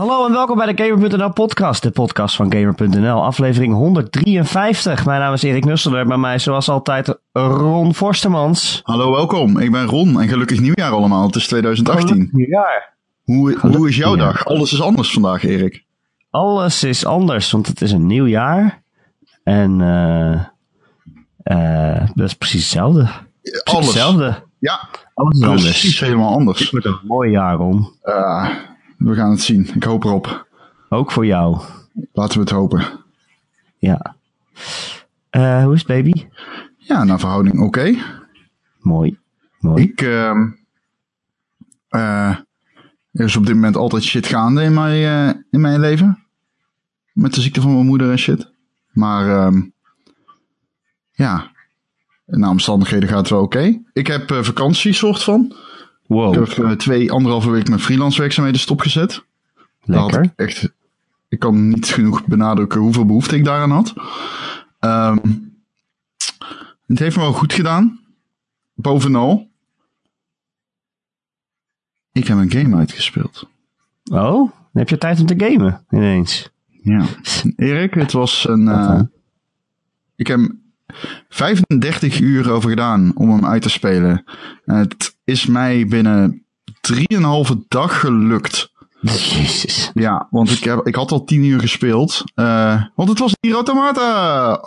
Hallo en welkom bij de Gamer.nl podcast, de podcast van Gamer.nl, aflevering 153. Mijn naam is Erik Nusselder, bij mij zoals altijd Ron Forstemans. Hallo, welkom. Ik ben Ron en gelukkig nieuwjaar allemaal. Het is 2018. Nieuwjaar. Hoe, hoe is jouw nieuwjaar. dag? Alles is anders vandaag, Erik. Alles is anders, want het is een nieuw jaar. En eh eh dat is precies hetzelfde. Precies Alles. hetzelfde. Ja, Alles is anders. precies helemaal anders. Het wordt een mooi jaar, Ron. Eh, we gaan het zien. Ik hoop erop. Ook voor jou. Laten we het hopen. Ja. Eh, hoe is het, baby? Ja, naar verhouding oké. Mooi. Mooi. Ik, ehm eh, er is op dit moment altijd shit gaande in mijn, eh, in mijn leven. Met de ziekte van mijn moeder en shit. Maar, ehm ja, naar omstandigheden gaat het wel oké. Ik heb vakantie, soort van. Wow. Ik heb eh, twee, anderhalve week mijn freelance werkzaamheden stopgezet. Had Lekker. ik echt, ik kan niet genoeg benadrukken hoeveel behoefte ik daaraan had. Ehm, het heeft me wel goed gedaan. Bovenal. Ik heb een game uitgespeeld. Oh, dan heb je tijd om te gamen ineens. Ja. Erik, het was een. Eh, ik heb 35 uur over gedaan om hem uit te spelen. En het is mij binnen 3,5 dag gelukt. Jezus. Ja, want ik, heb, ik had al 10 uur gespeeld. Eh, want het was hier Automata.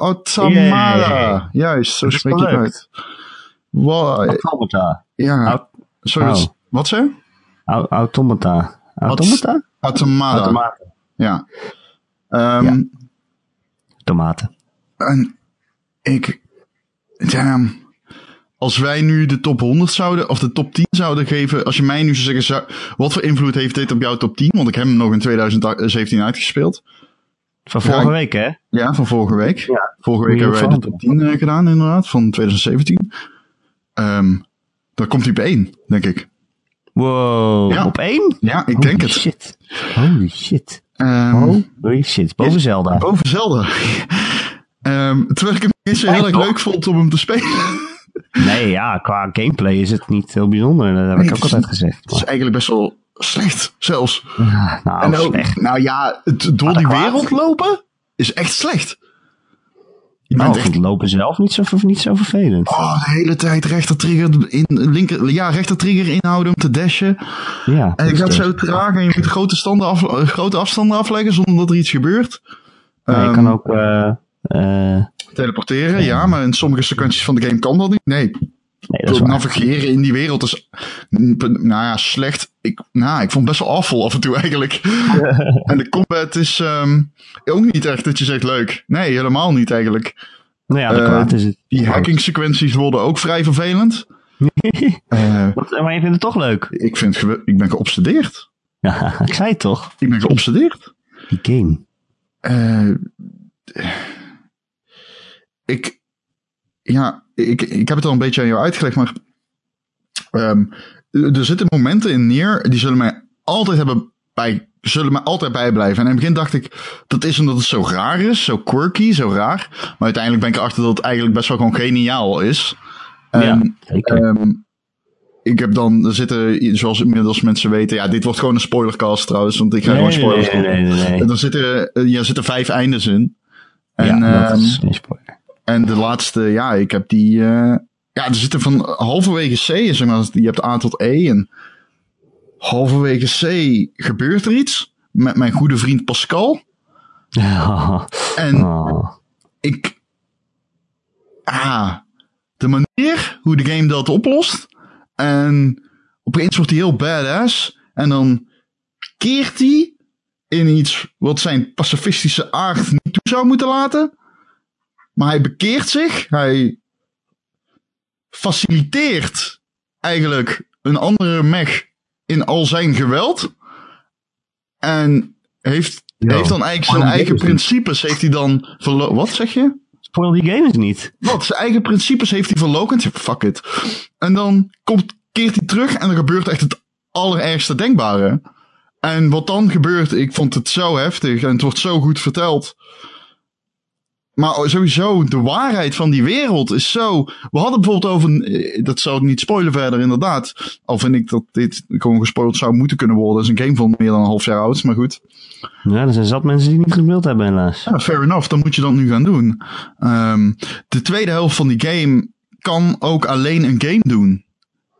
Juist, zo spreek je het leuk. uit. Wow, Automata. ja, sorry. Oh. Wat zei? Automata. Automata? Automata. Ja. Ehm, Ja. Tomaten. En ik. Damn. Als wij nu de top 100 zouden, of de top 10 zouden geven. Als je mij nu zou zeggen, wat voor invloed heeft dit op jouw top 10? Want ik heb hem nog in 2017 uitgespeeld. Van vorige Ja. week, hè? Ja, van vorige week. Ja. Vorige week hebben wij de top 10 eh, gedaan, inderdaad, van 2017. Ehm dan komt hij op 1, denk ik. Wow. Ja. Op één? Ja, ik Holy denk het. shit. Holy shit. Ehm, Holy shit. Boven Zelda. Boven Zelda. Ehm, terwijl ik hem niet zo heel erg toch? leuk vond om hem te spelen. Nee, ja, qua gameplay is het niet heel bijzonder. Dat heb Nee, ik ook het altijd gezegd. Het is eigenlijk best wel slecht, zelfs. Nou, ook- slecht. nou ja, het door die wereld lopen is echt slecht. Je Nou, bent ik echt lopen zelf niet zo, niet zo vervelend. oh, de hele tijd rechter trigger in linker, ja, rechter trigger inhouden om te dashen. Ja. En het dat gaat zo traag en je moet grote, af, grote afstanden afleggen zonder dat er iets gebeurt. Ja, je Ehm, kan ook... eh, teleporteren, ja, maar in sommige sequenties van de game kan dat niet. Nee, nee, dat navigeren in die wereld is, nou ja, slecht. Ik, nou, ik vond het best wel afval af en toe eigenlijk. en de combat is ehm, ook niet echt dat je zegt leuk. Nee, helemaal niet eigenlijk. Nou ja, eh, is het. Die hacking sequenties worden ook vrij vervelend. Eh, Wat- maar je vindt het toch leuk? ik, vind, ik ben geobsedeerd. Ja, ik zei het toch. Ik ben geobsedeerd. Die game. Eh, ik, ja, ik, ik heb het al een beetje aan jou uitgelegd, maar ehm, er zitten momenten in neer die zullen mij altijd hebben bij, zullen mij altijd bijblijven. En in het begin dacht ik, dat is omdat het zo raar is, zo quirky, zo raar. Maar uiteindelijk ben ik erachter dat het eigenlijk best wel gewoon geniaal is. ja, En, zeker. Ehm, ik heb dan, er zitten, zoals inmiddels mensen weten, ja, dit wordt gewoon een spoilercast trouwens, want ik ga gewoon spoilers nee, nee, nee, nee. en dan zitten, eh, ja, zitten vijf eindes in. En, ja, dat ehm, is geen spoiler. En de laatste, ja, ik heb die. eh, ja, er zitten van halverwege C, zeg maar, je hebt A tot E. En halverwege C gebeurt er iets met mijn goede vriend Pascal. Ja. En Oh. ik. Ah, de manier hoe de game dat oplost. En opeens wordt hij heel badass. En dan keert hij in iets wat zijn pacifistische aard niet toe zou moeten laten. Maar hij bekeert zich. Hij faciliteert eigenlijk een andere mech in al zijn geweld. En heeft, heeft dan eigenlijk zijn eigen principes. Heeft hij dan verlo- Wat zeg je? Spoil die game eens niet. Wat? Zijn eigen principes heeft hij verlokend. Fuck it. En dan komt, keert hij terug en er gebeurt echt het allerergste denkbare. En wat dan gebeurt, ik vond het zo heftig en het wordt zo goed verteld. Maar sowieso, de waarheid van die wereld is zo. We hadden bijvoorbeeld over. eh, Dat zou ik niet spoilen verder, inderdaad. Al vind ik dat dit gewoon gespoild zou moeten kunnen worden. Het is een game van meer dan een half jaar oud, maar goed. Ja, er zijn zat mensen die niet gespeeld hebben, helaas. Ja, fair enough, dan moet je dat nu gaan doen. Ehm, de tweede helft van die game kan ook alleen een game doen.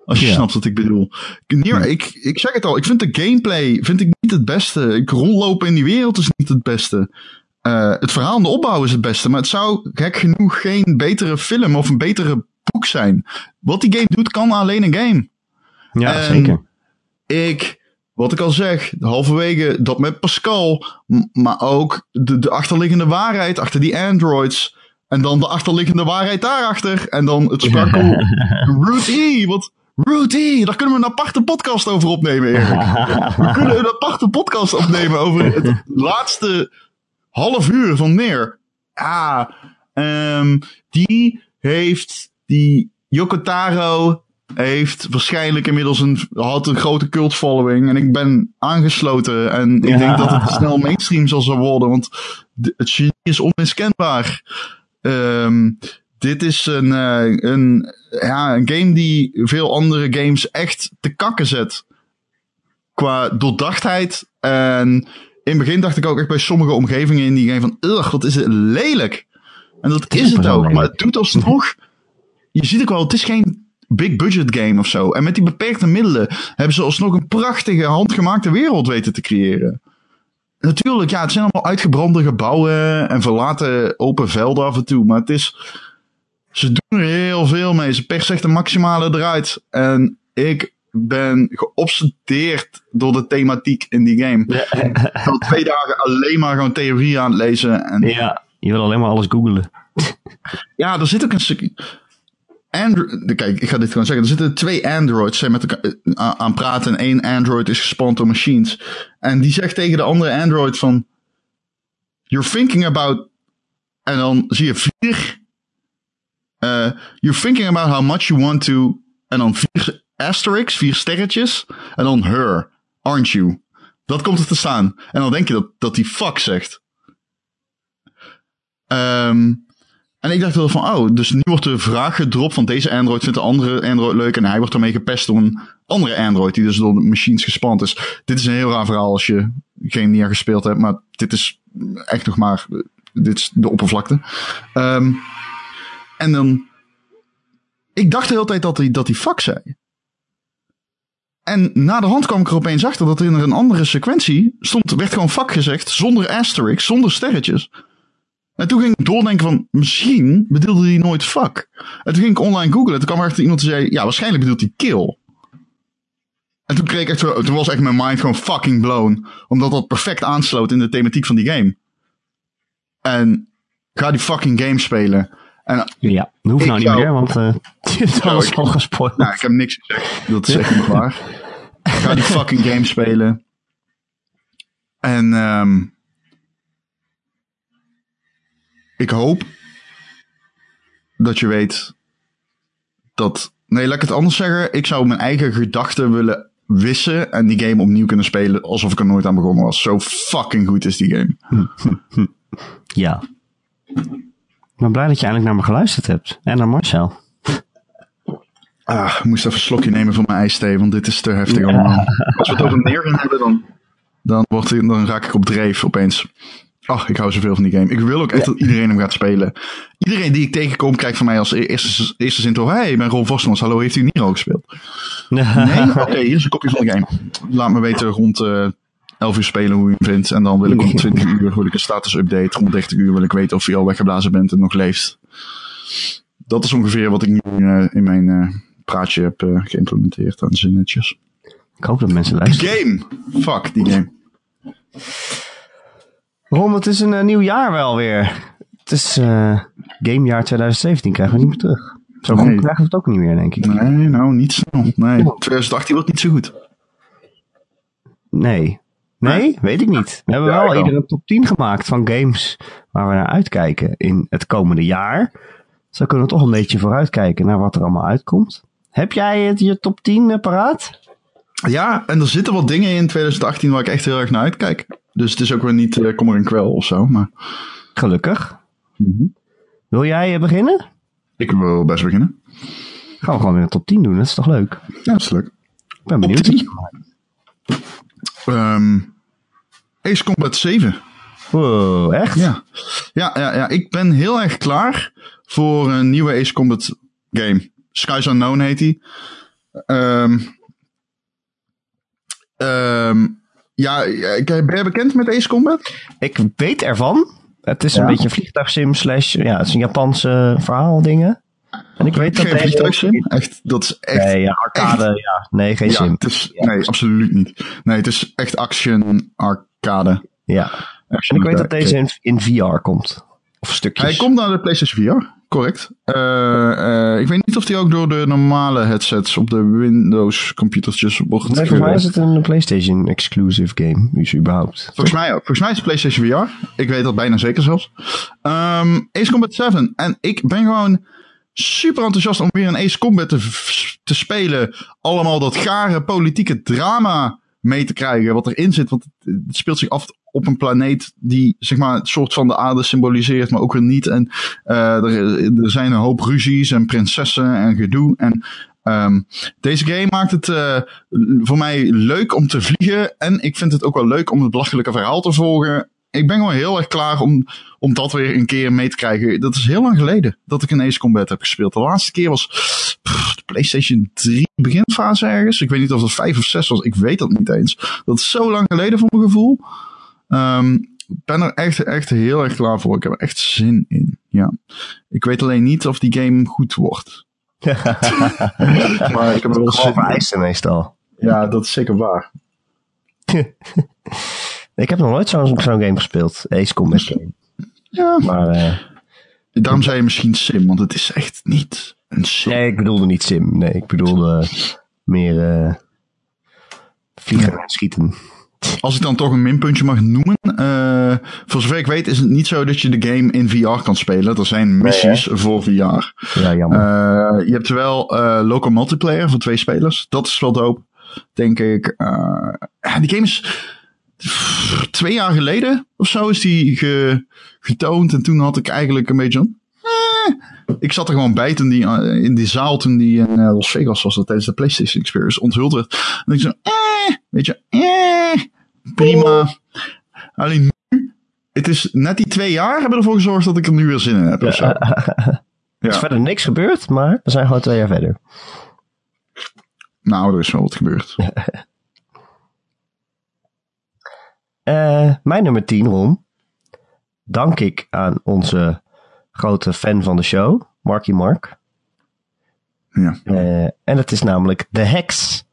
Als je Ja. snapt wat ik bedoel. Nier, ik, ik zeg het al, ik vind de gameplay vind ik niet het beste. Ik rondlopen in die wereld is niet het beste. Eh, het verhaal en de opbouw is het beste. Maar het zou gek genoeg geen betere film of een betere boek zijn. Wat die game doet, kan alleen een game. Ja, En- zeker. Ik, wat ik al zeg, halverwege dat met Pascal, maar ook de, de achterliggende waarheid achter die androids. En dan de achterliggende waarheid daarachter. En dan het sprakel Root E. Want Root E, daar kunnen we een aparte podcast over opnemen, Erik. We kunnen een aparte podcast opnemen over het laatste half uur van Neer. Ah, ehm, die heeft die Yoko Taro heeft waarschijnlijk inmiddels een, had een grote cult following. En ik ben aangesloten. En ik Ja. denk dat het snel mainstream zal worden. Want het genie is onmiskenbaar. Ehm, dit is een, eh, een, ja, een game die veel andere games echt te kakken zet. Qua doordachtheid. En in het begin dacht ik ook echt bij sommige omgevingen in die game van... Ugh, wat is het lelijk. En dat is het ook. Maar het doet alsnog... Je ziet ook wel, het is geen big budget game of zo. En met die beperkte middelen hebben ze alsnog een prachtige handgemaakte wereld weten te creëren. Natuurlijk, ja, het zijn allemaal uitgebrande gebouwen en verlaten open velden af en toe. Maar het is. Ze doen er heel veel mee. Ze persen echt de maximale eruit. En ik ben geobsedeerd door de thematiek in die game. Ik al twee dagen alleen maar gewoon theorie aan het lezen. En Ja, je wil alleen maar alles googelen. ja, er zit ook een stukje. Andro Kijk, ik ga dit gewoon zeggen. Er zitten twee androids zijn met elkaar eh, aan praten. En één android is gespand door machines. En die zegt tegen de andere android van... You're thinking about... En dan zie je vier... eh, you're thinking about how much you want to... En dan vier asterisks, vier sterretjes. En dan her, aren't you? Dat komt er te staan. En dan denk je dat, dat die fuck zegt. Ehm... En ik dacht wel van, oh, dus nu wordt de vraag gedropt van deze Android vindt de andere Android leuk en hij wordt ermee gepest door een andere Android die dus door de machines gespand is. Dit is een heel raar verhaal als je geen Nier gespeeld hebt, maar dit is echt nog maar, dit is de oppervlakte. Ehm, en dan, ik dacht de hele tijd dat hij, dat hij fuck zei. En na de hand kwam ik er opeens achter dat er in een andere sequentie stond, werd gewoon fuck gezegd, zonder asterisk, zonder sterretjes. En toen ging ik doordenken van, misschien bedoelde hij nooit fuck. En toen ging ik online googlen. Toen kwam er echt iemand die zei, ja, waarschijnlijk bedoelt hij kill. En toen kreeg ik echt, zo- toen was echt mijn mind gewoon fucking blown. Omdat dat perfect aansloot in de thematiek van die game. En ga die fucking game spelen. En Ja, dat hoeft Ik nou niet meer, want eh je hebt alles ik- al gespoord. nou, ik heb niks gezegd. Dat is echt niet waar. Ga die fucking game spelen. En ehm ik hoop dat je weet dat. Nee, laat ik het anders zeggen. Ik zou mijn eigen gedachten willen wissen en die game opnieuw kunnen spelen alsof ik er nooit aan begonnen was. Zo fucking goed is die game. Ja. Ben blij dat je eindelijk naar me geluisterd hebt. En naar Marcel. Ah, ik moest even een slokje nemen van mijn ijsthee, want dit is te heftig allemaal. Als we het over neer gaan hebben, dan, dan, wordt, dan raak ik op dreef opeens. Ach, ik hou zoveel van die game. Ik wil ook echt dat iedereen hem gaat spelen. Iedereen die ik tegenkom, kijkt van mij als e- eerste, eerste zin toch... Hey, ik ben Ron Vosmans. Hallo, heeft u Niro gespeeld? Nee? Oké, hier is een kopje van de game. Laat me weten rond eh 11 uur spelen hoe u hem vindt. En dan wil ik om 20 uur wil ik een status update. Rond 30 uur wil ik weten of u al weggeblazen bent en nog leeft. Dat is ongeveer wat ik nu eh, in mijn eh, praatje heb eh, geïmplementeerd aan zinnetjes. Ik hoop dat mensen luisteren. game! Fuck, die game. Ron, het is een nieuw jaar wel weer. Het is gamejaar 2017, krijgen we niet meer terug. Zo Nee. krijgen we het ook niet meer, denk ik. Nee, nou, niet snel. Nee, 2018 wordt niet zo goed. Nee. Nee, weet ik niet. We hebben wel ik wel. ieder een top 10 gemaakt van games waar we naar uitkijken in het komende jaar. Zo kunnen we toch een beetje vooruitkijken naar wat er allemaal uitkomt. Heb jij het, je top 10 eh, paraat? Ja, en er zitten wat dingen in 2018 waar ik echt heel erg naar uitkijk. Dus het is ook weer niet uh, kommer en kwel of zo. Maar Gelukkig. Wil jij eh, beginnen? Ik wil best beginnen. Gaan we gewoon weer een top 10 doen, dat is toch leuk? Ja, dat is leuk. Ik ben benieuwd. 10. Ace Combat 7. Wow, echt? Ja. Ja, ja, ja, ik ben heel erg klaar voor een nieuwe Ace Combat game. Skies Unknown heet die. Ehm ehm ja, ik- ben je bekend met Ace Combat? Ik weet ervan. Het is een beetje vliegtuigsim slash, ja, het is een Japanse verhaal dingen. En ik weet dat Geen vliegtuigsim. Echt, dat is echt... Nee, ja, arcade, ja. Nee, geen sim. het is, nee, absoluut niet. Nee, het is echt action arcade. Ja. En ik weet dat deze in, in VR komt. Of stukjes. Hij komt naar de PlayStation VR, correct. Eh, eh, ik weet niet of die ook door de normale headsets op de Windows computertjes wordt Nee, volgens mij is het een PlayStation exclusive game, is überhaupt. Volgens mij ook. Volgens mij is het PlayStation VR. Ik weet dat bijna zeker zelfs. Ehm Ace Combat 7. En ik ben gewoon super enthousiast om weer een Ace Combat te, spelen. Allemaal dat gare politieke drama mee te krijgen wat erin zit. Want het, het speelt zich af op een planeet die zeg maar een soort van de aarde symboliseert, maar ook weer niet. En eh, er, er zijn een hoop ruzies en prinsessen en gedoe. En ehm, deze game maakt het eh, voor mij leuk om te vliegen. En ik vind het ook wel leuk om het belachelijke verhaal te volgen. Ik ben gewoon heel erg klaar om, om dat weer een keer mee te krijgen. Dat is heel lang geleden dat ik een Ace Combat heb gespeeld. De laatste keer was pff, de PlayStation 3 beginfase ergens. Ik weet niet of het 5 of 6 was. Ik weet dat niet eens. Dat is zo lang geleden voor mijn gevoel. Ik ben er echt, echt heel erg klaar voor. Ik heb er echt zin in. Ja. Ik weet alleen niet of die game goed wordt. maar ik heb er wel zin in. meestal. Ja, dat is zeker waar. Ik heb nog nooit zo'n zo'n game gespeeld. Ace Combat game. Ja. Maar eh, Daarom zei je misschien sim, want het is echt niet een sim. nee, ik bedoelde niet sim. Nee, ik bedoelde meer eh, vliegen en schieten. Als ik dan toch een minpuntje mag noemen. eh, voor zover ik weet is het niet zo dat je de game in VR kan spelen. Er zijn missies voor VR. Ja, jammer. Je hebt wel local multiplayer voor twee spelers. Dat is wel dope, denk ik. Die game is twee jaar geleden of zo is die ge- getoond. En toen had ik eigenlijk een beetje een... eh, ik zat er gewoon bij toen die, eh, in die zaal toen die in eh, Las Vegas was. Dat tijdens de PlayStation Experience onthuld werd. En ik zo... Eh, weet je, eh, prima. Alleen nu... Het is net die twee jaar hebben ervoor gezorgd dat ik er nu weer zin in heb. Of zo. Er is verder niks gebeurd, maar we zijn gewoon twee jaar verder. Nou, er is wel wat gebeurd. Eh, mijn nummer 10, Ron. Dank ik aan onze grote fan van de show, Marky Mark. Ja. Eh, en het is namelijk The Hex.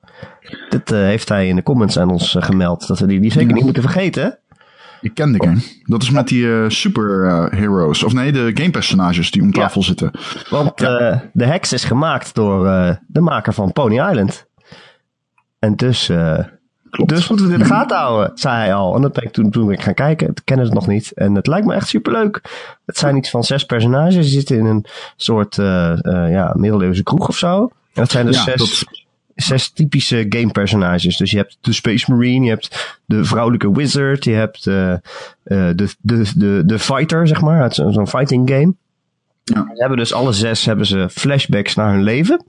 Dit eh, heeft hij in de comments aan ons gemeld. Dat we die, die zeker Ja. niet moeten vergeten. Ik ken de game. Dat is met die eh, super eh, heroes. Of nee, de gamepersonages die om Ja. tafel zitten. Want The Hex is gemaakt door de maker van Pony Island. En dus, Klopt. dus moeten we dit in de gaten houden, zei hij al. En dat ben ik toen, toen ben ik gaan kijken. Ik ken het nog niet. En het lijkt me echt superleuk. Het zijn iets van zes personages. Die zitten in een soort eh, eh, ja, middeleeuwse kroeg of zo. En het zijn dus ja, zes, dat, zes typische gamepersonages. Dus je hebt de Space Marine, je hebt de vrouwelijke wizard, je hebt eh, de, de, de, de fighter, zeg maar. Het zo'n fighting game. Ja. Ze hebben dus alle zes hebben ze flashbacks naar hun leven.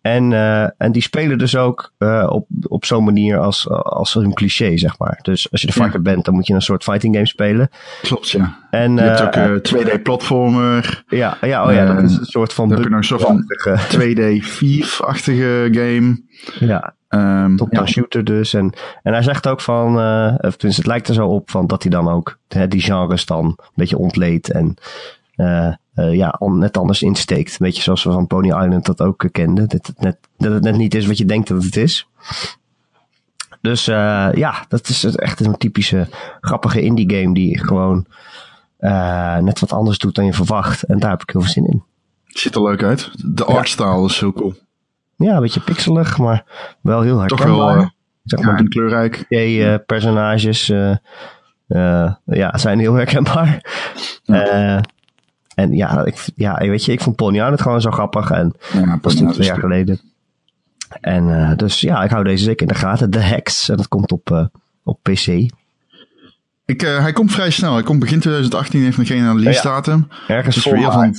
En, eh, en die spelen dus ook eh, op, op zo'n manier als, als een cliché, zeg maar. Dus als je de Ja. fighter bent, dan moet je een soort fighting game spelen. klopt, ja. En, Je hebt eh, ook eh 2D-platformer. ja, ja, oh ja, dat is een soort van... Dan heb je nog een soort van achtige- 2D-Thief-achtige game. Ja, top-down ja. shooter dus. En, en hij zegt ook van, of tenminste het lijkt er zo op van dat hij dan ook hè, die genres dan een beetje ontleedt en eh, ja, on- net anders insteekt. Een beetje zoals we van Pony Island dat ook eh, kenden. Dat het, net, dat het net niet is wat je denkt dat het is. Dus eh, ja, dat is echt een typische grappige indie game die gewoon net wat anders doet dan je verwacht. En daar heb ik heel veel zin in. Ziet er leuk uit. De artstyle is heel cool. Ja, een beetje pixelig, maar wel heel Toch herkenbaar. wel eh, zeg maar, ja, kleurrijk. eh, personages ja, zijn heel herkenbaar. Eh, en ja, ik, ja, weet je, ik vond Pony Island gewoon zo grappig. En Ja, dat dat twee is jaar de- geleden. En eh, dus ja, ik hou deze zeker in de gaten. The Hex. En dat komt op, eh, op PC. Ik, uh, hij komt vrij snel. Hij komt begin 2018, heeft nog geen release datum. Ergens Dus voor van,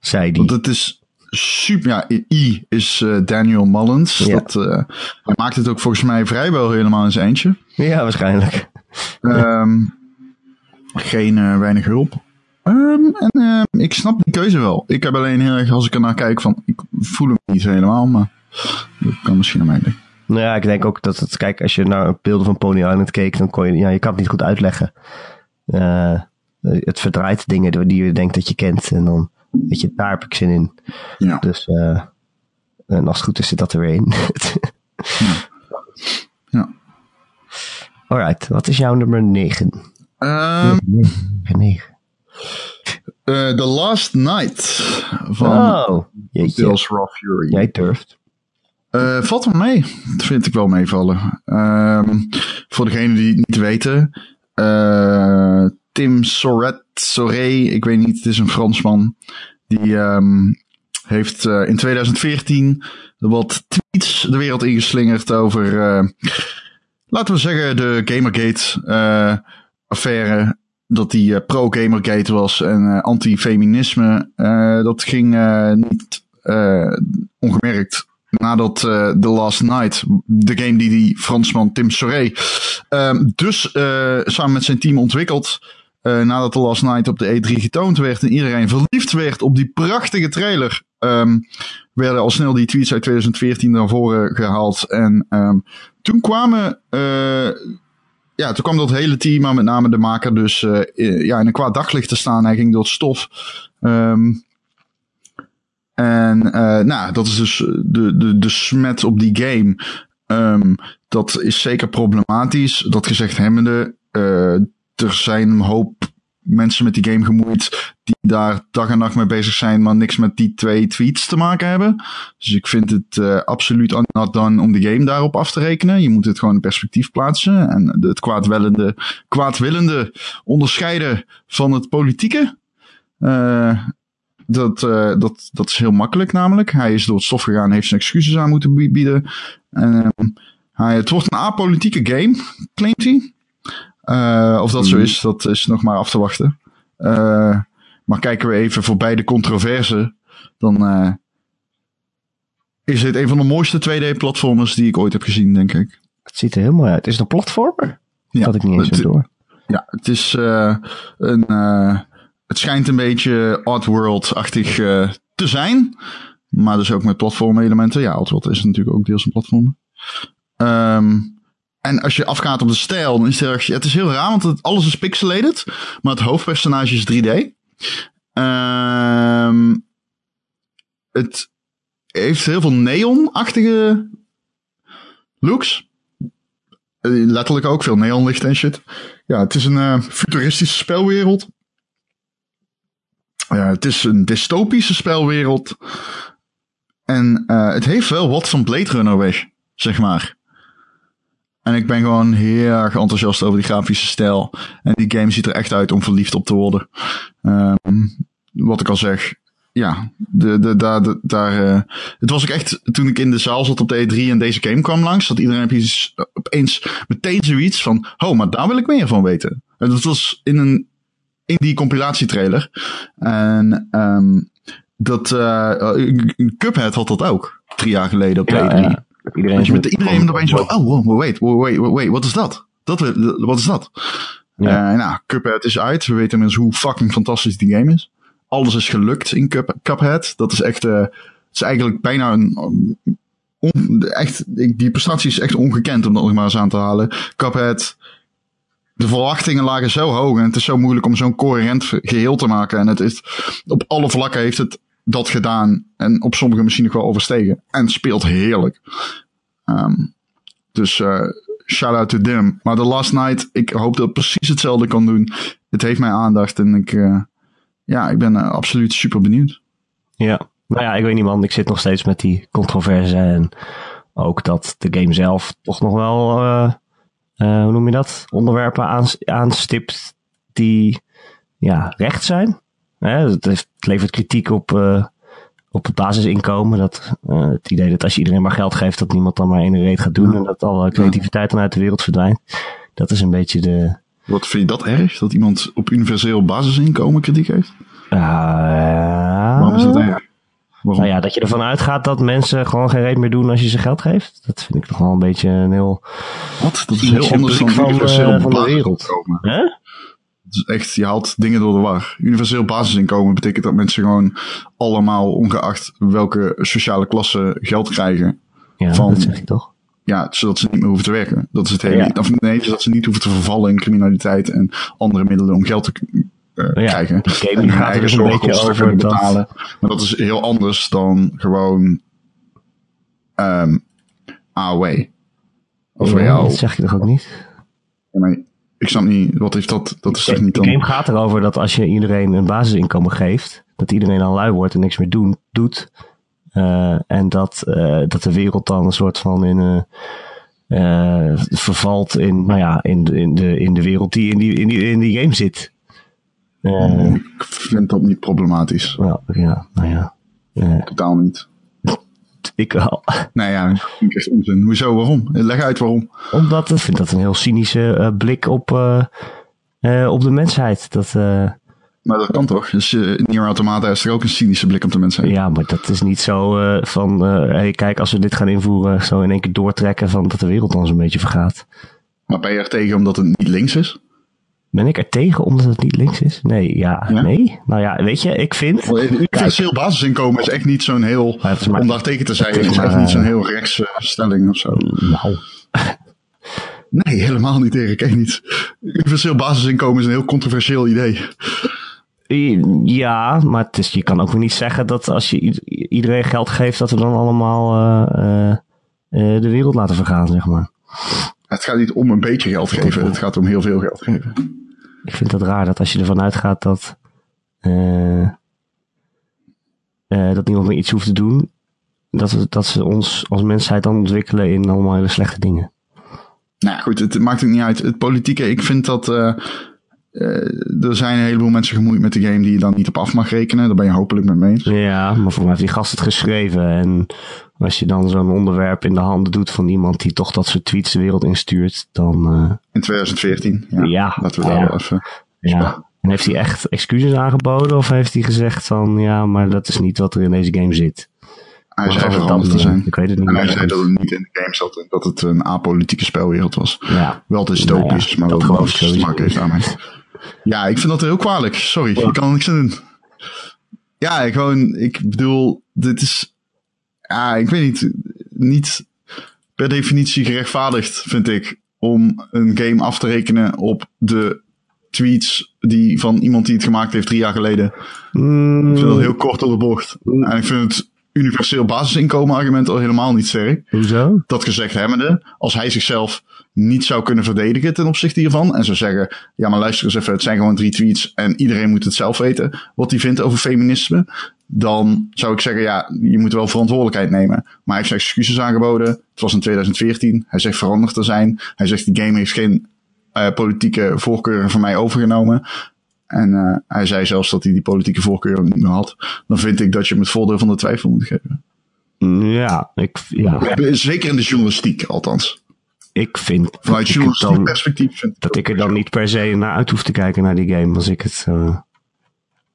zei die. Want het is super. Ja, I is eh, Daniel Mullins. Ja. Dat, eh, hij maakt het ook volgens mij vrijwel helemaal in zijn eentje. Ja, waarschijnlijk. Ehm, geen eh, weinig hulp. Ehm, en ehm, ik snap die keuze wel. Ik heb alleen heel erg, als ik ernaar kijk, van ik voel hem niet helemaal, maar dat kan misschien aan mij liggen. Nou ja, ik denk ook dat het, kijk, als je naar beelden van Pony Island keek, dan kon je, ja, je kan het niet goed uitleggen. Eh, het verdraait dingen die je denkt dat je kent en dan, weet je, daar heb ik zin in. Ja. Dus, eh, en als het goed is, zit dat er weer in. Ja. Alright, wat is jouw nummer 9? Ehm, 9. Eh, The Last Night van Oh. Tales Raw Fury. Jij durft. Eh, valt wel mee. Dat vind ik wel meevallen. Ehm, voor degenen die het niet weten. eh, Tim Soret, Soré, ik weet niet, het is een Fransman. Die ehm, heeft in 2014 wat tweets de wereld ingeslingerd over, laten we zeggen, de Gamergate eh, affaire. Dat die eh, pro-Gamergate was en eh, anti-feminisme. Eh, dat ging niet ongemerkt nadat eh The Last Night, de game die die Fransman Tim Soré ehm, dus samen met zijn team ontwikkeld, nadat The Last Night op de E3 getoond werd en iedereen verliefd werd op die prachtige trailer, ehm, werden al snel die tweets uit 2014 naar voren gehaald. En ehm, toen kwamen, ja, toen kwam dat hele team, maar met name de maker, dus eh, ja, in een kwaad daglicht te staan. Hij ging door het stof. Ehm, en eh, nou, dat is dus de, de, de smet op die game. Ehm, dat is zeker problematisch. Dat gezegd hebbende, eh er zijn een hoop mensen met die game gemoeid die daar dag en nacht mee bezig zijn, maar niks met die twee tweets te maken hebben. Dus ik vind het eh, absoluut not done om de game daarop af te rekenen. Je moet het gewoon in perspectief plaatsen en het kwaadwillende, kwaadwillende onderscheiden van het politieke. Eh, dat, eh, dat, dat is heel makkelijk namelijk. Hij is door het stof gegaan heeft zijn excuses aan moeten bie- bieden. En, ehm, hij, het wordt een apolitieke game, claimt hij. Eh, of dat zo is, dat is nog maar af te wachten. Eh, maar kijken we even voorbij de controverse, dan eh, is dit een van de mooiste 2D-platformers die ik ooit heb gezien, denk ik. Het ziet er heel mooi uit. Is het een platformer? Ja, dat ik niet eens het- door. Ja, het is een. het schijnt een beetje Oddworld-achtig te zijn. Maar dus ook met platformelementen. Ja, Oddworld is natuurlijk ook deels een platform. Ehm, en als je afgaat op de stijl, dan is het, het is heel raar, want het, alles is pixelated. Maar het hoofdpersonage is 3D. Ehm, het heeft heel veel neonachtige looks. Eh, Letterlijk ook veel neonlicht en shit. Ja, het is een eh, futuristische spelwereld. Ja, het is een dystopische spelwereld. En eh, het heeft wel wat van Blade Runner weg, zeg maar. En ik ben gewoon heel erg enthousiast over die grafische stijl. En die game ziet er echt uit om verliefd op te worden. Ehm, wat ik al zeg. Ja, de, de, daar, de, daar, eh, het was ook echt, toen ik in de zaal zat op de E3 en deze game kwam langs, dat iedereen opeens, opeens meteen zoiets van, oh, maar daar wil ik meer van weten. En dat was in een, in die compilatietrailer. En, ehm dat, eh Cuphead had dat ook, drie jaar geleden op de Ja, E3. ja. Iedereen, Dat je met iedereen opeens zo, oh, wow, wait, wait, wait, wait, wat is dat? dat wil- wat is dat? Ja. Eh, nou, Cuphead is uit. We weten inmiddels hoe fucking fantastisch die game is. Alles is gelukt in Cup, Cuphead. Dat is echt, eh, het is eigenlijk bijna een, on- echt, die prestatie is echt ongekend om dat nog maar eens aan te halen. Cuphead, de verwachtingen lagen zo hoog en het is zo moeilijk om zo'n coherent geheel te maken. En het is, op alle vlakken heeft het dat gedaan en op sommige misschien nog wel overstegen. En speelt heerlijk. Ehm, dus eh shout out to them. Maar The Last Night, ik hoop dat het precies hetzelfde kan doen. Het heeft mijn aandacht en ik, eh, ja, ik ben eh, absoluut super benieuwd. Ja, nou ja, ik weet niet man. Ik zit nog steeds met die controverse en ook dat de game zelf toch nog wel, hoe noem je dat? Onderwerpen aans- aanstipt die ja, recht zijn. Hè, het, heeft, het levert kritiek op, eh, op het basisinkomen. Dat, eh, het idee dat als je iedereen maar geld geeft, dat niemand dan maar één reet gaat doen. En dat alle creativiteit dan uit de wereld verdwijnt. Dat is een beetje de, Wat vind je dat erg? Dat iemand op universeel basisinkomen kritiek heeft? Uh, Waarom is dat erg? Waarom? Nou ja, dat je ervan uitgaat dat mensen gewoon geen reet meer doen als je ze geld geeft. Dat vind ik toch wel een beetje een heel... Wat? Dat is heel anders dan van, eh, van de wereld. Hè? Echt, je haalt dingen door de war. Universeel basisinkomen betekent dat mensen gewoon allemaal, ongeacht welke sociale klasse, geld krijgen. Ja, Van- dat zeg je toch? Ja, zodat ze niet meer hoeven te werken. Dat is het hele. Ja. Of nee, zodat ze niet hoeven te vervallen in criminaliteit en andere middelen om geld te eh, Ja, krijgen. En hun gaat er eigen dus zorgkosten dat- betalen. Maar dat is heel anders dan gewoon ehm AOW. Of Ja, WO. dat zeg je toch ook niet? Ja, maar ik snap niet, wat heeft dat, dat is toch niet De dan... game gaat erover dat als je iedereen een basisinkomen geeft, dat iedereen dan lui wordt en niks meer doen, doet. Eh, en dat, eh, dat de wereld dan een soort van in eh, vervalt in, nou ja, in, de- in, de, in de wereld die in die, in die, in die game zit. Ik vind dat niet problematisch. ja, nou ja. Totaal niet. Ik wel. Nee, ja, dat vind ik echt onzin. Hoezo, waarom? Leg uit waarom. Omdat ik vind dat een heel cynische eh, blik op, eh, eh, op de mensheid. Dat, Maar dat kan toch? Dus Nier Automata is er ook een cynische blik op de mensheid. Ja, maar dat is niet zo van, hey, kijk, als we dit gaan invoeren, zo in één keer doortrekken van dat de wereld dan zo'n beetje vergaat. Maar ben je er tegen omdat het niet links is? Ben ik er tegen omdat het niet links is? Nee, ja, Ja? nee. Nou ja, weet je, ik vind... Universeel basisinkomen is echt niet zo'n heel, Maar om daar tegen te zijn, is is echt niet zo'n heel rechtse stelling of zo. Nou, Nee, helemaal niet Erik, echt niet. Universeel basisinkomen is een heel controversieel idee. ja, maar het is, je kan ook weer niet zeggen dat als je iedereen geld geeft, dat we dan allemaal eh, eh, eh, de wereld laten vergaan, zeg maar. Het gaat niet om een beetje geld geven, het gaat om heel veel geld geven. Ik vind het raar dat als je ervan uitgaat dat, eh, eh, dat niemand meer iets hoeft te doen, dat, dat ze ons als mensheid dan ontwikkelen in allemaal hele slechte dingen. Nou goed, het maakt ook niet uit. Het politieke, ik vind dat eh, eh, er zijn een heleboel mensen gemoeid met de game die je dan niet op af mag rekenen. Daar ben je hopelijk met me eens. Ja, maar voor mij heeft die gast het geschreven. En als je dan zo'n onderwerp in de handen doet van iemand die toch dat soort tweets de wereld instuurt, dan eh, In 2014, ja. Ja, Laten we daar ja. wel even... ja. En heeft hij echt excuses aangeboden of heeft hij gezegd van ja, maar dat is niet wat er in deze game zit? Hij Of zei veranderd te zijn. Ik weet het niet En hij zei dat het niet in de game zat en dat het een apolitieke spelwereld was. Ja, Wel dystopisch, Nou maar dat geloof wat ik maken heeft aan mij. Ja, ik vind dat heel kwalijk. Sorry, ik kan er niks aan doen. Ja, ik gewoon, ik bedoel, dit is, ja, ik weet niet, niet per definitie gerechtvaardigd, vind ik, om een game af te rekenen op de tweets die van iemand die het gemaakt heeft drie jaar geleden. Mm, Ik vind dat heel kort op de bocht. En ik vind het universeel basisinkomen argument al helemaal niet sterk. hoezo? Dat gezegd hebbende, als hij zichzelf niet zou kunnen verdedigen ten opzichte hiervan. En zou zeggen, ja maar luister eens even, het zijn gewoon drie tweets en iedereen moet het zelf weten wat hij vindt over feminisme. Dan zou ik zeggen, ja, je moet wel verantwoordelijkheid nemen. Maar hij heeft zijn excuses aangeboden. Het was in 2014. Hij zegt veranderd te zijn. Hij zegt, die game heeft geen eh, politieke voorkeuren van mij overgenomen. En eh, hij zei zelfs dat hij die politieke voorkeuren niet meer had. Dan vind ik dat je hem het voordeel van de twijfel moet geven. Ja, ik, ja, Zeker in de journalistiek, althans. Ik vind dat Vanuit ik, journalistiek dan, perspectief vind ik dat ik er dan niet per se naar uit hoef te kijken naar die game als ik het... eh,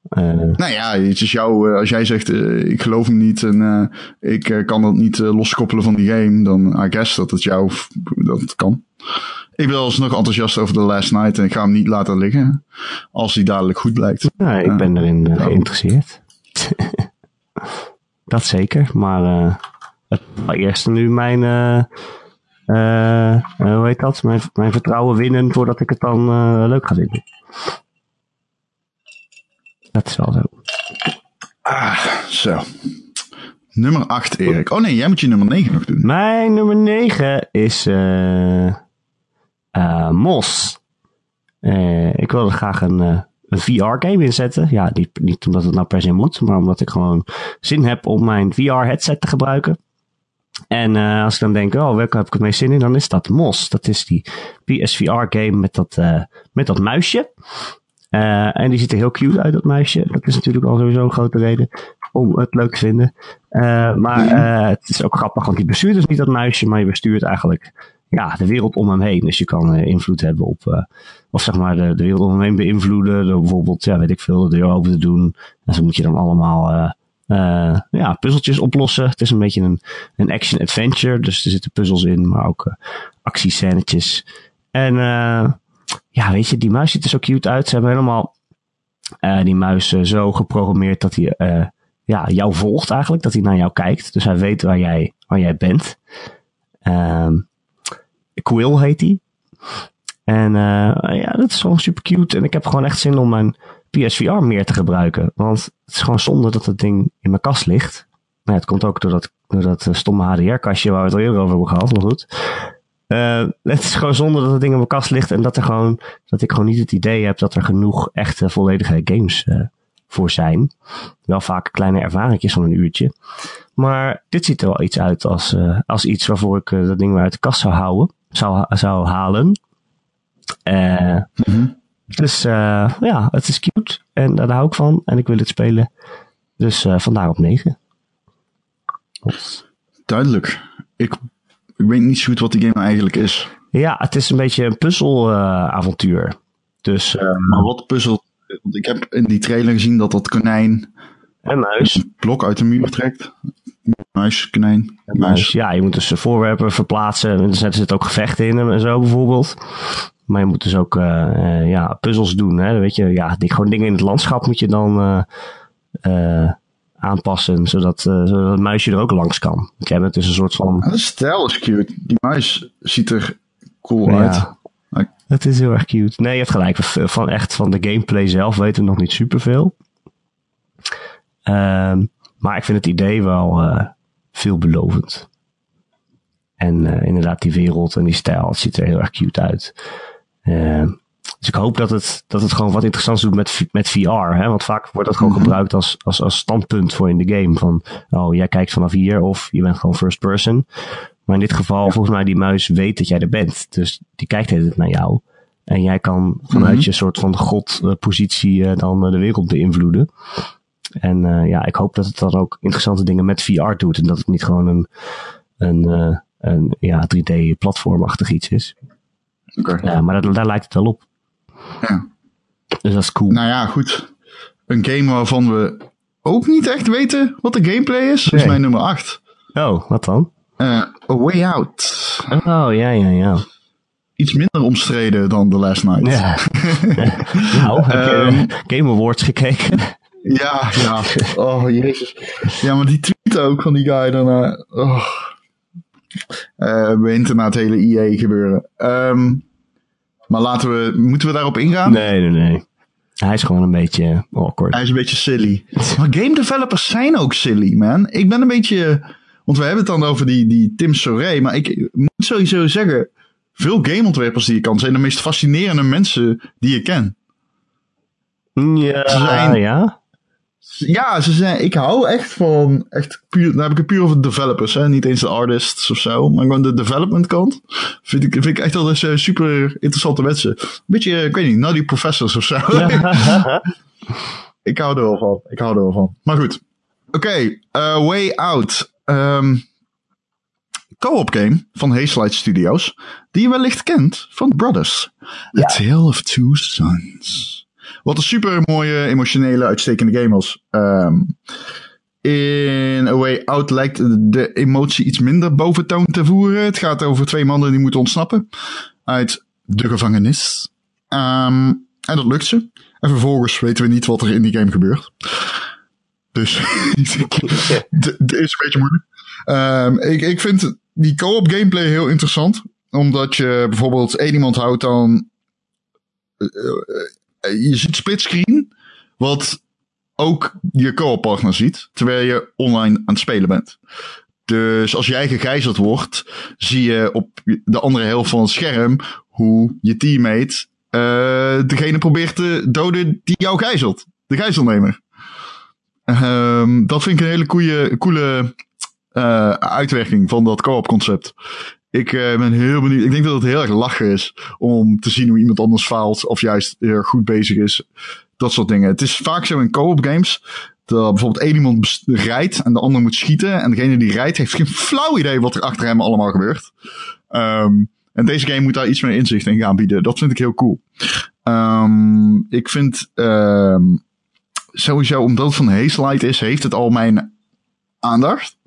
Nou ja, het is jou, eh, als jij zegt, ik geloof hem niet en ik kan dat niet loskoppelen van die game, dan I guess dat het jou, dat het kan. Ik ben alsnog enthousiast over The Last Night en ik ga hem niet laten liggen, als hij dadelijk goed blijkt. Nee, ik Ja. ben erin Ja. geïnteresseerd. dat zeker, maar het eerst nu mijn, hoe heet dat? Mijn, mijn vertrouwen winnen voordat ik het dan eh, leuk ga vinden. Dat is wel zo. Ah, zo. Nummer 8, Erik. Oh nee, jij moet je nummer 9 nog doen. Mijn nummer 9 is eh eh, Mos. Eh, ik wilde graag een, eh, een VR-game inzetten. Ja, niet, niet omdat het nou per se moet, maar omdat ik gewoon zin heb om mijn VR-headset te gebruiken. En eh, als ik dan denk, oh, welke heb ik het meest zin in? Dan is dat Mos. Dat is die PSVR-game met, dat, eh, met dat muisje. Eh, en die ziet er heel cute uit, dat muisje. Dat is natuurlijk al sowieso een grote reden om het leuk te vinden. Maar eh, het is ook grappig, want je bestuurt dus niet dat muisje, maar je bestuurt eigenlijk ja, de wereld om hem heen. Dus je kan invloed hebben op, of zeg maar de, de wereld om hem heen beïnvloeden. Door bijvoorbeeld, ja, weet ik veel, de deur open te doen. En zo moet je dan allemaal uh, ja, puzzeltjes oplossen. Het is een beetje een, een action-adventure. Dus er zitten puzzels in, maar ook uh, actiescènetjes. En uh, ja, weet je, die muis ziet er zo cute uit. Ze hebben helemaal die muis zo geprogrammeerd dat hij ja, jou volgt eigenlijk. Dat hij naar jou kijkt. Dus hij weet waar jij, waar jij bent. Ehm, Quill heet hij. En ja, dat is gewoon super cute. En ik heb gewoon echt zin om mijn PSVR meer te gebruiken. Want het is gewoon zonde dat het ding in mijn kast ligt. Nou, het komt ook door dat, door dat eh, stomme HDR-kastje waar we het al eerder over hebben gehad, maar goed. Uh, het is gewoon zonde dat het ding in mijn kast ligt en dat, er gewoon, dat ik gewoon niet het idee heb dat er genoeg echte volledige games uh, voor zijn. Wel vaak kleine ervaringjes van een uurtje. Maar dit ziet er wel iets uit als, uh, als iets waarvoor ik dat ding weer uit de kast zou houden. Zou, zou halen. Mm. Dus uh, ja, het is cute. En daar hou ik van. En ik wil het spelen. Dus uh, vandaar op 9. Duidelijk. Ik, ik weet niet zo goed wat die game nou eigenlijk is. Ja, het is een beetje een puzzelavontuur. Uh, dus, maar wat puzzel? Want ik heb in die trailer gezien dat dat konijn... Een muis. Een blok uit de muur trekt. Muis, konijn, muis. Ja, je moet dus voorwerpen verplaatsen. En er zitten ook gevechten in en zo bijvoorbeeld. Maar je moet dus ook uh, ja, puzzels doen. Hè? Weet je, ja, die, gewoon dingen in het landschap moet je dan uh, aanpassen. Zodat, zodat het muisje er ook langs kan. Ik heb het dus een soort van... De stijl is cute. Die muis ziet er cool ja, uit. Het is heel erg cute. Nee, je hebt gelijk. Van echt van de gameplay zelf weten we nog niet superveel. Um, maar ik vind het idee wel veelbelovend. En uh, inderdaad, die wereld en die stijl, het ziet er heel erg cute uit. Uh, dus ik hoop dat het, dat het gewoon wat interessants doet met, met VR. Hè? Want vaak wordt dat gewoon -hmm. gebruikt als, als, als standpunt voor in de game. Van, oh, jij kijkt vanaf hier of je bent gewoon first person. Maar in dit geval, ja. volgens mij, die muis weet dat jij er bent. Dus die kijkt het naar jou. En jij kan vanuit mm -hmm. je soort van godpositie uh, dan uh, de wereld beïnvloeden. En uh, ja, ik hoop dat het dan ook interessante dingen met VR doet. En dat het niet gewoon een, een, een ja, 3D-platformachtig iets is. Okay. Ja, maar dat, daar lijkt het wel op. Ja. Dus dat is cool. Nou ja, goed. Een game waarvan we ook niet echt weten wat de gameplay is. Nee. is mijn nummer 8. Oh, wat dan? Uh, A Way Out. Oh, ja, ja, ja. Iets minder omstreden dan The Last Night. Ja. nou, heb je um, Game Awards gekeken? Ja, ja. Oh, jezus. Ja, maar die tweet ook van die guy daarna. Oh. Uh, we hinten naar het hele EA gebeuren. Um, maar laten we, moeten we daarop ingaan? Nee, nee, nee. Hij is gewoon een beetje awkward. Hij is een beetje silly. Maar game developers zijn ook silly, man. Ik ben een beetje, want we hebben het dan over die, die Tim Soré, maar ik moet sowieso zeggen, veel gameontwerpers die je kan zijn de meest fascinerende mensen die je ken. Ja, Ze zijn, ja. Ja, ze zijn, ik hou echt van, echt puur, dan heb ik het puur over developers, hè? niet eens de artists of zo, maar gewoon de development kant. Vind ik, vind ik echt wel eens uh, super interessante mensen. Een beetje, ik weet niet, Nutty Professors of zo. Ja. ik hou er wel van, ik hou er wel van. Maar goed, oké, okay, uh, Way Out. Um, co-op game van Hazelight Studios, die je wellicht kent van Brothers. Ja. A Tale of Two Sons. Wat een super mooie, emotionele, uitstekende game was. Um, in A Way Out lijkt de emotie iets minder boventoon te voeren. Het gaat over twee mannen die moeten ontsnappen uit de gevangenis. Um, en dat lukt ze. En vervolgens weten we niet wat er in die game gebeurt. Dus het is een beetje moeilijk. Um, ik, ik vind die co-op gameplay heel interessant. Omdat je bijvoorbeeld één iemand houdt dan je ziet splitscreen, wat ook je co-op-partner ziet, terwijl je online aan het spelen bent. Dus als jij gegijzeld wordt, zie je op de andere helft van het scherm hoe je teammate uh, degene probeert te doden die jou gijzelt. De gijzelnemer. Um, dat vind ik een hele coole, coole uh, uitwerking van dat co-op concept. Ik uh, ben heel benieuwd. Ik denk dat het heel erg lachen is om te zien hoe iemand anders faalt of juist heel goed bezig is. Dat soort dingen. Het is vaak zo in co-op games dat bijvoorbeeld één iemand rijdt en de ander moet schieten. En degene die rijdt heeft geen flauw idee wat er achter hem allemaal gebeurt. Um, En deze game moet daar iets meer inzicht in gaan bieden. Dat vind ik heel cool. Ehm, ik vind ehm, sowieso, omdat het van Hazelight is, heeft het al mijn aandacht.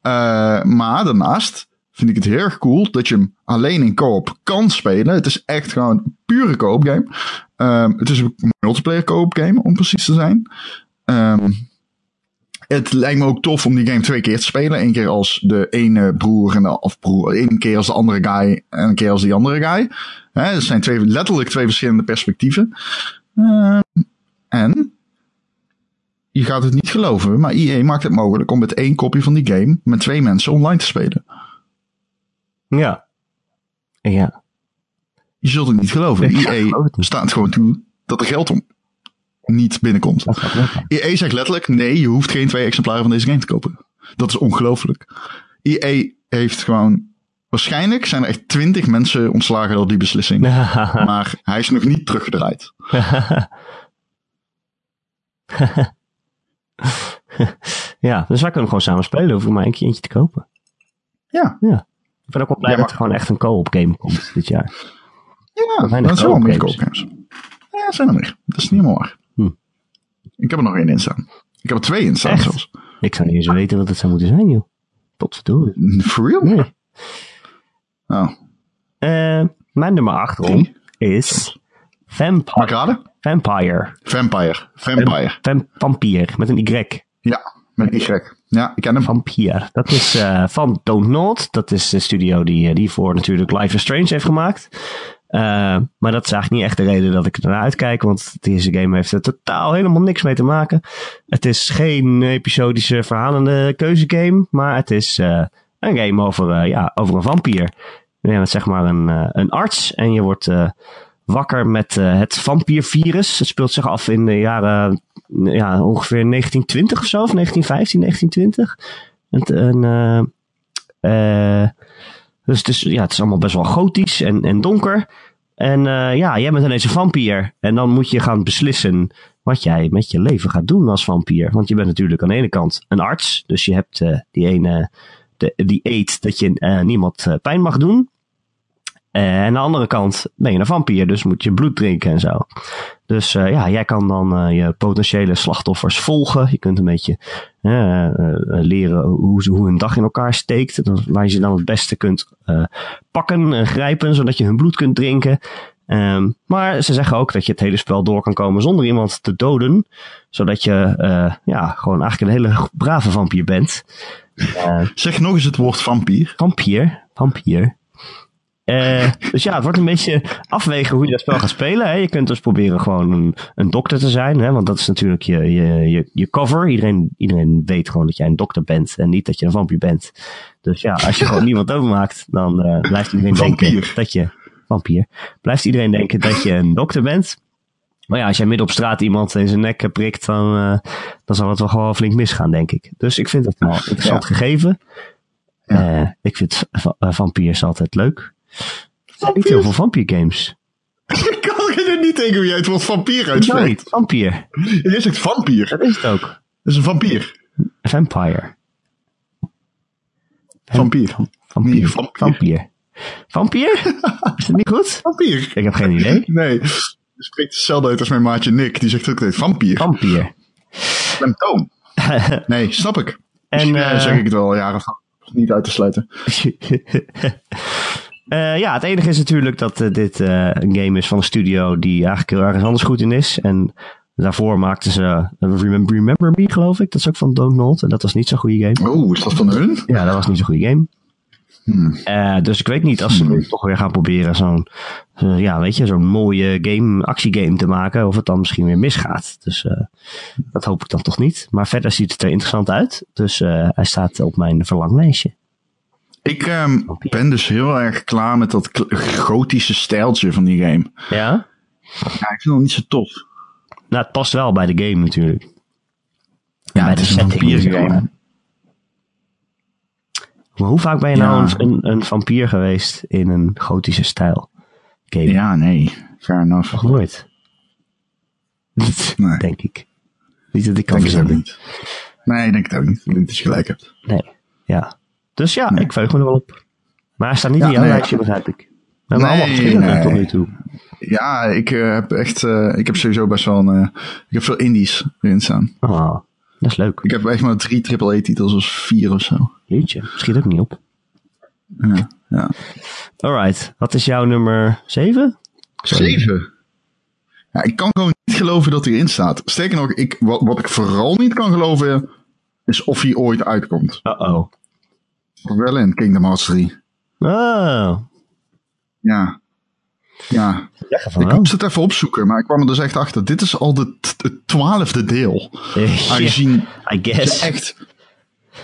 Eh, maar daarnaast vind ik het heel erg cool dat je hem alleen in co-op kan spelen. Het is echt gewoon een pure co-op game. Ehm, het is een multiplayer co-op game, om precies te zijn. Ehm, het lijkt me ook tof om die game twee keer te spelen. Eén keer als de ene broer en de, of broer, één keer als de andere guy en een keer als die andere guy. Hè, dat zijn twee, letterlijk twee verschillende perspectieven. Ehm, en je gaat het niet geloven, maar EA maakt het mogelijk om met één kopje van die game met twee mensen online te spelen. Ja. Ja. Je zult het niet geloven. Het niet. staat gewoon toe dat er geld om niet binnenkomt. EA zegt letterlijk, nee, je hoeft geen twee exemplaren van deze game te kopen. Dat is ongelooflijk. EA heeft gewoon, waarschijnlijk zijn er echt twintig mensen ontslagen door die beslissing. Maar hij is nog niet teruggedraaid. ja, dus wij kunnen gewoon samen spelen. Hoef ik maar een keer eentje te kopen. Ja, Ik ben ook wel blij Ja, dat er gewoon echt een co-op game komt dit jaar. ja Weinig dat zijn wel meer co-op games. Ja, dat zijn er meer. Dat is niet helemaal waar. Hm. Ik heb er nog één in staan. Ik heb er twee in staan Echt? zelfs. Ik zou niet eens weten wat het zou moeten zijn, joh. Potverdorie. For real? Nee. Oh, mijn nummer 8 Drie. is Vampire. Vampire. Vampire. Vampire. Vamp vampier, met een Y. Ja, met die gek. Ja, ik ken hem. Vampier. Dat is eh, van Don't Not. Dat is de studio die, eh, die voor natuurlijk Life is Strange heeft gemaakt. Eh, maar dat is eigenlijk niet echt de reden dat ik ernaar uitkijk. Want deze game heeft er totaal helemaal niks mee te maken. Het is geen episodische verhalende keuzegame. Maar het is eh, een game over, eh, ja, over een vampier. Je bent zeg maar een, eh, een arts. En je wordt eh, wakker met eh, het vampiervirus. Het speelt zich af in de jaren ja, ongeveer 1920 of zo. Of 1915, 1920. En, en, eh, eh, dus het is, ja, het is allemaal best wel gotisch en, en donker. En ja, jij bent ineens een vampier. En dan moet je gaan beslissen wat jij met je leven gaat doen als vampier. Want je bent natuurlijk aan de ene kant een arts. Dus je hebt die ene, de, die eet dat je niemand pijn mag doen. En aan de andere kant ben je een vampier, dus moet je bloed drinken en zo. Dus eh, ja, jij kan dan eh, je potentiële slachtoffers volgen. Je kunt een beetje eh, leren hoe, hoe hun dag in elkaar steekt. Waar je ze dan het beste kunt pakken en grijpen, zodat je hun bloed kunt drinken. Ehm, maar ze zeggen ook dat je het hele spel door kan komen zonder iemand te doden. Zodat je ja, gewoon eigenlijk een hele brave vampier bent. Zeg nog eens het woord vampier. Vampier. Vampier. Eh, dus ja, het wordt een beetje afwegen hoe je dat spel gaat spelen. Hè. Je kunt dus proberen gewoon een, een dokter te zijn. Hè, want dat is natuurlijk je, je, je, je cover. Iedereen, iedereen weet gewoon dat jij een dokter bent. En niet dat je een vampier bent. Dus ja, als je gewoon niemand doodmaakt, dan eh, blijft iedereen Vampier. denken dat je... Vampier. Blijft iedereen denken dat je een dokter bent. Maar ja, als jij midden op straat iemand in zijn nek prikt, dan, eh, dan zal het wel gewoon flink misgaan, denk ik. Dus ik vind het wel interessant gegeven. Ja. Ik vind va- vampiers altijd leuk. Er zijn niet heel veel vampiergames. Ik kan er niet tegen hoe jij het woord vampier uitspreekt. Nooit. Vampier. Jij zegt vampier. Dat is het ook. Dat is een vampier. Vampire. Vampier. Vampier. Nee, vampier. Vampier. Vampier? Is dat niet goed? Vampier. Ik heb geen idee. Nee. Je spreekt hetzelfde uit als mijn maatje Nick. Die zegt ook altijd vampier. Vampier. Klemtoon. Nee, snap ik. En, eh, eh, zeg ik het wel jaren van. Niet uit te sluiten. Eh, ja, het enige is natuurlijk dat eh, dit eh, een game is van een studio die eigenlijk heel ergens anders goed in is. En daarvoor maakten ze Remember, Remember Me, geloof ik. Dat is ook van Don't Not. En dat was niet zo'n goede game. Oh, is dat van hun? Ja, dat was niet zo'n goede game. Hmm. Dus ik weet niet als ze nu toch weer gaan proberen zo'n, ja, weet je, zo'n mooie game, actiegame te maken, of het dan misschien weer misgaat. Dus dat hoop ik dan toch niet. Maar verder ziet het er interessant uit. Dus hij staat op mijn verlanglijstje. Ik ehm, ben dus heel erg klaar met dat gotische stijltje van die game. Ja? Ja, ik vind het niet zo tof. Nou, het past wel bij de game natuurlijk. Ja, bij het de is een setting, zeg maar. vampiergame. Maar hoe vaak ben je nou Ja. een, een, een vampier geweest in een gotische stijl? Game? Ja, nee. Fair enough. Nog nooit. Nee. Denk ik. Niet dat ik kan Denk het ook niet. Nee, ik denk het ook niet. Dat je gelijk hebt. Nee. Ja. Dus ja, Nee. ik veug me er wel op. Maar hij staat niet Ja, in jouw nee. lijstje, begrijp ik. We hebben allemaal verschillende tot nu toe. Ja, ik eh, heb echt, eh, ik heb sowieso best wel een, eh, ik heb veel indies erin staan. Ah, dat is leuk. Ik heb echt maar drie AAA-titels of vier of zo. Jeetje, schiet ook niet op. Ja, ja. Alright, wat is jouw nummer 7? Zeven. Ja, ik kan gewoon niet geloven dat hij erin staat. Sterker nog, ik, wat, wat ik vooral niet kan geloven, is of hij ooit uitkomt. Uh-oh. Wel in Kingdom Hearts 3. Oh, Ja. Ja. Ik moest het even opzoeken, maar ik kwam er dus echt achter. Dit is al de twaalfde deel. Aangezien I guess. echt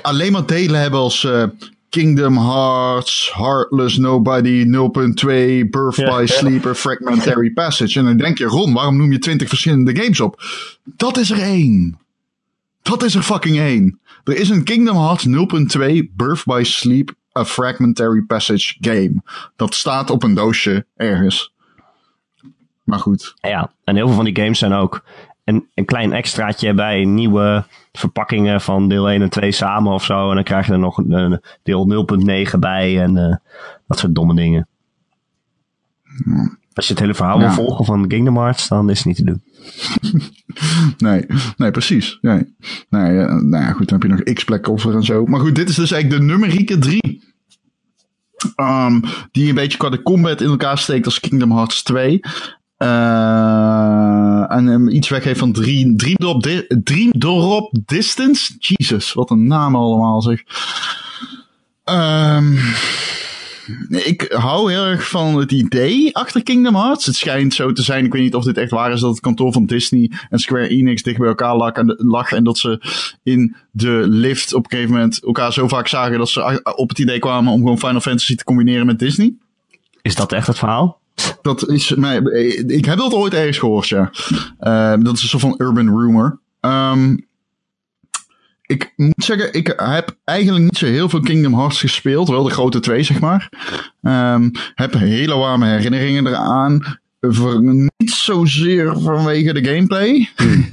alleen maar delen hebben als eh, Kingdom Hearts, Heartless Nobody, 0.2, Birth Ja. by Sleeper, Fragmentary Passage. En dan denk je, Ron, waarom noem je 20 verschillende games op? Dat is er één. Dat is er fucking één. Er is een Kingdom Hearts 0.2 Birth by Sleep, a Fragmentary Passage game. Dat staat op een doosje ergens. Maar goed. Ja, en heel veel van die games zijn ook een, een klein extraatje bij nieuwe verpakkingen van deel 1 en 2 samen of zo. En dan krijg je er nog een, deel 0.9 bij en eh, dat soort domme dingen. Als je het hele verhaal Ja. wil volgen van Kingdom Hearts, dan is het niet te doen. Nee, nee, precies. Nee. Nee, eh, nou ja, goed, dan heb je nog X-Black Offer en zo. Maar goed, dit is dus eigenlijk de numerieke 3. Ehm, die een beetje qua de combat in elkaar steekt als Kingdom Hearts 2. Eh, en hem iets weggeeft van Dream, Dream, Drop, Di- Dream Drop Distance. Jesus, wat een naam allemaal zeg. Ehm, ik hou heel erg van het idee achter Kingdom Hearts. Het schijnt zo te zijn, ik weet niet of dit echt waar is, dat het kantoor van Disney en Square Enix dicht bij elkaar lag en, lag en dat ze in de lift op een gegeven moment elkaar zo vaak zagen dat ze op het idee kwamen om gewoon Final Fantasy te combineren met Disney. Is dat echt het verhaal? Dat is mij, ik heb dat ooit ergens gehoord, ja. Eh, dat is een soort van urban rumor. Ehm, ik moet zeggen, ik heb eigenlijk niet zo heel veel Kingdom Hearts gespeeld. Wel de grote twee, zeg maar. Ehm, heb hele warme herinneringen eraan. Voor, niet zozeer vanwege de gameplay.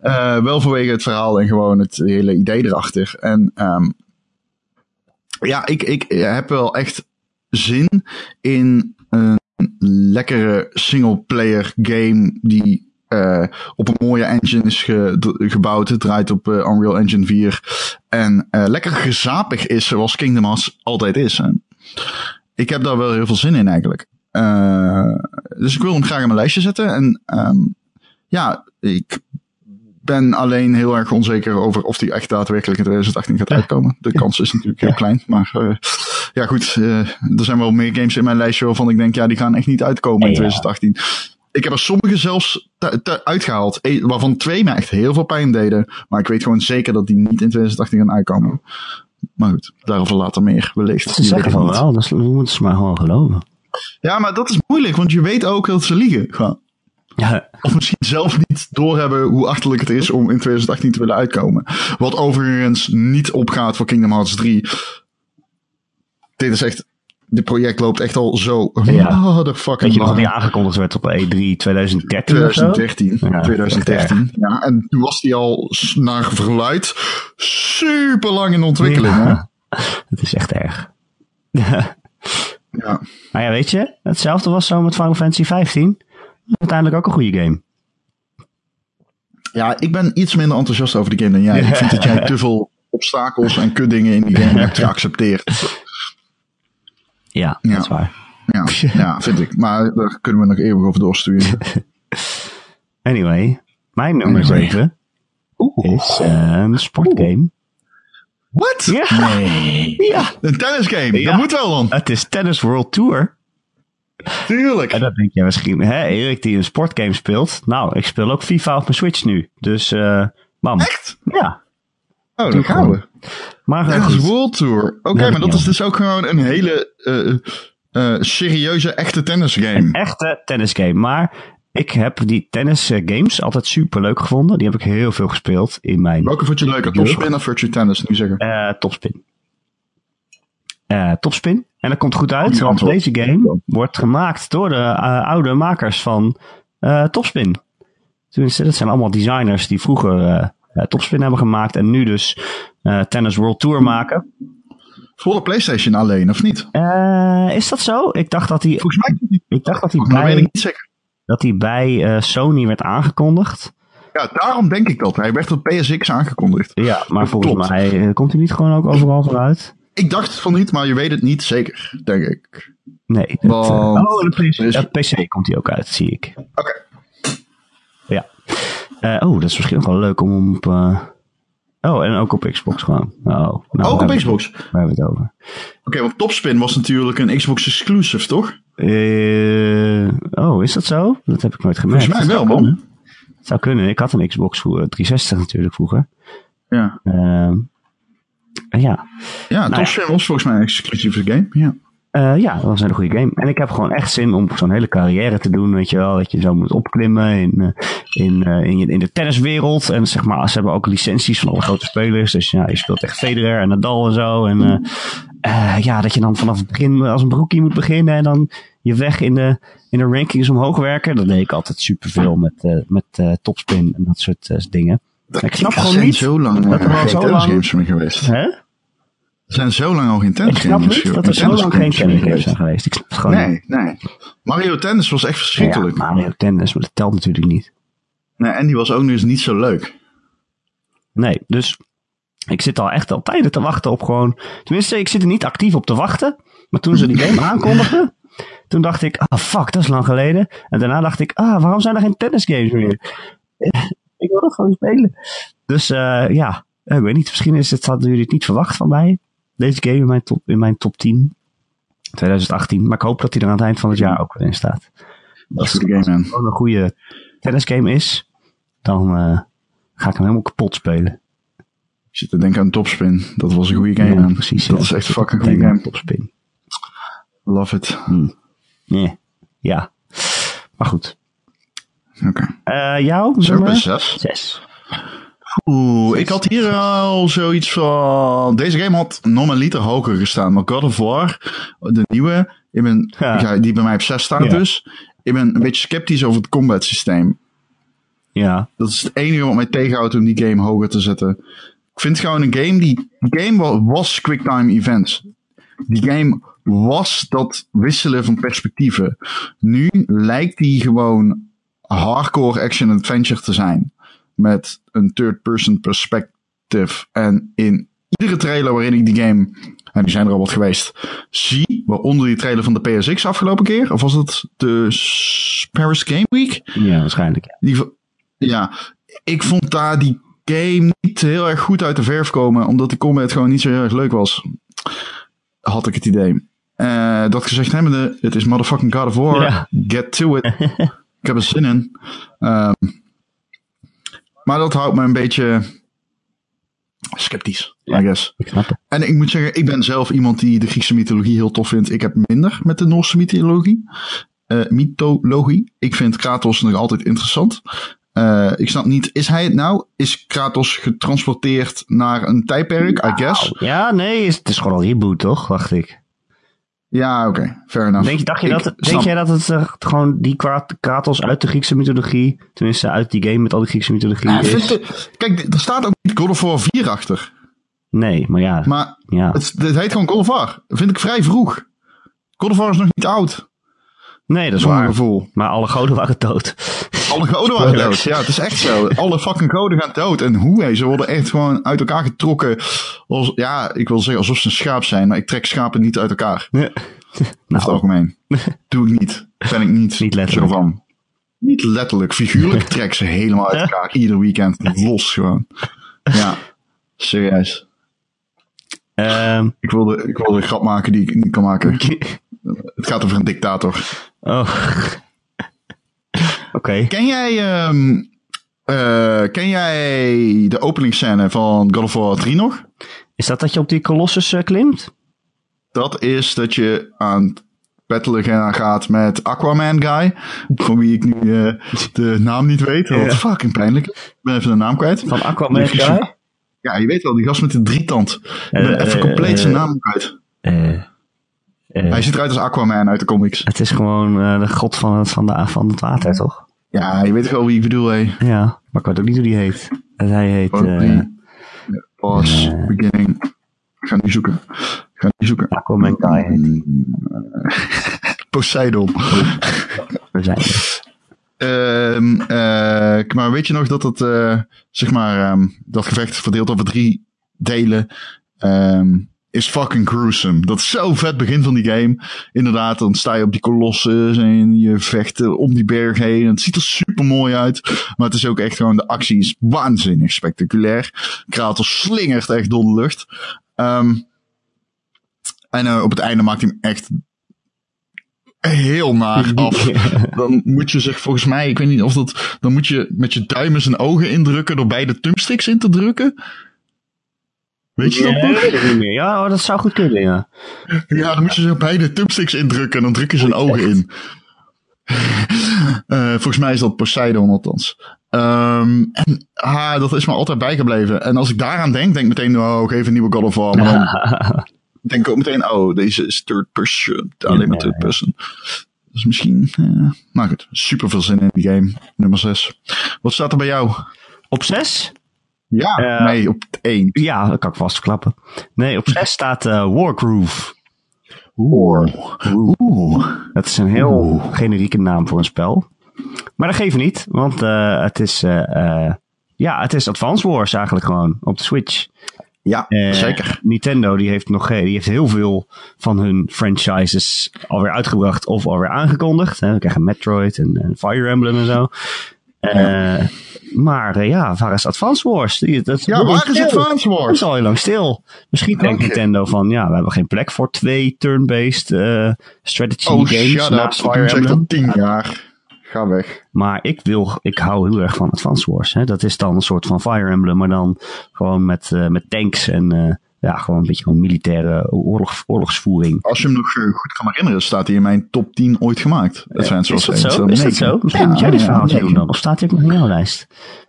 Eh, wel vanwege het verhaal en gewoon het hele idee erachter. En ehm, ja, ik, ik heb wel echt zin in een lekkere singleplayer game die eh, op een mooie engine is ge- gebouwd. Het draait op eh, Unreal Engine 4. En eh, lekker gezapig is zoals Kingdom Hearts altijd is. En ik heb daar wel heel veel zin in eigenlijk. Eh, dus ik wil hem graag in mijn lijstje zetten. En ehm, ja, ik ben alleen heel erg onzeker over of die echt daadwerkelijk in 2018 gaat uitkomen. De kans is natuurlijk heel klein. Maar eh, ja goed, er zijn wel meer games in mijn lijstje waarvan ik denk, ja, die gaan echt niet uitkomen in Ja. 2018. Ik heb er sommige zelfs uitgehaald, eh, waarvan twee me echt heel veel pijn deden. Maar ik weet gewoon zeker dat die niet in 2018 gaan uitkomen. Maar goed, daarover later meer wellicht. Ze zeggen van wel, dus we moeten ze maar gewoon geloven. Ja, maar dat is moeilijk, want je weet ook dat ze liegen. Gewoon. Ja, Of misschien zelf niet doorhebben hoe achterlijk het is om in 2018 te willen uitkomen. Wat overigens niet opgaat voor Kingdom Hearts 3. Dit is echt. Dit project loopt echt al zo. Ja. Motherfucking weet je nog dat die aangekondigd werd op E E3 2013 of zo? 2013. Ja, 2013. Ja, en toen was die al naar verluid super lang in ontwikkeling. hè? Ja. Het is echt erg. Ja. Maar ja, weet je, hetzelfde was zo met Final Fantasy 15. Uiteindelijk ook een goede game. ja, ik ben iets minder enthousiast over de game dan jij. Ik vind dat jij te veel obstakels en kutdingen in die game hebt geaccepteerd. Ja, Ja. dat is waar. Ja, ja, vind ik. Maar daar kunnen we nog eeuwig over doorsturen. Anyway, mijn nummer Anyway. 7 is eh, een sportgame. Wat? Ja. Nee. Ja, Een tennisgame. Ja. Dat moet wel dan. het is Tennis World Tour. Tuurlijk. En dat denk je misschien, hè, Erik die een sportgame speelt. Nou, ik speel ook FIFA op mijn Switch nu. Dus, bam. Echt? Ja, Oh, daar gaan we. maar eh, Tennis goed. World Tour. Oké, Ja, maar dat ja. is dus ook gewoon een hele eh, eh, serieuze, echte tennisgame. echte tennisgame. Maar ik heb die tennis eh, games altijd super leuk gevonden. Die heb ik heel veel gespeeld in mijn Welke vond je leuker? Topspin of Virtue Tennis, nu zeggen? eh, topspin. Eh, topspin. En dat komt goed uit, want deze game wordt gemaakt door de eh, oude makers van eh, Topspin. Tenminste, dat zijn allemaal designers die vroeger eh, eh, Topspin hebben gemaakt en nu dus eh, Tennis World Tour maken. Voor de PlayStation alleen, of niet? Eh, is dat zo? Ik dacht dat hij, Volgens mij niet. ik dacht dat hij Maar dat weet ik bij, niet zeker. dat hij bij eh, Sony werd aangekondigd. Ja, daarom denk ik dat. Hij werd op PSX aangekondigd. Ja, maar Dat volgens klopt. mij eh, komt hij niet gewoon ook overal vooruit. Ik dacht van niet, maar je weet het niet zeker, denk ik. Nee. het, eh, Want- oh, de PC, Dus- ja, PC komt hij ook uit, zie ik. Oké. Eh, oh, dat is misschien nog wel leuk om op... eh, Oh, en ook op Xbox gewoon. Oh, nou, Ook waar op Xbox. Waar hebben we het over? Oké, want Topspin was natuurlijk een Xbox exclusive, toch? Eh, oh, is dat zo? Dat heb ik nooit gemerkt. Volgens mij wel, man. kunnen. Het zou kunnen. Ik had een Xbox voor 360 natuurlijk vroeger. Ja. En ja. Ja, Nou Topspin was volgens mij een exclusieve game. Ja. Eh, ja, dat was een hele goede game. En ik heb gewoon echt zin om zo'n hele carrière te doen, weet je wel. Dat je zo moet opklimmen in, eh, in, eh, in, in de tenniswereld. En zeg maar, ze hebben ook licenties van alle grote spelers. Dus ja, je speelt echt Federer en Nadal en zo. En eh, eh, ja, dat je dan vanaf het begin als een broekie moet beginnen. En dan je weg in de, in de rankings omhoog werken. Dat deed ik altijd superveel met, met topspin en dat soort dingen. Ik snap gewoon niet zo lang dat er al geen zo lang- tennisgames meer geweest. Hè? Er zijn zo lang al geen Ik snap niet dat er zo lang geen tennisgames zijn geweest. Ik snap het gewoon niet. Nee, nee. Mario Tennis was echt verschrikkelijk. Ja, Mario Tennis, maar dat telt natuurlijk niet. Nee, en die was ook nog eens niet zo leuk. Nee, dus ik zit al echt al tijden te wachten op gewoon... Tenminste, ik zit er niet actief op te wachten. Maar toen ze die game aankondigden, toen dacht ik, ah fuck, dat is lang geleden. En daarna dacht ik, ah, waarom zijn er geen tennisgames meer? ik wil dat gewoon spelen. Dus eh, ja, ik weet niet, misschien is het, hadden jullie het niet verwacht van mij. Deze game in mijn top, in mijn top 10. 2018. Maar ik hoop dat hij er aan het eind van het jaar ook weer in staat. Is de game, gewoon een goede tennisgame is, dan eh, ga ik hem helemaal kapot spelen. Ik zit te denken aan Topspin. Dat was een goede game, Ja, precies. Dat ja. is echt fucking goede game. Topspin. Love it. Nee. Ja. Maar goed. Oké. Eh jou? Nummer? zes. Zes. Oeh, ik had hier al zoiets van... Deze game had normaliter hoger gestaan. Maar God of War, de nieuwe, ik ben, Ja. die bij mij op 6 staat Ja. dus. Ik ben een beetje sceptisch over het combat systeem. Ja. Dat is het enige wat mij tegenhoudt om die game hoger te zetten. Ik vind gewoon een game die... Die game wa- was quicktime events. Die game was dat wisselen van perspectieven. Nu lijkt die gewoon hardcore action adventure te zijn. Met een third person perspective. En in iedere trailer waarin ik die game, en die zijn er al wat geweest, zie, waaronder die trailer van de PSX afgelopen keer, of was het de Paris Game Week? Ja, waarschijnlijk. ja. Die, v- ja, ik vond daar die game niet heel erg goed uit de verf komen, omdat de combat gewoon niet zo heel erg leuk was. Had ik het idee. Eh, dat gezegd hebbende, het is motherfucking God of War. Ja. Get to it. ik heb er zin in. Ehm, maar dat houdt me een beetje sceptisch, I guess. Ik snap het. En ik moet zeggen, ik ben zelf iemand die de Griekse mythologie heel tof vindt. Ik heb minder met de Noorse mythologie. Eh, mythologie. Ik vind Kratos nog altijd interessant. Eh, ik snap niet, is hij het nou? Is Kratos getransporteerd naar een tijdperk, I guess? Ja, nee, het is gewoon al reboot, toch? Dacht ik. Ja, oké, fair enough. Denk, je- dacht je dat, denk jij dat het eh, gewoon die Kra- Kratos uit de Griekse mythologie, tenminste uit die game met al die Griekse mythologie Ja, is? kijk, er staat ook niet God of War 4 achter. Nee, maar ja. Maar ja. het, het heet gewoon God of War. Vind ik vrij vroeg. God of War is nog niet oud, Nee, dat is waar. gevoel. Maar alle goden waren dood. Alle goden waren dood. Ja, het is echt zo. Alle fucking goden gaan dood. En hoe, hé, ze worden echt gewoon uit elkaar getrokken. Als, ja, ik wil zeggen alsof ze een schaap zijn, maar ik trek schapen niet uit elkaar. Ja. Over Nou, het algemeen. Doe ik niet. Ben ik niet, Niet letterlijk. zo van. Niet letterlijk. Figuurlijk trek ze helemaal uit elkaar. Ieder weekend. Los gewoon. Ja, serieus. ehm, Ik wilde, ik wilde een grap maken die ik niet kan maken. Het gaat over een dictator. oh. Oké. Ken jij, ken jij de openingsscène van God of War 3 nog? Is dat dat je op die Colossus eh, klimt? Dat is dat je aan gaan- gaat met Aquaman Guy. Van wie ik nu eh, de naam niet weet. Wat Ja. fucking pijnlijk. Ik ben even de naam kwijt. Van Aquaman Guy? Ja, je weet wel, die gast met de drietand. Ik ben even compleet zijn naam kwijt. Eh, eh, Hij ziet eruit als Aquaman uit de comics. het is gewoon eh, de god van het, van, de, van het water, toch? Ja, je weet wel wie ik bedoel, hé. Ja, maar ik weet ook niet hoe die heet. En hij heet... Eh, Pause, beginning. Ik ga nu zoeken. Ga die zoeken. Aquaman heet. Poseidon. We zijn er. Ehm, eh, maar weet je nog dat het, eh, zeg maar, ehm, dat gevecht verdeeld over drie delen ehm, is fucking gruesome. Dat is zo vet begin van die game. Inderdaad, dan sta je op die kolossus en je vecht om die berg heen. En het ziet er super mooi uit. Maar het is ook echt gewoon, de actie is waanzinnig spectaculair. Kratos slingert echt door de lucht. Ehm, en eh, op het einde maakt hij hem echt heel naar af. Dan moet je zich volgens mij, ik weet niet of dat, dan moet je met je duimen zijn ogen indrukken door beide thumbsticks in te drukken. Weet je dat Ja, nog? ik het niet meer. Ja, oh, dat zou goed kunnen, ja. Ja, dan moet je zo beide thumbsticks indrukken en dan druk je zijn ogen in. Eh, volgens mij is dat Poseidon althans. Ehm, en ah, dat is me altijd bijgebleven. En als ik daaraan denk, denk ik meteen, oh, geef een nieuwe God of War. Maar dan denk ik ook meteen, oh, deze is third person. Alleen maar Ja, third ja. person. Dus misschien, eh nou goed, super veel zin in die game. Nummer 6. Wat staat er bij jou? Op zes? Ja, Eh, nee, op 1. Ja, dat kan ik vast verklappen. Nee, op zes staat eh Wargroove. Oeh. Oeh. Dat is een heel generieke naam voor een spel. Maar dat geeft niet, want eh, het is... ja, het is Advance Wars eigenlijk gewoon op de Switch. Ja, zeker. Nintendo die heeft nog die heeft heel veel van hun franchises alweer uitgebracht of alweer aangekondigd. Hè. We krijgen Metroid en, en Fire Emblem en zo. Eh, Maar eh, ja, waar is Advance Wars? Die, dat, Ja, waar is. Advance Dat Wars? is al heel lang stil. Misschien denkt. Nintendo van, ja, we hebben geen plek voor twee turn-based eh, strategy Oh, games. shut up. Fire doe echt Emblem. al tien jaar. Ga weg. Maar ik wil, ik hou heel erg van Advance Wars. Hè. Dat is dan een soort van Fire Emblem, maar dan gewoon met, met tanks en ja, gewoon een beetje gewoon militaire oorlog, oorlogsvoering. Als je hem nog eh, goed kan herinneren, staat hij in mijn top 10 ooit gemaakt. Advance Is dat 1. zo? Is dat zo? Misschien moet jij dit verhaaltje doen dan. Of staat hij ook nog in jouw lijst?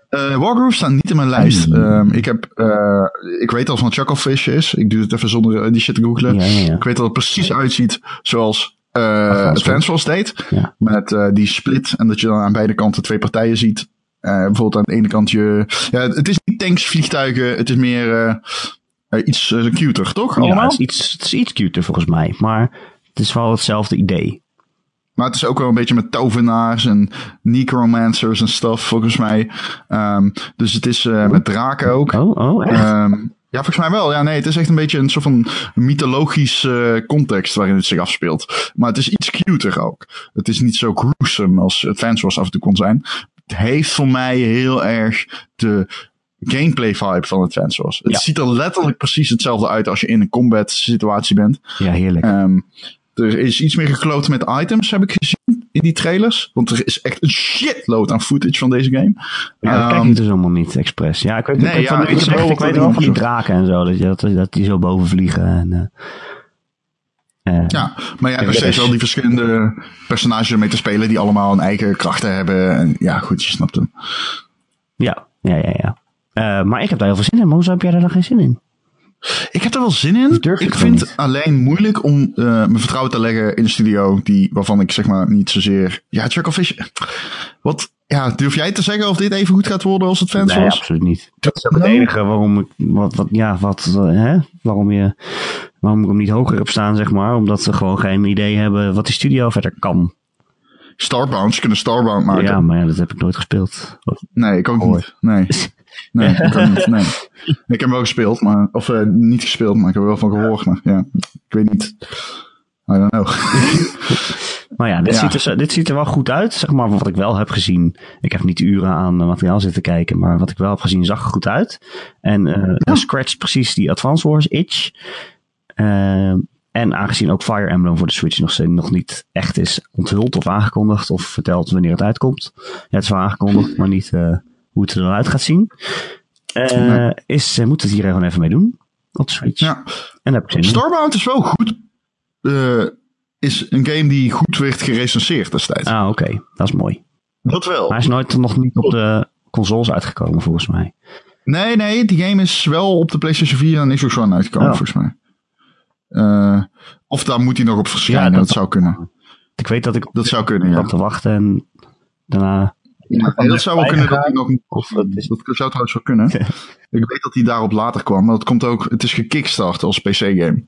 Eh, Wargroove staat niet in mijn lijst. Hmm. Ehm, ik, heb, eh, ik weet al van Chucklefish is. Ik doe het even zonder die shit te googlen. Ja, ja, ja. Ik weet dat het precies uitziet zoals eh Advance Advance Wars deed. Ja. Met eh, die split. En dat je dan aan beide kanten twee partijen ziet. Eh, bijvoorbeeld aan de ene kant je... Ja, het is niet tanks, vliegtuigen. Het is meer eh, iets eh, cuter, toch? Ja, Allemaal? het, is iets, het is iets cuter volgens mij. Maar het is wel hetzelfde idee. Maar het is ook wel een beetje met tovenaars en necromancers en stuff, volgens mij. Ehm, dus het is eh, met draken ook. Oh, oh, echt? Ehm, ja, volgens mij wel. Ja, nee, het is echt een beetje een soort van mythologisch context waarin het zich afspeelt. Maar het is iets cuter ook. Het is niet zo gruesome als Advance Wars af en toe kon zijn. Het heeft voor mij heel erg de gameplay vibe van Advance Wars. Het Ja. ziet er letterlijk precies hetzelfde uit als je in een combat situatie bent. ja, heerlijk. Ehm, er is iets meer gekloot met items, heb ik gezien in die trailers. Want er is echt een shitload aan footage van deze game. Ja, dat kijk Ehm, ik dus helemaal niet expres. Ja, ik weet, Nee, ik, ja, van, ik ik, heb zeg, wel ik wat weet wel van die draken en zo. Dat, dat, dat die zo boven vliegen. En, eh, eh, Ja, maar Ja, steeds dus- wel die verschillende personages ermee te spelen die allemaal hun eigen krachten hebben. En ja, goed, je snapt hem. ja, ja, ja. ja. Eh, maar ik heb daar heel veel zin in. Maar hoezo heb jij daar dan geen zin in? Ik heb er wel zin in. Ik vind het alleen moeilijk om eh, mijn vertrouwen te leggen in een studio die, waarvan ik zeg maar niet zozeer... Ja, Chucklefish... Wat, ja, durf jij te zeggen of dit even goed gaat worden als het fans Nee, was? absoluut niet. Dat is ook het enige waarom ik, wat, wat, ja, wat, eh, hè? Waarom, je, waarom ik hem niet hoger heb staan, zeg maar. Omdat ze gewoon geen idee hebben wat die studio verder kan. Starbound, ze kunnen Starbound maken. Ja, maar ja, dat heb ik nooit gespeeld. Nee, ik ook Hoor. niet. Nee. Nee, ik niet. Nee. Ik heb hem wel gespeeld, maar, of eh, niet gespeeld, maar ik heb er wel van gehoord. Maar ja, ik weet niet. I don't know. Maar ja, dit, Ja. Ziet er, dit ziet er wel goed uit. Zeg maar wat ik wel heb gezien. Ik heb niet uren aan materiaal zitten kijken. Maar wat ik wel heb gezien zag er goed uit. En hij scratcht precies die Advance Wars itch. Eh, en aangezien ook Fire Emblem voor de Switch nog, steeds- nog niet echt is onthuld of aangekondigd. Of verteld wanneer het uitkomt. Ja, het is wel aangekondigd, maar niet hoe het er dan uit gaat zien. Eh, Nee. is, eh, moet het hier gewoon even mee doen. Op de Switch. ja. En heb ik zin. Starbound is wel goed. eh, is een game die goed werd gerecenseerd destijds. Ah, oké. Dat is mooi. Dat wel. Maar hij is nooit nog niet op de consoles uitgekomen, volgens mij. Nee, nee, die game is wel op de PlayStation 4 en Xbox One uitgekomen, Oh. volgens mij. Of daar moet hij nog op verschijnen, Ja, dat, dat- zou kunnen. Ik weet dat ik Dat zou kunnen, ja. te wachten en daarna Ja, dat zou wel kunnen dat hij nog. Of is Dat zou trouwens wel kunnen. Ik weet dat hij daarop later kwam, maar dat komt ook. Het is gekickstart als PC-game.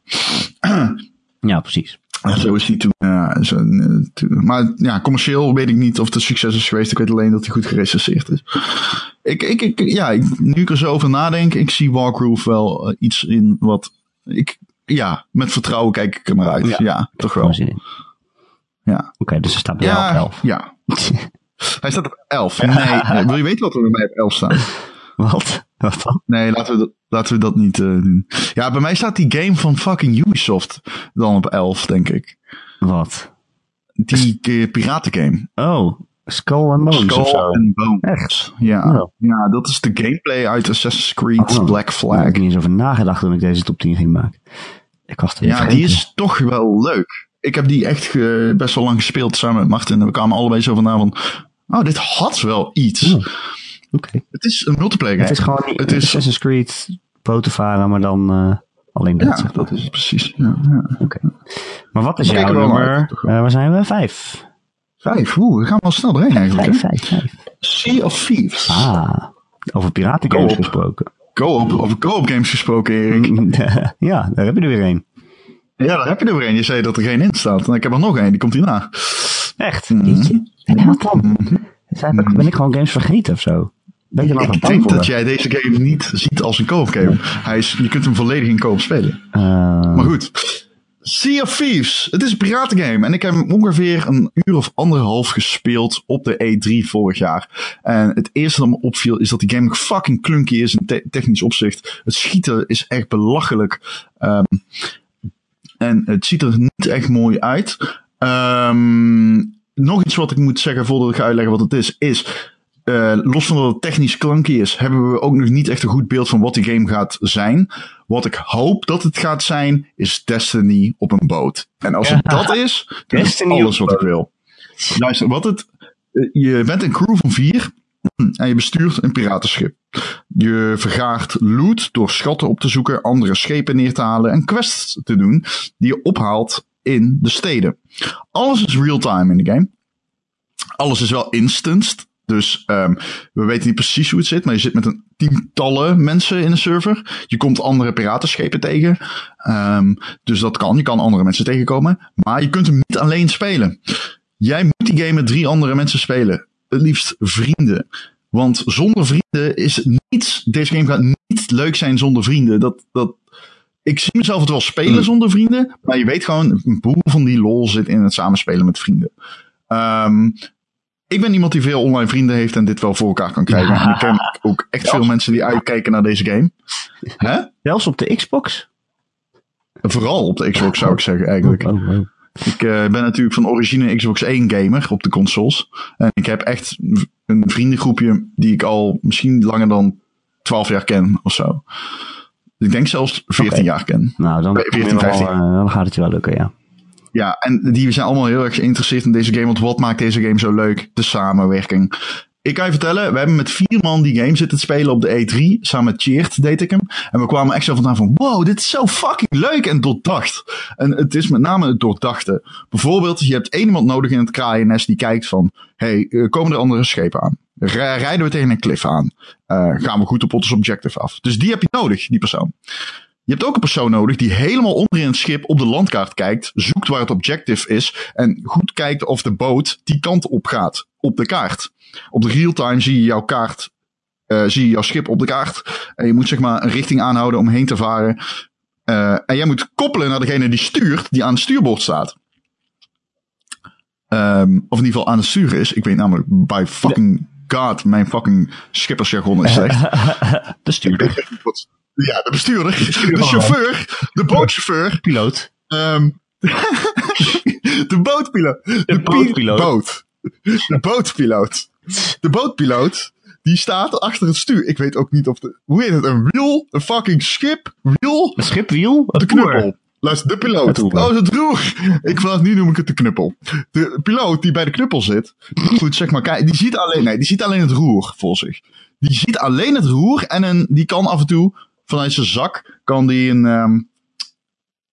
Ja, precies. En zo is hij toen. ja, zo, eh, toen- maar ja, commercieel weet ik niet of het een succes is geweest. Ik weet alleen dat hij goed gerecenseerd is. Ik, ik, ik, ja, ik- nu ik er zo over nadenk, ik zie Wargroove wel eh, iets in wat. Ik, ja, met vertrouwen kijk ik er naar uit. Ja. Ja, toch wel. Ja. Oké, dus er staat bij jou op Ja, 11. ja. Hij staat op 11. Nee, nee, wil je weten wat er bij mij op 11 staat? Wat? Wat dan? Nee, laten we dat, laten we dat niet eh, doen. Ja, bij mij staat die game van fucking Ubisoft dan op 11, denk ik. Wat? Die uh, piratengame. Oh, Skull and Bones of Skull zo. and Bones. Echt? Ja. Oh. ja, dat is de gameplay uit Assassin's Creed Oh. Black Daar Flag. heb ik niet eens over nagedacht toen ik deze top 10 ging maken. Ik was er Ja, vergeten. die is toch wel leuk. Ik heb die echt ge- best wel lang gespeeld samen met Martin. En we kwamen allebei zo vandaan van... Oh, dit had wel iets. Oké. Het is een multiplayer game. Het is gewoon niet Het is- Assassin's Creed boten varen, maar dan eh, alleen dat. Ja, zeg maar. dat is het precies. Ja, ja. Oké. Maar wat is jouw nummer? Eh, waar zijn we? Vijf. Vijf. Oeh, we gaan wel snel doorheen eigenlijk. Vijf, vijf, vijf. Sea of Thieves. Ah, over piratengames gesproken. Co-op, over co-op games gesproken, Erik. ja, daar heb je er weer een. Ja, daar heb je er weer een. Je zei dat er geen in staat. En ik heb er nog een, die komt hierna. Echt? Mhm. Jeetje. En wat dan? Zijn- Ben ik gewoon games vergeten of zo? Ben je nog Ik bang denk voor? dat jij deze game niet ziet als een co-op game. Hij is, je kunt hem volledig in co-op spelen. Eh, Maar goed. Sea of Thieves. Het is een piratengame. En ik heb hem ongeveer een uur of anderhalf gespeeld op de E3 vorig jaar. En het eerste dat me opviel is dat die game fucking clunky is in te- technisch opzicht. Het schieten is echt belachelijk. Ehm, en het ziet er niet echt mooi uit. Ehm, nog iets wat ik moet zeggen voordat ik ga uitleggen wat het is, is eh, los van dat het technisch clunky is, hebben we ook nog niet echt een goed beeld van wat die game gaat zijn. Wat ik hoop dat het gaat zijn, is Destiny op een boot. En als het dat is, dan is alles wat ik wil. Luister, wat het, eh, je bent een crew van vier en je bestuurt een piratenschip. Je vergaart loot door schatten op te zoeken, andere schepen neer te halen en quests te doen die je ophaalt in de steden. Alles is real-time in de game. Alles is wel instanced. Dus ehm, we weten niet precies hoe het zit, maar je zit met een tientallen mensen in een server. Je komt andere piratenschepen tegen. Ehm, dus dat kan. Je kan andere mensen tegenkomen. Maar je kunt hem niet alleen spelen. Jij moet die game met drie andere mensen spelen. Het liefst vrienden. Want zonder vrienden is niets. Deze game gaat niet leuk zijn zonder vrienden. Dat, dat, ik zie mezelf het wel spelen zonder vrienden. Maar je weet gewoon, een boel van die lol zit in het samenspelen met vrienden. Ehm, ik ben iemand die veel online vrienden heeft en dit wel voor elkaar kan krijgen. En ik ken ook echt veel mensen die uitkijken naar deze game. Hè? Zelfs op de Xbox? Vooral op de Xbox zou ik zeggen eigenlijk. Oh, oh. Ik eh, ben natuurlijk van origine Xbox 1 gamer op de consoles. En ik heb echt een vriendengroepje die ik al misschien langer dan 12 jaar ken of zo. Ik denk zelfs 14 Oké. jaar ken. Nou, dan, 14, kom je wel, 15. eh, dan gaat het je wel lukken, ja. Ja, en die zijn allemaal heel erg geïnteresseerd in deze game. Want wat maakt deze game zo leuk? De samenwerking. Ik kan je vertellen, we hebben met vier man die game zitten te spelen op de E3. Samen met Cheert deed ik hem. En we kwamen echt zo vandaan van, wow, dit is zo fucking leuk en doordacht. En het is met name het doordachte. Bijvoorbeeld, je hebt één iemand nodig in het kraaiennest die kijkt van, hey, eh, komen er andere schepen aan? Rijden we tegen een cliff aan? Eh, gaan we goed op ons objective af? Dus die heb je nodig, die persoon. Je hebt ook een persoon nodig die helemaal onderin het schip op de landkaart kijkt, zoekt waar het objective is en goed kijkt of de boot die kant op gaat op de kaart. Op de real-time zie je jouw kaart, eh, zie je jouw schip op de kaart en je moet zeg maar een richting aanhouden om heen te varen. Eh, en jij moet koppelen naar degene die stuurt, die aan het stuurboord staat. Ehm, of in ieder geval aan het sturen is. Ik weet namelijk by fucking god, mijn fucking schippersjargon is slecht. De stuurder. Ja, de bestuurder, de chauffeur, de bootchauffeur, Piloot. ehm, de bootpiloot. De, pi- bootpiloot. Boot. De bootpiloot. De bootpiloot, die staat achter het stuur. Ik weet ook niet of de, hoe heet het, een wiel, een fucking schip, wiel, Een schipwiel? de knuppel. Luister, de piloot. Oh, het roer. Ik vanaf nu noem ik het de knuppel. De piloot die bij de knuppel zit. Goed, zeg maar, kijk, die ziet alleen, nee, die ziet alleen het roer voor zich. Die ziet alleen het roer en een, die kan af en toe vanuit zijn zak kan die een, ehm,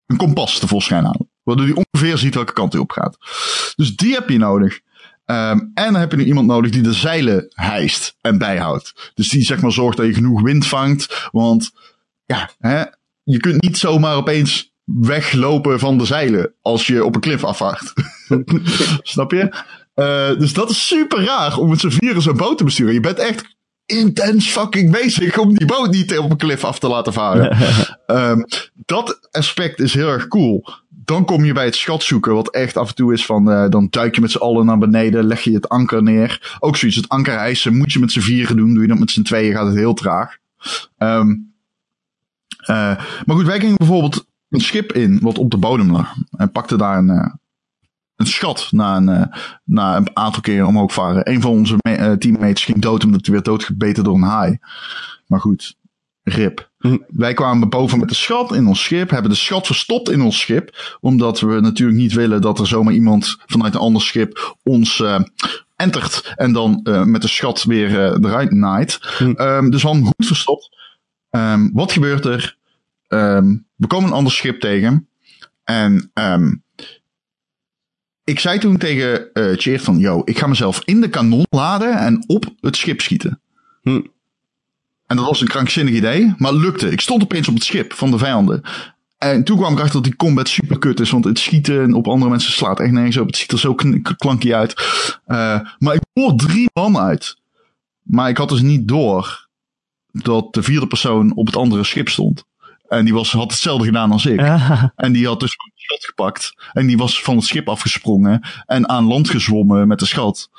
een kompas tevoorschijn halen. Waardoor hij ongeveer ziet welke kant hij op gaat. Dus die heb je nodig. Ehm, en dan heb je nu iemand nodig die de zeilen hijst en bijhoudt. Dus die zeg maar zorgt dat je genoeg wind vangt. Want ja, hè, je kunt niet zomaar opeens weglopen van de zeilen als je op een klif afvaart. Snap je? Uh, dus dat is super raar om met z'n vieren zo'n boot te besturen. Je bent echt intens fucking bezig om die boot niet op een klif af te laten varen. um, dat aspect is heel erg cool. Dan kom je bij het schat zoeken, wat echt af en toe is van, uh, dan duik je met z'n allen naar beneden, leg je het anker neer. Ook zoiets, het anker hijsen moet je met z'n vieren doen, doe je dat met z'n tweeën gaat het heel traag. Um, uh, maar goed, wij gingen bijvoorbeeld een schip in wat op de bodem lag. En pakte daar een, uh, een schat na een, na een aantal keren omhoog varen. Een van onze teammates ging dood omdat hij werd doodgebeten door een haai. Maar goed, rip. Hm. Wij kwamen boven met de schat in ons schip, hebben de schat verstopt in ons schip. Omdat we natuurlijk niet willen dat er zomaar iemand vanuit een ander schip ons uh, entert. En dan uh, met de schat weer uh, eruit naait. Hm. Um, dus we hadden goed verstopt. Um, wat gebeurt er? Um, we komen een ander schip tegen. En ik zei toen tegen uh, Cheer van, yo, ik ga mezelf in de kanon laden en op het schip schieten. Hm. En dat was een krankzinnig idee, maar het lukte. Ik stond opeens op het schip van de vijanden. En toen kwam ik achter dat die combat super kut is, want het schieten op andere mensen slaat echt nergens op. Het ziet er zo klankie uit. Uh, maar ik hoor drie man uit. Maar ik had dus niet door dat de vierde persoon op het andere schip stond. En die was, had hetzelfde gedaan als ik. Ja. En die had dus een schat gepakt. En die was van het schip afgesprongen. En aan land gezwommen met de schat.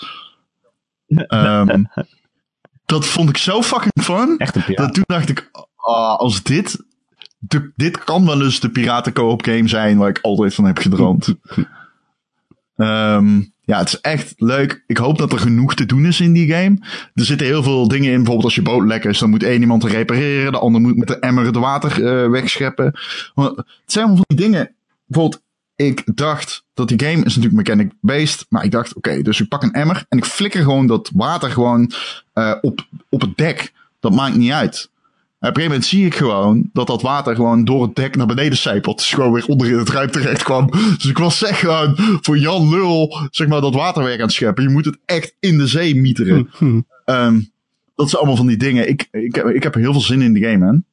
um, dat vond ik zo fucking fun. Echt een dat toen dacht ik, oh, als dit, de, dit kan wel eens de piraten co-op game zijn waar ik altijd van heb gedroomd. um, ja, het is echt leuk. Ik hoop dat er genoeg te doen is in die game. Er zitten heel veel dingen in. Bijvoorbeeld als je boot lekker is, dan moet één iemand repareren. De ander moet met de emmer het water uh, wegscheppen. Maar het zijn allemaal van die dingen. Bijvoorbeeld, ik dacht dat die game is natuurlijk mechanic based. Maar ik dacht, oké, okay, dus ik pak een emmer en ik flikker gewoon dat water gewoon uh, op, op het dek. Dat maakt niet uit. En op een gegeven moment zie ik gewoon dat dat water gewoon door het dek naar beneden zijpelt. Dus gewoon weer onder in het ruim terecht kwam. Dus ik was zeg gewoon voor Jan Lul, zeg maar, dat waterwerk aan het scheppen. Je moet het echt in de zee mieteren. um, dat zijn allemaal van die dingen. Ik, ik, heb, ik heb heel veel zin in de game, man.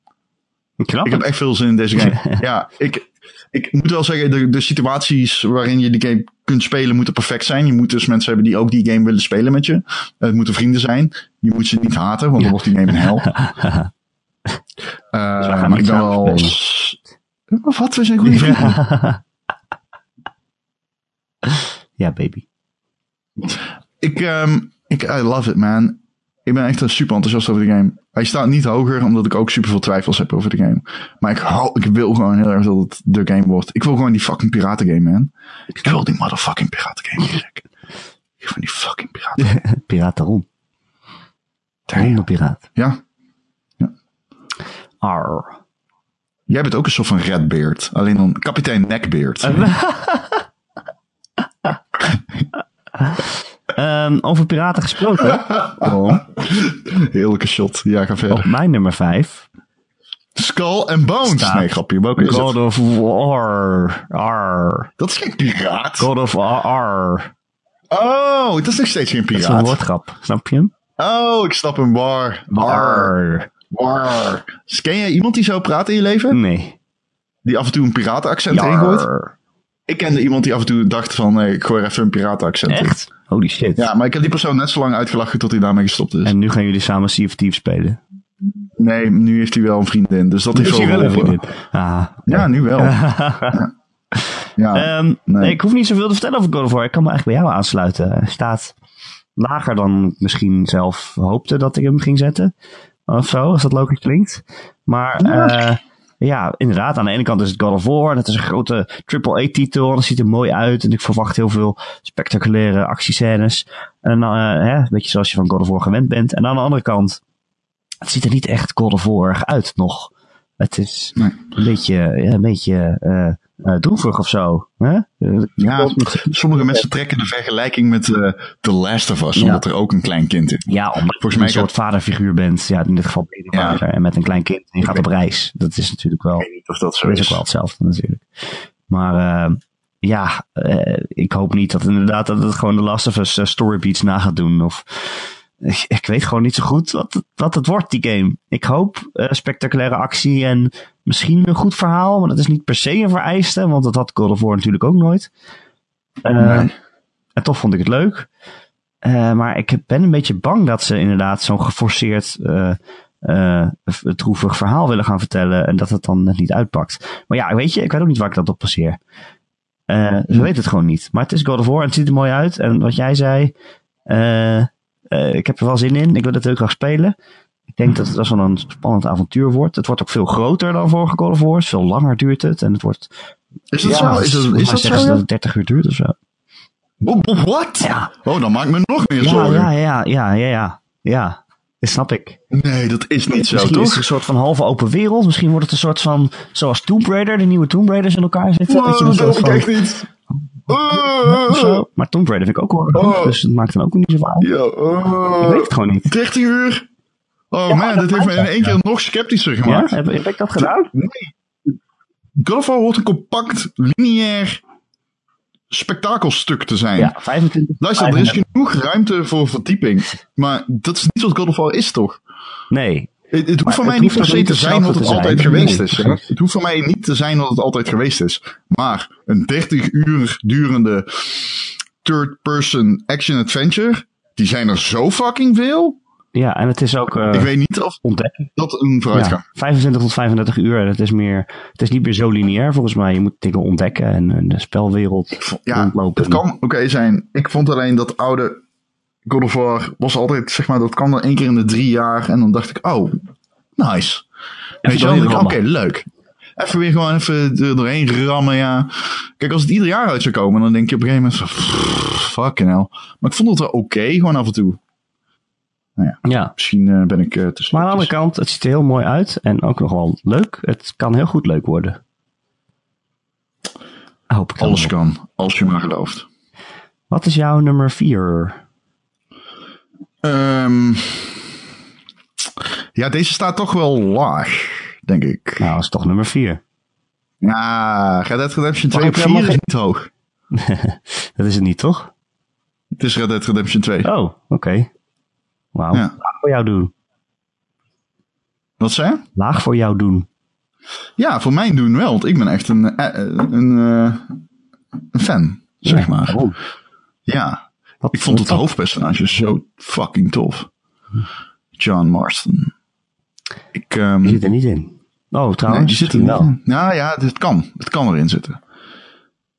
Knap. Ik heb echt veel zin in deze game. ja, ik, ik moet wel zeggen, de, de situaties waarin je die game kunt spelen moeten perfect zijn. Je moet dus mensen hebben die ook die game willen spelen met je. Het moeten vrienden zijn. Je moet ze niet haten, want dan wordt die game een hel. Uh, dus maar ik ben wel... Wat? We zijn goede vrienden. ja, baby. Ik, um, ik, I love it, man. Ik ben echt super enthousiast over de game. Hij staat niet hoger, omdat ik ook super veel twijfels heb over de game. Maar ik, hou, ik wil gewoon heel erg dat het de game wordt. Ik wil gewoon die fucking piraten game, man. Ik wil die motherfucking piraten game. Ik vind die fucking piraten. piraten rond. Ronde piraat. Ja. ja. Arr. Jij bent ook een soort van Redbeard. Alleen dan kapitein Neckbeard. um, over piraten gesproken. oh. Heerlijke shot. Ja, ga verder. Op mijn nummer 5. Skull and Bones. Staat nee, grapje. Welke is God het? of War. Arr. Dat is geen piraat. God of War. Oh, dat is nog steeds geen Dat is een piraat. woordgrap. Snap je hem? Oh, ik snap hem. War. War. War. Ken jij iemand die zo praat in je leven? Nee. Die af en toe een piratenaccent erin gooit? Ik kende iemand die af en toe dacht van, ik gooi er even een piratenaccent in. Echt? Holy shit. Ja, maar ik heb die persoon net zo lang uitgelachen tot hij daarmee gestopt is. En nu gaan jullie samen Sea of Thieves spelen. Nee, nu heeft hij wel een vriendin, dus dat is Is hij wel een vriendin? Ah. Ja, nu wel. Ja, Ehm, nee. nee, ik hoef niet zoveel te vertellen over God of War. Ik kan me echt bij jou aansluiten. Hij staat lager dan misschien zelf hoopte dat ik hem ging zetten. Of zo, als dat logisch klinkt. Maar ja. Ja, inderdaad. Aan de ene kant is het God of War. Dat is een grote AAA-titel. Dat ziet er mooi uit. En ik verwacht heel veel spectaculaire actiescènes. En dan, eh, hè, een beetje zoals je van God of War gewend bent. En aan de andere kant, het ziet er niet echt God of War uit nog. Het is Nee. een beetje, ja, een beetje eh eh, droevig of zo. Hè? Ja, sommige mensen trekken de vergelijking met eh The Last of Us, omdat er ook een klein kind is. Ja, omdat Volgens je mij een soort vaderfiguur bent. Ja, in dit geval ben je Ja. vader en met een klein kind. En je gaat op reis. Dat is natuurlijk wel, Ik weet niet of dat zo dat is ook is. wel hetzelfde natuurlijk. Maar eh, ja, uh, ik hoop niet dat inderdaad dat het gewoon de Last of Us uh, story beats na gaat doen. Of ik, ik, weet gewoon niet zo goed wat, wat het wordt, die game. Ik hoop uh, spectaculaire actie en misschien een goed verhaal. Maar dat is niet per se een vereiste, want dat had God of War natuurlijk ook nooit. Nee. En toch vond ik het leuk. maar ik ben een beetje bang dat ze inderdaad zo'n geforceerd uh, droevig verhaal willen gaan vertellen en dat het dan net niet uitpakt. Maar ja, weet je, ik weet ook niet waar ik dat op passeer. Uh, ze weten het gewoon niet. Maar het is God of War en het ziet er mooi uit. En wat jij zei, uh, ik heb er wel zin in. Ik wil het heel graag spelen. Ik denk dat het best wel een spannend avontuur wordt. Het wordt ook veel groter dan vorige God of. Veel langer duurt het. En het wordt... Is dat ja, zo? Is, dat, is dat zo? dat het 30 uur duurt of zo. Wat? Ja. Oh, dan maakt me nog meer ja, zorgen. Ja, ja, ja, ja, ja. Ja, dat snap ik. Nee, dat is niet zo, Misschien toch? is het een soort van halve open wereld. Misschien wordt het een soort van, zoals Tomb Raider, de nieuwe Tomb Raiders in elkaar zitten. Weet je, een dat soort hoop ik echt niet. Zo. Maar Tomb Raider vind ik ook wel Oh. dus het maakt dan ook niet zo uit. Ja, uh, Ik weet het gewoon niet. 30 uur. Oh Ja, man, dat heeft me maakt in één keer nog sceptischer Ja, gemaakt. heb, heb ik dat gedaan? Nee. God of War hoort een compact, lineair spektakelstuk te zijn. Ja, 25. Luister, er is 35. genoeg ruimte voor verdieping. Maar dat is niet wat God of War is, toch? Nee. Het, het hoeft voor mij niet per se te zijn wat het altijd geweest is. Het hoeft voor mij niet te zijn wat het altijd geweest is. Maar een 30 uur durende third-person action-adventure, die zijn er zo fucking veel. Ja, en het is ook eh, Ik weet niet of ontdekken. dat een vooruitgang Ja, 25 tot 35 uur. Het is meer, het is niet meer zo lineair volgens mij. Je moet dingen ontdekken en, en de spelwereld Ja, rondlopen. het kan oké zijn. Ik vond alleen dat oude God of War was altijd, zeg maar, dat kan dan één keer in de drie jaar. En dan dacht ik, oh, nice. Weet je wel, oké, leuk. Even weer gewoon even er doorheen rammen, ja. Kijk, als het ieder jaar uit zou komen, dan denk je op een gegeven moment van, fucking hell. Maar ik vond het wel oké, gewoon af en toe. Ja. Misschien eh, ben ik eh, te Maar aan de andere kant, het ziet er heel mooi uit. En ook nog wel leuk. Het kan heel goed leuk worden. Hoop ik Alles kan, als je maar gelooft. Wat is jouw nummer 4? Ehm, ja, deze staat toch wel laag, denk ik. Nou, dat is toch nummer 4. Ja, Red Dead Redemption 2 Mag op ik 4 helemaal is niet hoog. Dat is het niet, toch? Het is Red Dead Redemption 2. Oh, oké. Wauw. Ja. Laag voor jou doen. Wat zei? Laag voor jou doen. Ja, voor mijn doen wel, want ik ben echt een, eh, eh, een, eh, een fan, zeg maar. Ja, Wat- ik vond het hoofdpersonage zo fucking tof. John Marston. Ik, ehm, Die zit er niet in. Oh, trouwens. nee, die zit er misschien wel. Nou ja, dit kan. Het kan erin zitten.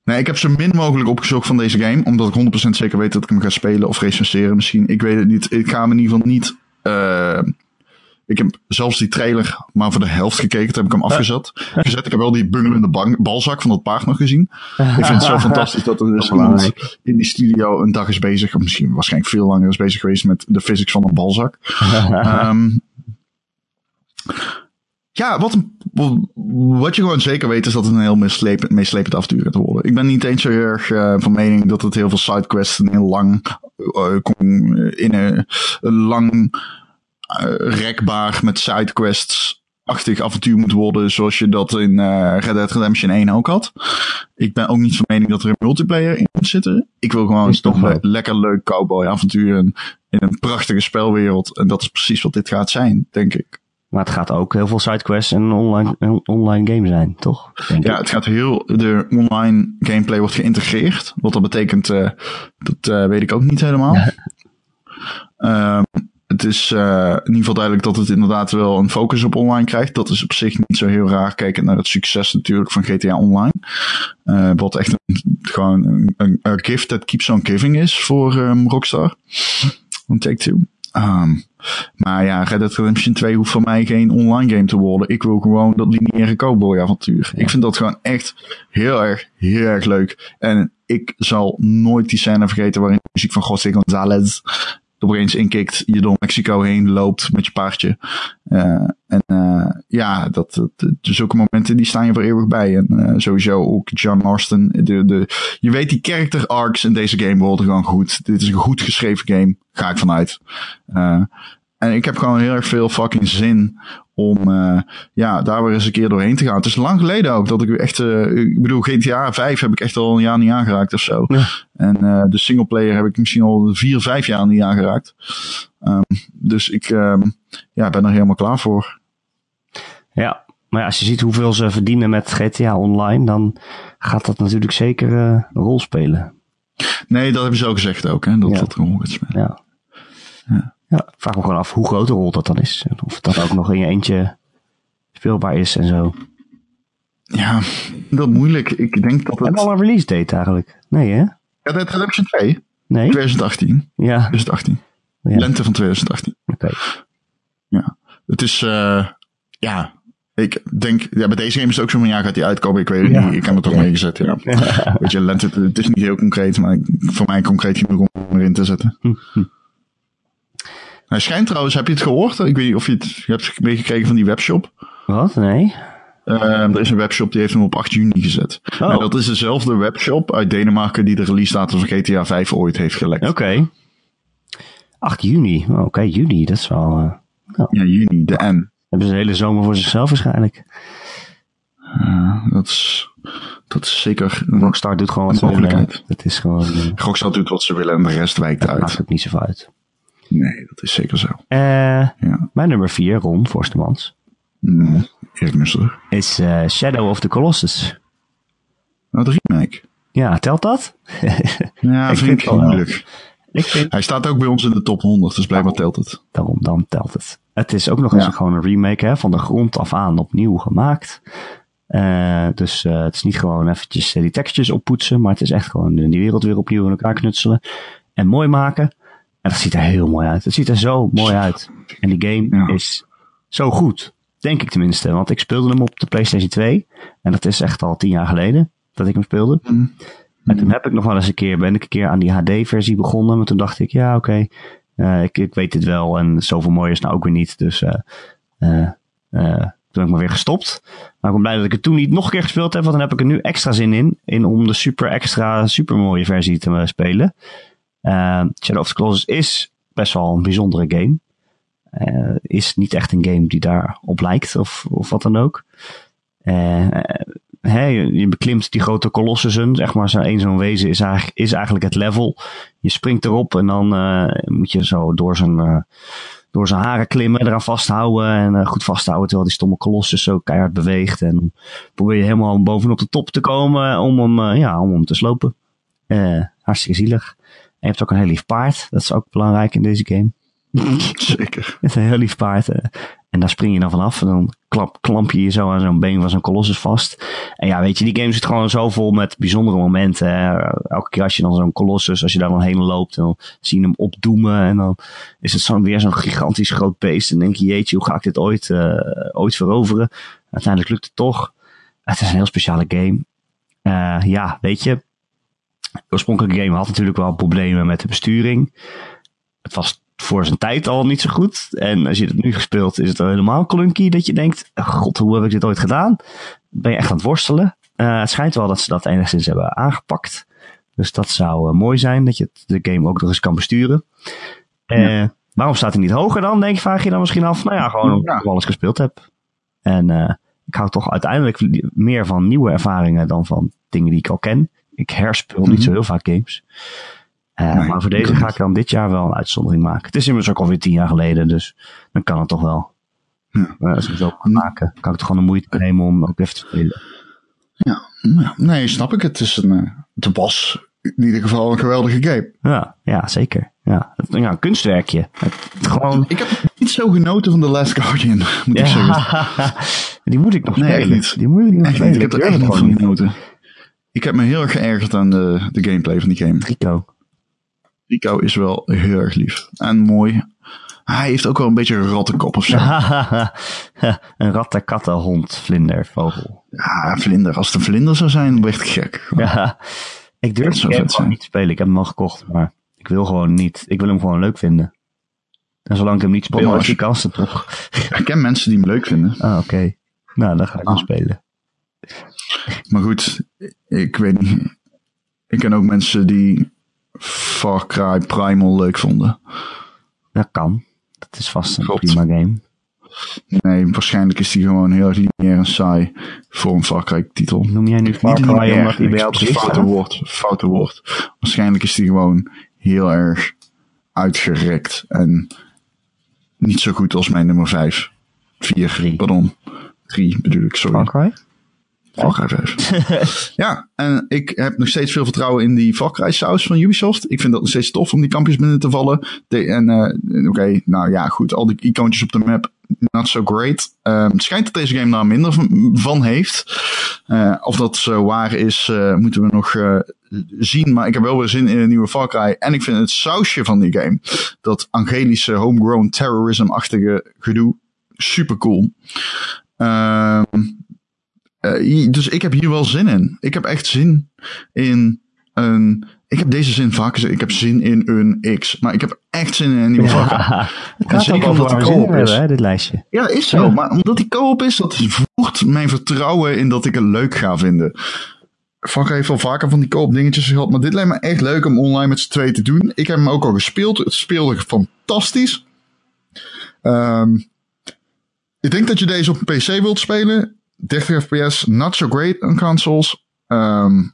Nee, ik heb zo min mogelijk opgezocht van deze game. Omdat ik 100% zeker weet dat ik hem ga spelen of recenseren misschien. Ik weet het niet. Ik ga hem in ieder geval niet... eh, ik heb zelfs die trailer maar voor de helft gekeken. Toen heb ik hem afgezet. Gezet. Ik heb wel die bungelende bang- balzak van dat paard nog gezien. Ik vind het zo fantastisch dat er dus iemand in die studio een dag is bezig. Of misschien waarschijnlijk veel langer is bezig geweest met de physics van een balzak. Ehm, ja, wat, wat je gewoon zeker weet is dat het een heel meeslepend, meeslepend avontuur gaat worden. Ik ben niet eens zo erg eh, van mening dat het heel veel sidequests en heel lang eh, kon- in een, een lang eh, rekbaar met sidequests achtig avontuur moet worden zoals je dat in eh, Red Dead Redemption 1 ook had. Ik ben ook niet van mening dat er een multiplayer in moet zitten. Ik wil gewoon Is toch le- lekker leuk cowboy avontuur in een prachtige spelwereld. En dat is precies wat dit gaat zijn, denk ik. Maar het gaat ook heel veel sidequests en een online, een online game zijn, toch? Denk Ja, ik. het gaat heel, de online gameplay wordt geïntegreerd. Wat dat betekent, eh, dat eh, weet ik ook niet helemaal. Ehm, het is eh, in ieder geval duidelijk dat het inderdaad wel een focus op online krijgt. Dat is op zich niet zo heel raar, kijkend naar het succes natuurlijk van GTA Online. Eh, wat echt een, gewoon een, een, gift that keeps on giving is voor ehm, Rockstar. Van Take-Two. Ehm, maar ja, Red Dead Redemption 2 hoeft voor mij geen online game te worden. Ik wil gewoon dat lineaire cowboy avontuur. Ik vind dat gewoon echt heel erg, heel erg leuk. En ik zal nooit die scène vergeten waarin de muziek van José González opeens inkikt, je door Mexico heen loopt met je paardje. Eh, en eh, ja, dat, dat, zulke momenten die staan je voor eeuwig bij. En eh, sowieso ook John Marston. De, de, je weet die character arcs in deze game worden gewoon goed. Dit is een goed geschreven game, ga ik vanuit. En ik heb gewoon heel erg veel fucking zin om uh, ja, daar weer eens een keer doorheen te gaan. Het is lang geleden ook dat ik echt, uh, ik bedoel, GTA 5 heb ik echt al een jaar niet aangeraakt of zo. Ja. En uh, de singleplayer heb ik misschien al vier, vijf jaar niet aangeraakt. Um, dus ik um, ja, ben er helemaal klaar voor. Ja, maar ja, als je ziet hoeveel ze verdienen met GTA Online, dan gaat dat natuurlijk zeker een rol spelen. Nee, dat hebben ze ook gezegd ook, hè, dat ja. dat er gaat spelen. Ja. ja. Ja, ik vraag me gewoon af hoe groot de rol dat dan is. Of dan ook nog in je eentje speelbaar is en zo. Ja, dat moeilijk. Ik denk dat het... Heb al een release date eigenlijk? Nee, hè? Ja, Red Redemption 2. Nee? 2018. Ja. 2018. Ja. Lente van 2018. Oké. Okay. Ja. Het is, uh, ja, ik denk, ja, bij deze game is het ook zo'n jaar gaat die uitkomen. Ik weet het ja. niet. Ik heb het toch ja. meegezet. Ja. ja. Weet je, lente, het is niet heel concreet, maar voor mij concreet genoeg om erin te zetten. Hm, hm. Hij schijnt trouwens, heb je het gehoord? Ik weet niet of je het je hebt meegekregen van die webshop. Wat? Nee. Uh, er is een webshop die heeft hem op 8 juni gezet. Oh. Dat is dezelfde webshop uit Denemarken die de release datum van GTA 5 ooit heeft gelekt. Oké. Okay. 8 juni. Oh, Oké, okay, juni. Dat is wel... Uh, oh. Ja, juni. De M. Hebben ze de hele zomer voor zichzelf waarschijnlijk. Uh, dat is... Dat is zeker Rockstar doet gewoon wat ze willen. Het is gewoon... Uh, Rockstar doet wat ze willen en de rest wijkt uit. Maakt ook niet zoveel uit. Nee, dat is zeker zo. Uh, ja. Mijn nummer 4, Ron Forstemans. Mm, Erik Musser. Is uh, Shadow of the Colossus. Nou, de remake. Ja, telt dat? ja, ik vind ik moeilijk. Ik vind... Hij staat ook bij ons in de top 100, dus blijkbaar telt het. Daarom, dan telt het. Het is ook nog eens ja. gewoon een remake, hè, van de grond af aan opnieuw gemaakt. Uh, dus uh, het is niet gewoon eventjes die tekstjes oppoetsen, maar het is echt gewoon die wereld weer opnieuw in elkaar knutselen. En mooi maken. En dat ziet er heel mooi uit. Het ziet er zo mooi uit. En die game ja. is zo goed. Denk ik tenminste. Want ik speelde hem op de PlayStation 2. En dat is echt al tien jaar geleden dat ik hem speelde. Mm. En toen heb ik nog wel eens een keer, ben ik een keer aan die HD-versie begonnen. Maar toen dacht ik, ja, oké. Okay, uh, ik, ik weet dit wel. En zoveel mooi is nou ook weer niet. Dus uh, uh, toen heb ik maar weer gestopt. Maar ik ben blij dat ik het toen niet nog een keer gespeeld heb. Want dan heb ik er nu extra zin in. in om de super extra, super mooie versie te spelen. Uh, Shadow of the Colossus is best wel een bijzondere game. Uh, is niet echt een game die daarop lijkt of, of wat dan ook. Uh, je beklimt die grote kolossussen, zeg maar, zo'n een zo'n wezen is eigenlijk, is eigenlijk het level. Je springt erop en dan moet je zo door zijn, door zijn haren klimmen, eraan vasthouden en goed vasthouden terwijl die stomme kolossus zo keihard beweegt. En probeer je helemaal bovenop de top te komen om hem, ja, om hem te slopen. hartstikke zielig je hebt ook een heel lief paard. Dat is ook belangrijk in deze game. Zeker. Het is een heel lief paard. Eh, en daar spring je dan vanaf. En dan klap, klamp je je zo aan zo'n been van zo'n kolossus vast. En ja, weet je, die game zit gewoon zo vol met bijzondere momenten. Elke keer als je dan zo'n kolossus, als je daar dan heen loopt, dan zie je hem opdoemen. En dan is het zo weer zo'n gigantisch groot beest. En denk je, jeetje, hoe ga ik dit ooit, uh, ooit veroveren? Uiteindelijk lukt het toch. Het is een heel speciale game. Uh, ja, weet je, de oorspronkelijke game had natuurlijk wel problemen met de besturing. Het was voor zijn tijd al niet zo goed. En als je het nu gespeeld, is het al helemaal clunky. Dat je denkt, god, hoe heb ik dit ooit gedaan? Ben je echt aan het worstelen? Uh, het schijnt wel dat ze dat enigszins hebben aangepakt. Dus dat zou uh, mooi zijn, dat je de game ook nog eens kan besturen. Uh, ja. Waarom staat hij niet hoger dan? Denk, vraag je dan misschien af. Nou ja, gewoon omdat ja. ik alles gespeeld heb. En ik hou toch uiteindelijk meer van nieuwe ervaringen dan van dingen die ik al ken ik herspeel niet zo mhm. heel vaak games. Uh, nee, maar voor deze ga ik dan dit jaar wel een uitzondering maken. Het is immers ook alweer tien jaar geleden, dus dan kan het toch wel. Ja. Uh, als ik het ook kan maken, kan ik toch gewoon de moeite nemen om ook even te spelen. Ja, nee, snap ik. Het is een, het was in ieder geval een geweldige game. Ja, ja zeker. Ja, het, ja een kunstwerkje. Het, gewoon... Ik heb niet zo genoten van The Last Guardian, moet ja, ik zeggen. Die moet ik nog nee, spelen. Niet. Die moet ik nog echt spelen. Ik heb er echt nog van genoten. Ik heb me heel erg geërgerd aan de, de gameplay van die game. Rico. Rico is wel heel erg lief. En mooi. Hij heeft ook wel een beetje een rattenkop of zo. een ratte, katten, hond, vlinder, vogel. Ja, vlinder. Als het een vlinder zou zijn, word ik gek. Ja, ik durf zo gewoon niet te spelen. Ik heb hem al gekocht, maar ik wil gewoon niet. Ik wil hem gewoon leuk vinden. En zolang ik hem niet speel, is die kansen toch. Ik ken mensen die hem leuk vinden. Ah, oké. Okay. Nou, dan ga ik ah. hem spelen. Maar goed, ik weet niet. Ik ken ook mensen die Far Cry Primal leuk vonden. Dat kan. Dat is vast een prima game. Nee, waarschijnlijk is die gewoon heel erg lineair en saai voor een Far Cry titel. Noem jij nu Far Cry omdat die bij jou is foute woord, foute woord. Waarschijnlijk is die gewoon heel erg uitgerekt en niet zo goed als mijn nummer 5. 4, Drie. pardon. 3 bedoel ik, sorry. Far Cry? Cry 5. ja, en ik heb nog steeds veel vertrouwen in die Far Cry saus van Ubisoft. Ik vind dat nog steeds tof om die kampjes binnen te vallen. De, en eh, oké, nou ja, goed. Al die icoontjes op de map, not so great. Ehm, het schijnt dat deze game daar minder van, heeft. Eh, of dat zo waar is, eh, moeten we nog zien. Maar ik heb wel weer zin in een nieuwe Far Cry. En ik vind het sausje van die game, dat angelische homegrown terrorism-achtige gedoe, super cool. Ehm eh, dus ik heb hier wel zin in. Ik heb echt zin in een. Ik heb deze zin vaak gezegd. Ik heb zin in een X. Maar ik heb echt zin in een nieuwe. Ja, het En gaat zeker omdat die co-op is. hebben, hè, dit lijstje. Ja, is zo. Ja. Maar omdat die co-op is, dat voegt mijn vertrouwen in dat ik het leuk ga vinden. Cry heeft wel vaker van die co-op dingetjes gehad. Maar dit lijkt me echt leuk om online met z'n twee te doen. Ik heb hem ook al gespeeld. Het speelde fantastisch. Ehm, ik denk dat je deze op een PC wilt spelen. 30 fps, not so great on consoles. Ehm,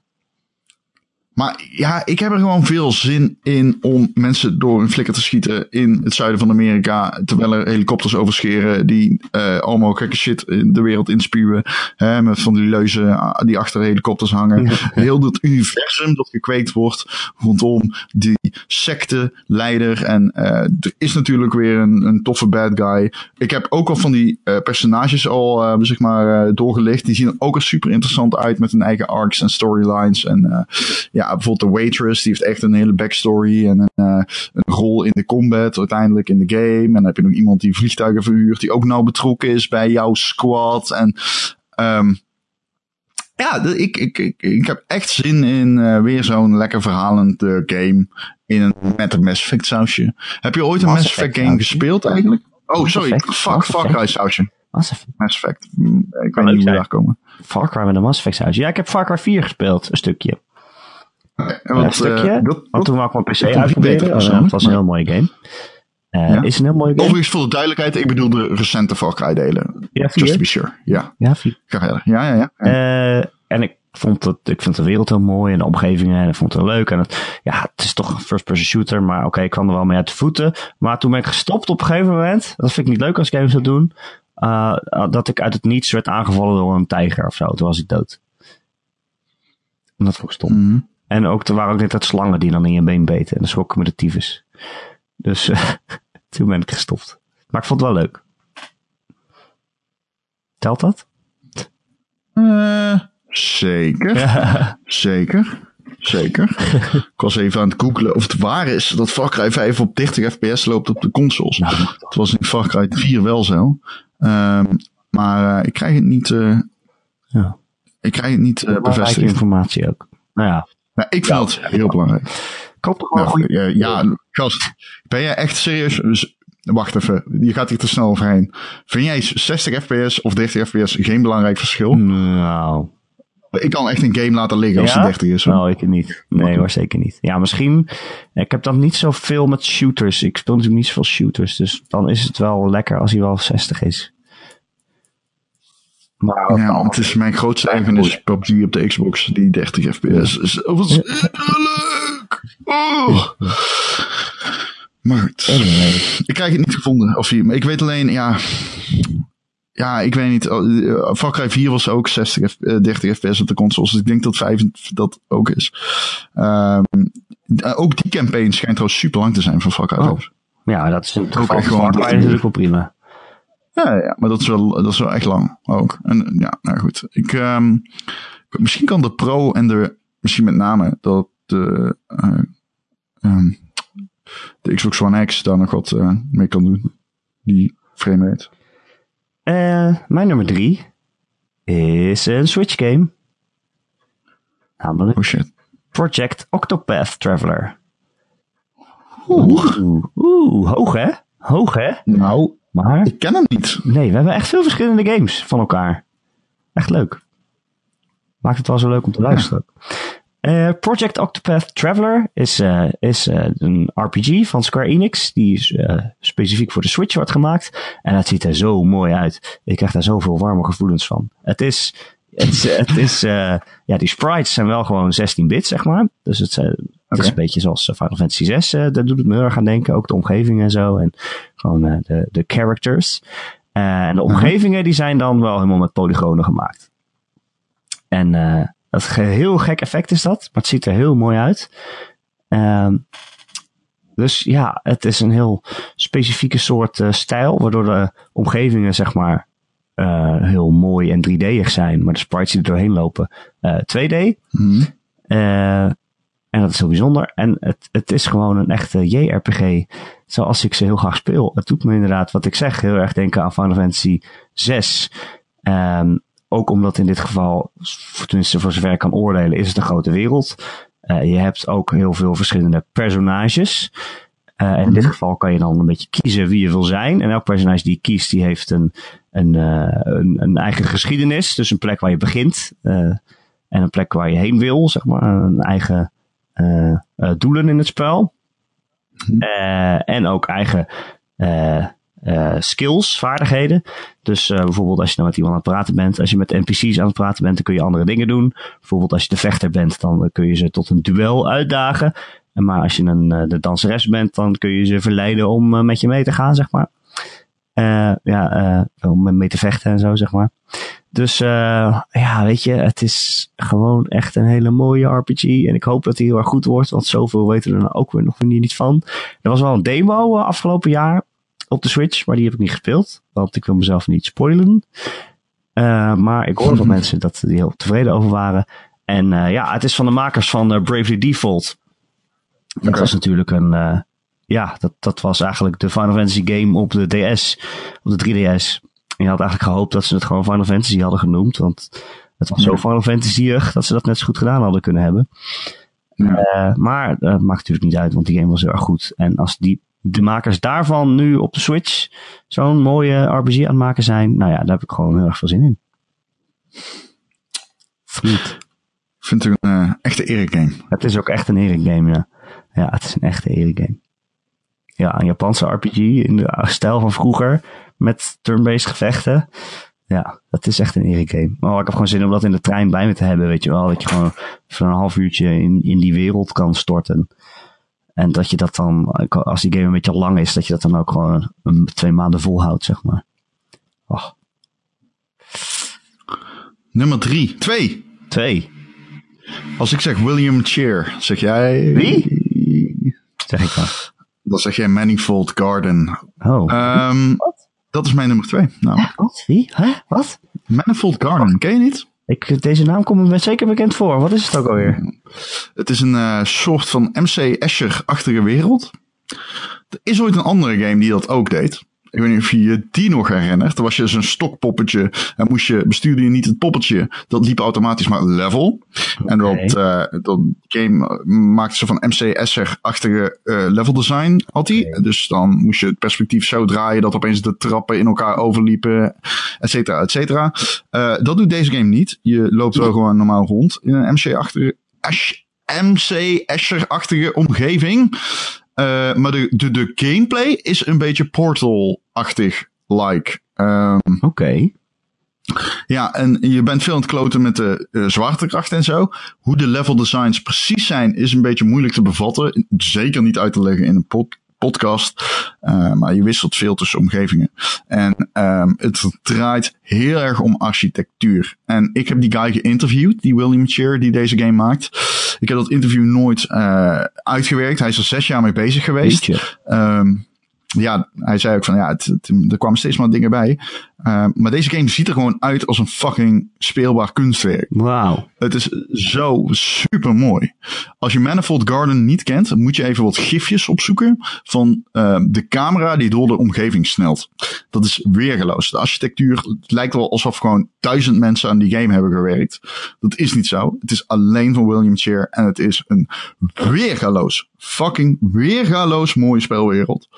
maar ja, ik heb er gewoon veel zin in om mensen door een flikker te schieten in het zuiden van Amerika. Terwijl er helikopters overscheren die eh, allemaal gekke shit in de wereld inspuwen. Hè, met van die leuzen ah, die achter helikopters hangen. Heel dat universum dat gekweekt wordt rondom die secte leider. En eh, er is natuurlijk weer een, een toffe bad guy. Ik heb ook al van die eh, personages al zeg maar doorgelicht. Die zien er ook er super interessant uit met hun eigen arcs en storylines. En eh, ja, bijvoorbeeld de Waitress, die heeft echt een hele backstory en een, eh, een rol in de combat uiteindelijk in de game. En dan heb je nog iemand die vliegtuigen verhuurt, die ook nauw betrokken is bij jouw squad. En ehm, ja, ik, ik, ik, ik heb echt zin in eh, weer zo'n lekker verhalend eh, game in een, met een Mass Effect sausje. Heb je ooit een Mass Effect game sausje? gespeeld eigenlijk? Oh, sorry. Fuck, Far Effect? Cry sausje. Mass Effect. Mass Effect. Mm, Ik weet leuk niet hoe we zijn. daar komen. Far Cry met een Mass Effect huis. Ja, ik heb Far Cry 4 gespeeld, een stukje. Wat, stukje. eh, dat, Want toen wou ik mijn PC ik uitproberen. Het was een heel mooie game. Ja. Is een heel mooie game. Overigens voor de duidelijkheid, ik bedoel de recente Far Cry delen. Ja, Just to be sure. Ja, Ja, vier. ga verder. Ja, ja, ja. Eh, en ik vond, het, ik vind de wereld heel mooi en de omgevingen en ik vond het heel leuk. En het, ja, het is toch een first-person shooter, maar oké, ik kwam er wel mee uit de voeten. Maar toen ben ik gestopt op een gegeven moment. Dat vind ik niet leuk als games dat doen. dat ik uit het niets werd aangevallen door een tijger of zo. Toen was ik dood. En dat vond ik stom. Mhm. En ook, er waren ook net dat slangen die dan in je been beten. En dan schrok ik me de tyfus. Dus toen ben ik gestopt. Maar ik vond het wel leuk. Telt dat? Eh, zeker. Zeker. Zeker. ik was even aan het googlen of het waar is dat Far Cry 5 op 30 fps loopt op de consoles. Nou, Het was in Far Cry 4 wel zo. Ehm, maar eh, ik krijg het niet, eh, Ja. ik krijg het niet Belangrijke bevestigd. informatie ook. Nou ja, Nou, ik vind het heel belangrijk. hoop toch wel eh, ja, gast, ben jij echt serieus? Dus, wacht even, je gaat hier te snel overheen. Vind jij 60 fps of 30 fps geen belangrijk verschil? Nou, Ik kan echt een game laten liggen als Ja? die 30 is. hoor. nou, ik niet. Nee hoor, zeker niet. Ja, misschien... Ik heb dan niet zoveel met shooters. Ik speel natuurlijk niet zoveel shooters. Dus dan is het wel lekker als hij wel 60 is. Maar Ja, want het is mijn grootste ergernis PUBG op de Xbox, die 30 fps. is. Dat was leuk! Oh. Maar goed, ik krijg het niet gevonden. Of hier, maar ik weet alleen, ja... Ja, ik weet niet. Far Cry 4 was ook 60, F- eh, 30 fps op de consoles. Dus ik denk dat 5 dat ook is. Ehm, eh, ook die campaign schijnt trouwens super lang te zijn van Far Cry Oh. 5. Ja, dat is in het geval van Far Cry natuurlijk wel prima. Ja, ja, maar dat is wel, dat is wel echt lang ook. En ja, nou goed. Ik, ehm, misschien kan de Pro en de, misschien met name dat de, eh, ehm, de Xbox One X daar nog wat eh, mee kan doen. Die frame rate. Eh, mijn nummer drie is een Switch game. Namelijk Oh shit. Project Octopath Traveler. Oeh. Oeh, oeh, hoog hè? Hoog hè? Nou, Maar ik ken hem niet. nee, we hebben echt veel verschillende games van elkaar. Echt leuk. Maakt het wel zo leuk om te luisteren. Eh, Project Octopath Traveler is, eh, is eh, een RPG van Square Enix. Die is specifiek voor de Switch wordt gemaakt. En het ziet er zo mooi uit. Ik krijg daar zoveel warme gevoelens van. Het is, het, is- het is, ja, die sprites zijn wel gewoon 16-bit, zeg maar. Dus het, het is een beetje zoals eh, Final Fantasy 6. eh daar doet het me heel erg aan denken. Ook de omgeving en zo. En gewoon eh, de, de characters. En de omgevingen die zijn dan wel helemaal met polygonen gemaakt. En dat heel gek effect is dat, maar het ziet er heel mooi uit. Ehm, dus ja, het is een heel specifieke soort stijl, waardoor de omgevingen zeg maar heel mooi en 3D'ig zijn, maar de sprites die er doorheen lopen eh 2D. Mhm. Eh, en dat is heel bijzonder. En het, het is gewoon een echte JRPG zoals ik ze heel graag speel. Het doet me inderdaad, wat ik zeg, heel erg denken aan Final Fantasy 6. Ehm, ook omdat in dit geval, tenminste voor zover ik kan oordelen, is het een grote wereld. Eh, je hebt ook heel veel verschillende personages. En in dit geval kan je dan een beetje kiezen wie je wil zijn. En elk personage die je kiest, die heeft een, een, eh, een, een eigen geschiedenis. Dus een plek waar je begint. en een plek waar je heen wil, zeg maar. Een eigen doelen in het spel. Eh, en ook eigen eh, eh, skills, vaardigheden. Dus eh, bijvoorbeeld als je nou met iemand aan het praten bent, als je met NPC's aan het praten bent, dan kun je andere dingen doen. Bijvoorbeeld als je de vechter bent, dan kun je ze tot een duel uitdagen. En maar als je een, eh, de danseres bent, dan kun je ze verleiden om eh, met je mee te gaan, zeg maar. Eh, ja, eh, om mee te vechten en zo, zeg maar. Dus eh, ja, weet je, het is gewoon echt een hele mooie RPG. En ik hoop dat hij heel erg goed wordt, want zoveel weten we er nou ook weer nog niet van. Er was wel een demo eh, afgelopen jaar op de Switch, maar die heb ik niet gespeeld. Want ik wil mezelf niet spoilen. Eh, maar ik hoorde van mensen dat die heel tevreden over waren. En eh, ja, het is van de makers van eh, Bravely Default. Dat was natuurlijk een... ja, dat, dat was eigenlijk de Final Fantasy game op de DS. Op de 3DS. En je had eigenlijk gehoopt dat ze het gewoon Final Fantasy hadden genoemd. Want het was zo. Final Fantasyig dat ze dat net zo goed gedaan hadden kunnen hebben. Ja. Eh, maar dat maakt natuurlijk niet uit, want die game was heel erg goed. En als die, de makers daarvan nu op de Switch zo'n mooie RPG aan het maken zijn, nou ja, daar heb ik gewoon heel erg veel zin in. Ik vind het een eh, echte eregame. Het is ook echt een Eric game, ja. Ja, het is een echte Eric game. Ja, een Japanse RPG in de stijl van vroeger. Met turn-based gevechten. Ja, dat is echt een Eric game. Maar ik heb gewoon zin om dat in de trein bij me te hebben, weet je wel. Dat je gewoon voor een half uurtje in, in die wereld kan storten. En dat je dat dan, als die game een beetje lang is, dat je dat dan ook gewoon een, twee maanden volhoudt, zeg maar. Oh, Nummer drie. Twee. twee. Als ik zeg William Cheer, zeg jij... Wie? Zeg ik dan. Dan zeg jij Manifold Garden. Oh. Ehm, dat is mijn nummer twee. Nou, Wat? Wie? Hè? Wat? Manifold Garden, ken je niet? Ik, deze naam komt me zeker bekend voor. Wat is het ook alweer? Het is een eh, soort van MC Escher-achtige wereld. Er is ooit een andere game die dat ook deed. Ik weet niet of je je die nog herinnert. Dan was je zo'n stokpoppetje. En moest je, bestuurde je niet het poppetje. Dat liep automatisch maar een level. En dat, eh, dat game eh, maakte ze van MC Escher-achtige eh, level design. Had hij. Dus dan moest je het perspectief zo draaien dat opeens de trappen in elkaar overliepen. Et cetera, et cetera. Eh, dat doet deze game niet. Je loopt wel gewoon normaal rond in een MC-achtige MC Escher-achtige omgeving. Eh, maar de, de, de gameplay is een beetje Portal-achtig like. Ehm, Oké. ja, en je bent veel aan het kloten met de eh, zwaartekracht en zo. Hoe de level designs precies zijn, is een beetje moeilijk te bevatten. Zeker niet uit te leggen in een pod- podcast. Eh, maar je wisselt veel tussen omgevingen. En ehm, het draait heel erg om architectuur. En ik heb die guy geïnterviewd, die William Cheer, die deze game maakt. Ik heb dat interview nooit eh, uitgewerkt. Hij is er zes jaar mee bezig geweest. Ehm, ja, hij zei ook van ja, het, het- er kwamen steeds maar dingen bij. Ehm, maar deze game ziet er gewoon uit als een fucking speelbaar kunstwerk. Wauw. Het is zo super mooi. Als je Manifold Garden niet kent, moet je even wat gifjes opzoeken van ehm, de camera die door de omgeving snelt. Dat is weergeloos. De architectuur, het lijkt wel alsof gewoon duizend mensen aan die game hebben gewerkt. Dat is niet zo. Het is alleen van William Cheer en het is een weergaloos, fucking weergaloos mooie speelwereld.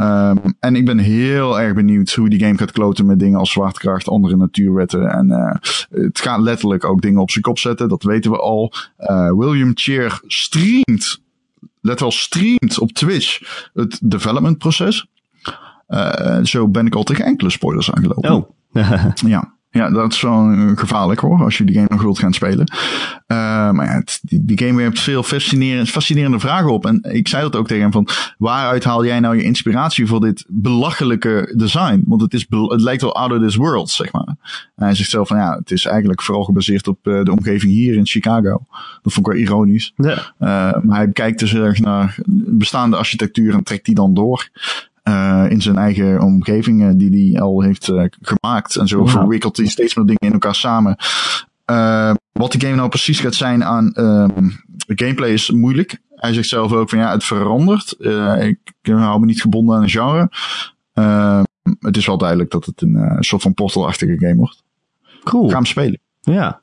Ehm, en ik ben heel erg benieuwd hoe die game gaat kloten met dingen als zwaartekracht, andere natuurwetten. En uh, het gaat letterlijk ook dingen op zijn kop zetten, dat weten we al. Uh, William Cheer streamt, let wel, streamt op Twitch het development proces. Uh, zo ben ik al tegen enkele spoilers aangelopen. Oh. ja. Ja, dat is wel gevaarlijk hoor, als je die game nog wilt gaan spelen. Uh, maar ja, het, die, die, game werpt veel fascinerende, fascinerende vragen op. En ik zei dat ook tegen hem van, waaruit haal jij nou je inspiratie voor dit belachelijke design? Want het, is, het lijkt wel out of this world, zeg maar. En hij zegt zelf van, ja, het is eigenlijk vooral gebaseerd op uh, de omgeving hier in Chicago. Dat vond ik wel ironisch. Ja. Maar hij kijkt dus erg naar bestaande architectuur en trekt die dan door. Uh, in zijn eigen omgeving uh, die hij al heeft uh, gemaakt. En zo verwikkelt hij steeds meer dingen in elkaar samen. wat die game nou precies gaat zijn aan gameplay is moeilijk. Hij zegt zelf ook van ja, het verandert. ik hou me niet gebonden aan een genre. het is wel duidelijk dat het een soort van portalachtige game wordt. Cool. Ga hem spelen. Ja.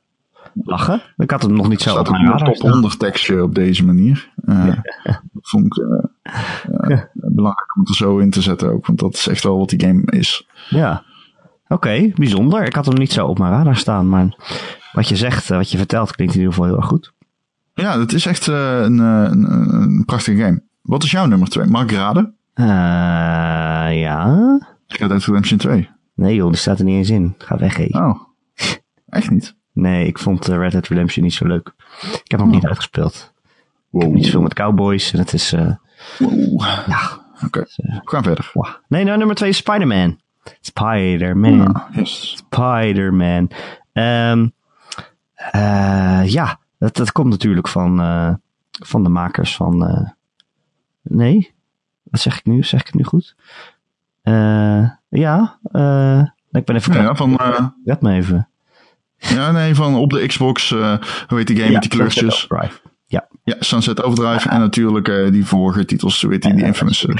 Lachen. Ik had hem nog niet zo op mijn radar top 100 tekstje op deze manier. Uh, ja. Dat vond ik uh, uh, ja. belangrijk om het er zo in te zetten ook. Want dat is echt wel wat die game is. Ja. Oké, okay, bijzonder. Ik had hem niet zo op mijn radar staan. Maar wat je zegt, wat je vertelt, klinkt in ieder geval heel erg goed. Ja, het is echt een, een, een, prachtige game. Wat is jouw nummer 2? Mag ik raden? ja. Red Dead Redemption 2. Nee joh, die staat er niet eens in. Ga weg, hé. Oh. Echt niet? Nee, ik vond Red Dead Redemption niet zo leuk. Ik heb hem niet uitgespeeld. Wow. Ik heb niet zoveel met cowboys en het is... Uh, wow. Ja. Oké, okay. uh, gaan verder. Wow. Nee, nou nummer twee is Spider-Man. Spider-Man. Yes. Spider-Man. Um, uh, ja, dat, dat komt natuurlijk van, uh, van de makers van... Uh, nee? Wat zeg ik nu? Zeg ik het nu goed? Ja, ik ben even... Ja, ja van... Red me even. Ja, nee, van op de Xbox, uh, hoe heet die game ja, met die kleurtjes? Overdrive. Ja. Ja, Sunset Overdrive. Ja. En natuurlijk uh, die vorige titels, hoe heet die, die Infamous. Uh,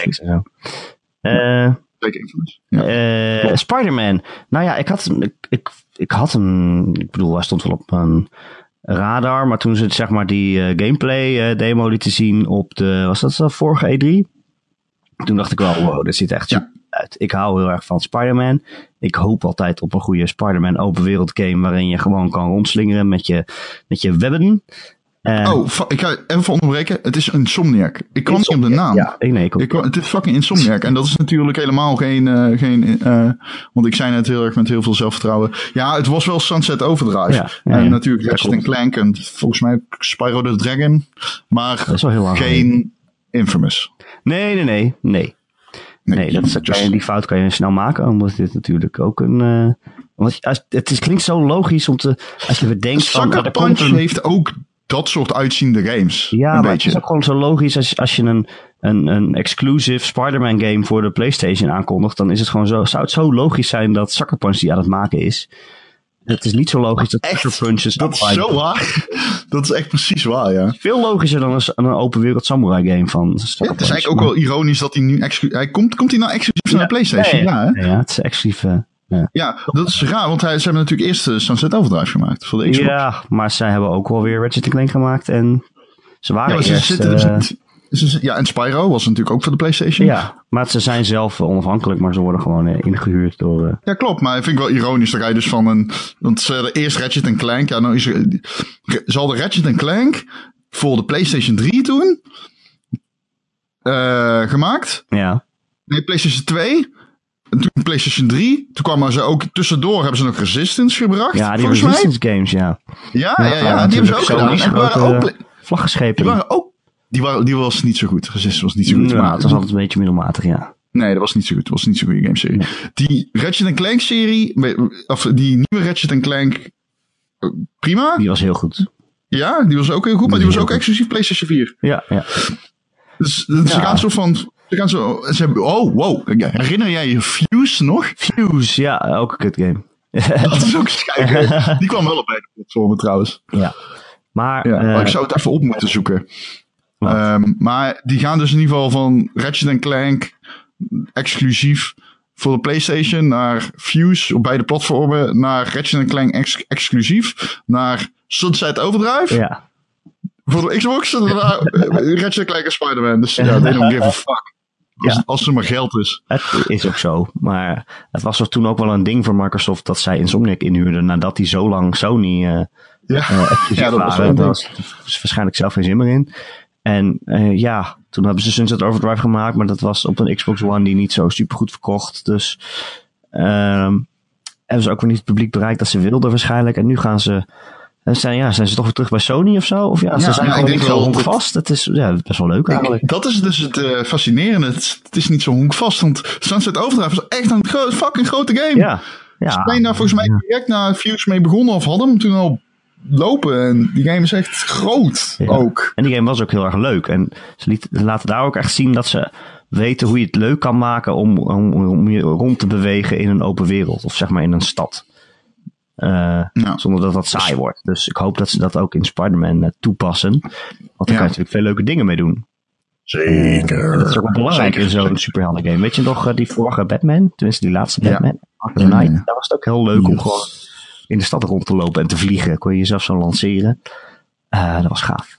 uh, Infamous. Ja. Uh, Spider-Man. Nou ja, ik had, ik, ik, ik had hem, ik bedoel, hij stond wel op een radar, maar toen ze het, zeg maar die uh, gameplay uh, demo lieten zien op de, was dat de vorige E3? Toen dacht ik wel, wow, dit ziet echt ja. uit. Ik hou heel erg van Spider-Man. Ik hoop altijd op een goede Spider-Man open wereld game waarin je gewoon kan rondslingeren met je, met je webben. Uh, oh, ik ga even onderbreken. Het is Insomniac. Ik kwam niet op de naam. Ja, nee, ik, ik Het is fucking Insomniac. En dat is natuurlijk helemaal geen... Uh, geen uh, want ik zei net heel erg met heel veel zelfvertrouwen. Ja, het was wel Sunset Overdrive. Ja, ja, en natuurlijk Ratchet Clank. En volgens mij Spyro the Dragon. Maar dat is wel heel lang geen Infamous. Nee, nee, nee. Nee, nee dat is, just... die fout kan je snel maken. Omdat dit natuurlijk ook een... Uh, als, het is, klinkt zo logisch om te... Als je bedenkt van... Sucker Punch een, heeft ook dat soort uitziende games. Ja, een maar beetje. het is ook gewoon zo logisch als, als je een, een, een exclusive Spider-Man game voor de PlayStation aankondigt. Dan is het gewoon zo, zou het zo logisch zijn dat Sucker Punch die aan het maken is. Het is niet zo logisch dat? Sucker Punch is. Dat is zo waar. dat is echt precies waar, ja. Veel logischer dan een, een open wereld samurai game van ja, Het is eigenlijk ook wel ironisch dat hij nu hij komt, komt hij nou exclusief naar de PlayStation? Ja, ja, ja, ja, het is exclusief. Uh, ja. ja, dat is raar, want hij, ze hebben natuurlijk eerst uh, Sunset Overdrive gemaakt voor de Xbox. Ja, maar zij hebben ook wel weer Ratchet Clank gemaakt en ze waren ja, ze eerst... Zitten, uh, ze, ze, ja, en Spyro was natuurlijk ook voor de PlayStation. Ja, maar ze zijn zelf onafhankelijk, maar ze worden gewoon ingehuurd door... Ja, klopt, maar ik vind ik wel ironisch dat hij dus van een... Want ze hadden eerst Ratchet Clank, ja, nou is. Ze hadden Ratchet Clank voor de PlayStation 3 toen gemaakt. Ja. Nee, PlayStation 2... En toen PlayStation 3, toen kwamen ze ook tussendoor, hebben ze nog Resistance gebracht. Ja, die Resistance mij. games, ja. Ja, ja, ja, ja die hebben ze ook gedaan. En waren ook vlaggenschepen. Die waren ook, die, waren, die was niet zo goed. Resistance was niet zo goed. Ja, maar het was altijd een beetje middelmatig, ja. Nee, dat was niet zo goed. Dat was niet zo'n goede gameserie. Nee. Die Ratchet Clank serie, of die nieuwe Ratchet Clank, prima. Die was heel goed. Ja, die was ook heel goed, maar die was ook exclusief PlayStation 4. Ja, ja. Dus, dus ze gaan zo van, ze gaan zo, ze hebben, oh, wow. Herinner jij je Fuse nog? Fuse, ja, ook een kut game. dat is ook schijnlijk. Die kwam wel op beide platformen trouwens. Ja. Maar, ja, uh, maar ik zou het even op moeten zoeken. Um, maar die gaan dus in ieder geval van Ratchet Clank exclusief voor de PlayStation naar Fuse op beide platformen naar Ratchet Clank ex exclusief naar Sunset Overdrive. Ja. Voor de Xbox en daarna Ratchet Clank en Spider-Man. Dus ja, they don't give a fuck. Als, Ja. als er maar geld is. Het is ook zo. Maar het was er toen ook wel een ding voor Microsoft dat zij Insomniac inhuurden nadat die zo lang Sony eh Ja, eh, Ja, dat waren. Daar was was waarschijnlijk zelf geen zin meer in. En eh, ja, toen hebben ze Sunset Overdrive gemaakt, maar dat was op een Xbox One die niet zo super goed verkocht. Dus ehm hebben ze ook weer niet het publiek bereikt dat ze wilden waarschijnlijk. En nu gaan ze, en zijn, ja, zijn ze toch weer terug bij Sony of zo? Of ja, ze zijn ja, gewoon niet zo wel dat- vast. Het is ja, best wel leuk eigenlijk. Ik- dat is dus het eh, fascinerende. Het, is- het is niet zo honkvast. Want Sunset Overdrive was echt een gro- fucking grote game. Ja, ja. Ze zijn daar volgens mij direct na Views mee begonnen. Of hadden hem toen al lopen. En die game is echt groot Ja. ook. En die game was ook heel erg leuk. En ze liet, laten daar ook echt zien dat ze weten hoe je het leuk kan maken om, om, om je rond te bewegen in een open wereld. Of zeg maar in een stad. Eh, Ja. Zonder dat dat saai wordt. Dus ik hoop dat ze dat ook in Spider-Man eh, toepassen. Want daar kan je Ja. natuurlijk veel leuke dingen mee doen. Zeker. En dat is ook belangrijk Zeker. in zo'n superhelden game. Weet je nog eh, die vorige Batman? Tenminste die laatste Ja. Batman. Ja, ja, Knight. ja. Daar was het ook heel leuk om gewoon in de stad rond te lopen en te vliegen. Kon je jezelf zo lanceren. Eh, dat was gaaf.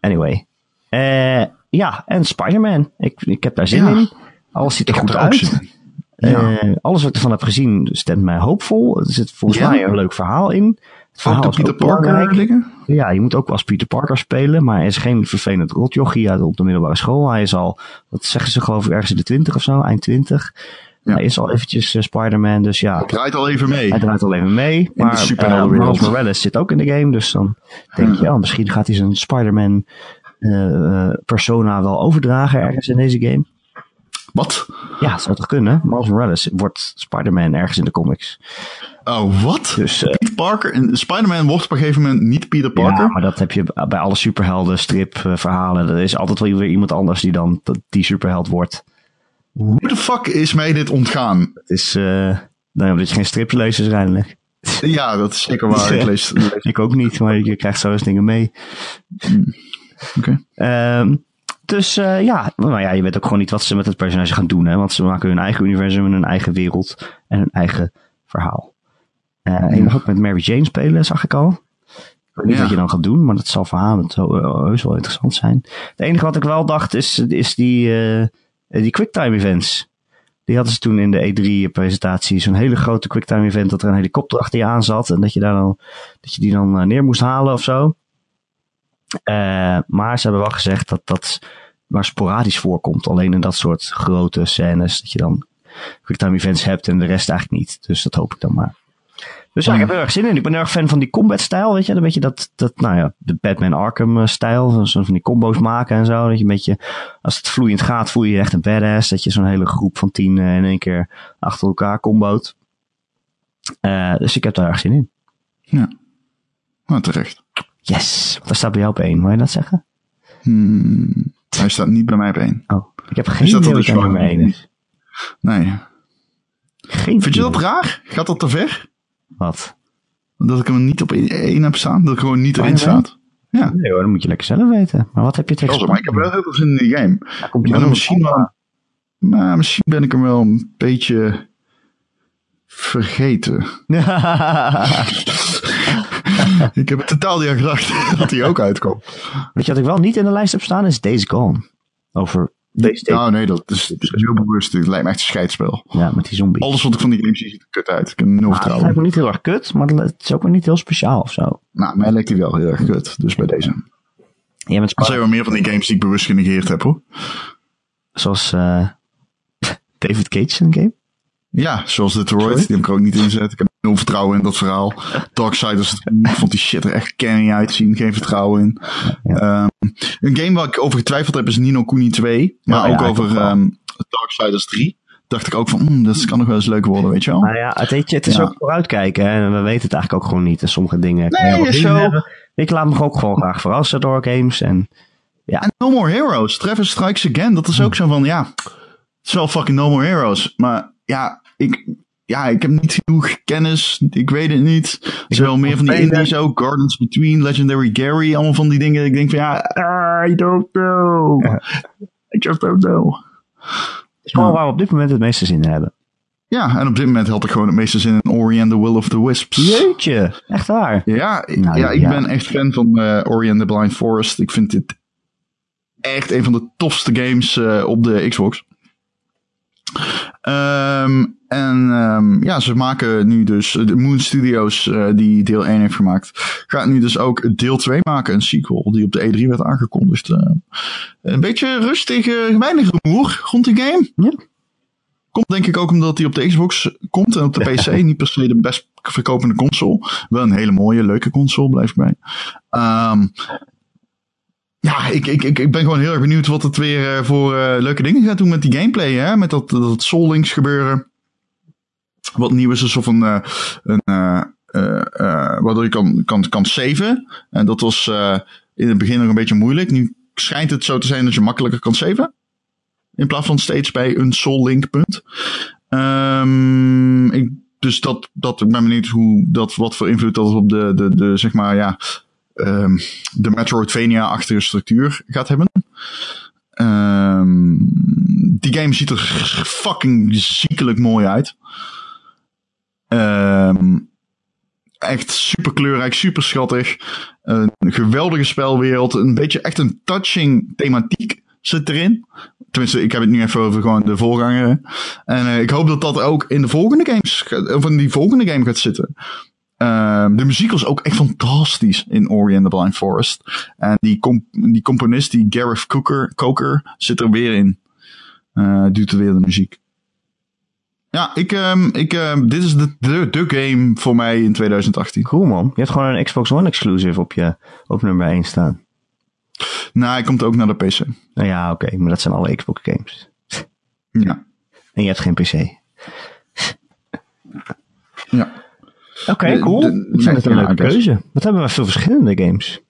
Anyway. Eh, ja, en Spider-Man. Ik, ik heb daar zin Ja. in. Alles ziet er Ik goed er ook uit. in. Ja. Eh, alles wat ik ervan heb gezien stemt mij hoopvol. Er zit volgens Ja. mij een leuk verhaal in. Het Ook verhaal de is Peter Parker dingen. Ja, je moet ook als Peter Parker spelen, maar hij is geen vervelend rotjochie uit op de middelbare school. Hij is al, wat zeggen ze geloof ik, ergens in de twintig of zo, eind twintig. Ja. Hij is al eventjes eh, Spider-Man, dus ja, Het draait al even mee. hij draait al even mee. Maar uh, Miles Morales zit ook in de game, dus dan denk je, oh, misschien gaat hij zijn Spider-Man eh, persona wel overdragen ergens in deze game. Wat? Ja, dat zou toch kunnen? Miles Morales wordt Spider-Man ergens in de comics. Oh, wat? Dus Peter Parker. Spider-Man wordt op een gegeven moment niet Peter Parker. Ja, maar dat heb je bij alle superhelden stripverhalen. Er is altijd wel weer iemand anders die dan die superheld wordt. Hoe de fuck is mij dit ontgaan? Het is, eh nou, omdat je geen stripje leest waarschijnlijk. Ja, dat is zeker waar. Ik lees, lees- Ik ook niet, maar je krijgt zo eens dingen mee. Oké. Ehm, dus eh, ja, nou ja, je weet ook gewoon niet wat ze met het personage gaan doen. Hè? Want ze maken hun eigen universum en hun eigen wereld en hun eigen verhaal. Eh, en je mag ook met Mary Jane spelen, zag ik al. Ik weet niet Ja. wat je dan gaat doen, maar dat zal verhalend heus wel interessant zijn. Het enige wat ik wel dacht is, is die, die quicktime events. Die hadden ze toen in de E3-presentatie. Zo'n hele grote quicktime event dat er een helikopter achter je aan zat. En dat je, daar dan, dat je die dan eh, neer moest halen of zo. Eh, maar ze hebben wel gezegd dat dat maar sporadisch voorkomt. Alleen in dat soort grote scènes. Dat je dan quicktime events hebt en de rest eigenlijk niet. Dus dat hoop ik dan maar. Dus ja, ik heb er erg zin in. Ik ben erg fan van die combat-stijl, weet je. Een beetje dat, dat, nou ja, de Batman Arkham-stijl. Zo van die combo's maken en zo. Dat je een beetje, als het vloeiend gaat, voel je je echt een badass. Dat je zo'n hele groep van tien eh, in één keer achter elkaar comboot. Eh, dus ik heb daar erg zin in. Ja. Nou, terecht. Yes! Want daar staat bij jou op één. Wil je dat zeggen? Hmm, hij staat niet bij mij op één. Oh, ik heb geen idee wat dus er nummer waar? één is. Nee. Geen Vind je dat raar? Gaat dat te ver? Wat? Dat ik hem niet op één heb staan? Dat ik gewoon niet erin staat? Ja. Nee hoor, dat moet je lekker zelf weten. Maar wat heb je tegen maar ik heb wel heel veel zin in die game. Komt je er misschien wel... Maar misschien ben ik hem wel een beetje vergeten. ik heb totaal niet aan gedacht dat hij ook uitkomt. Weet je wat ik wel niet in de lijst heb staan? Is Days Gone. Over PlayStation. Nou nee, dat is, dat is heel bewust. Het lijkt me echt een scheidspel. Ja, met die zombies. Alles wat ik van die game zie ziet er kut uit. Ik heb nul het vertrouwen. lijkt me niet heel erg kut, maar het is ook weer niet heel speciaal of zo. Nou, mij lijkt hij wel heel erg kut. Dus bij deze. Jij bent Er zijn wel meer van die games die ik bewust genegeerd heb hoor. zoals eh, David Cage in game. Ja, zoals Detroit. Die heb ik ook niet in gezet. Ik heb nul vertrouwen in dat verhaal. Darksiders vond die shit er echt canny uitzien. Geen vertrouwen in. Ehm, een game waar ik over getwijfeld heb is Nino Kuni 2. Maar Ja, ook ja, over ehm, Darksiders 3. Dacht ik ook van, hmm, dat kan nog wel eens leuk worden, weet je wel. Nou ja, het, weet je, het is Ja. ook vooruitkijken. Hè? En we weten het eigenlijk ook gewoon niet. En sommige dingen. Nee, zo. Ik laat me ook gewoon graag verrassen door games. En En No More Heroes. Trevor Strikes Again. Dat is ook zo van, ja, het is wel fucking No More Heroes. Maar ja, ik, ja, ik heb niet genoeg kennis. Ik weet het niet. Er zijn wel meer van die indies ook. Gardens Between, Legendary Gary. Allemaal van die dingen. Ik denk van, ja, I don't know. I just don't know. het is gewoon waar we op dit moment het meeste zin in hebben. Ja, en op dit moment had ik gewoon het meeste zin in Ori and the Will of the Wisps. Jeetje, echt waar. Ja, Nou, ja, ik ja. ben echt fan van eh Ori and the Blind Forest. Ik vind dit echt een van de tofste games eh, op de Xbox. Ehm, en ehm, ja, ze maken nu dus, de Moon Studios, uh, die deel 1 heeft gemaakt, gaat nu dus ook deel 2 maken, een sequel, die op de E3 werd aangekondigd. Uh, een beetje rustig, uh, weinig rumoer rond die game. Ja. Komt denk ik ook omdat hij op de Xbox komt en op de PC. Niet per se de best verkopende console. Wel een hele mooie, leuke console, blijf ik bij. Um, ja, ik, ik, ik, ben gewoon heel erg benieuwd wat het weer voor leuke dingen gaat doen met die gameplay. Hè? Met dat, dat Soul Links gebeuren. Wat nieuw is, is of een, uh, een waardoor je kan, kan, kan saven. En dat was in het begin nog een beetje moeilijk. Nu schijnt het zo te zijn dat je makkelijker kan saven. In plaats van steeds bij een Soul Link punt. Um, ik, dus dat, dat, ik ben benieuwd hoe dat, wat voor invloed dat op de, de, de zeg maar, ja, um, de Metroidvania-achtige structuur gaat hebben. Um, die game ziet er fucking ziekelijk mooi uit. Um, echt super kleurrijk, super schattig. Een geweldige spelwereld. Een beetje echt een touching thematiek zit erin. Tenminste, ik heb het nu even over gewoon de voorganger. En uh, ik hoop dat dat ook in de volgende games, of in die volgende game gaat zitten. Uh, de muziek was ook echt fantastisch in Ori and the Blind Forest. En die, comp die componist, die Gareth Coker, Coker, zit er weer in. Uh, doet er weer de muziek. Ja, ik, um, ik, um, dit is de, de, de game voor mij in 2018. Cool man. Je hebt gewoon een Xbox One exclusive op je op nummer 1 staan. Nou, hij komt ook naar de PC. Nou ja, oké, okay, maar dat zijn alle Xbox games. Ja. En je hebt geen PC. Ja. Oké, okay, cool. ik vind het een leuke keuze. Wat hebben we veel verschillende games.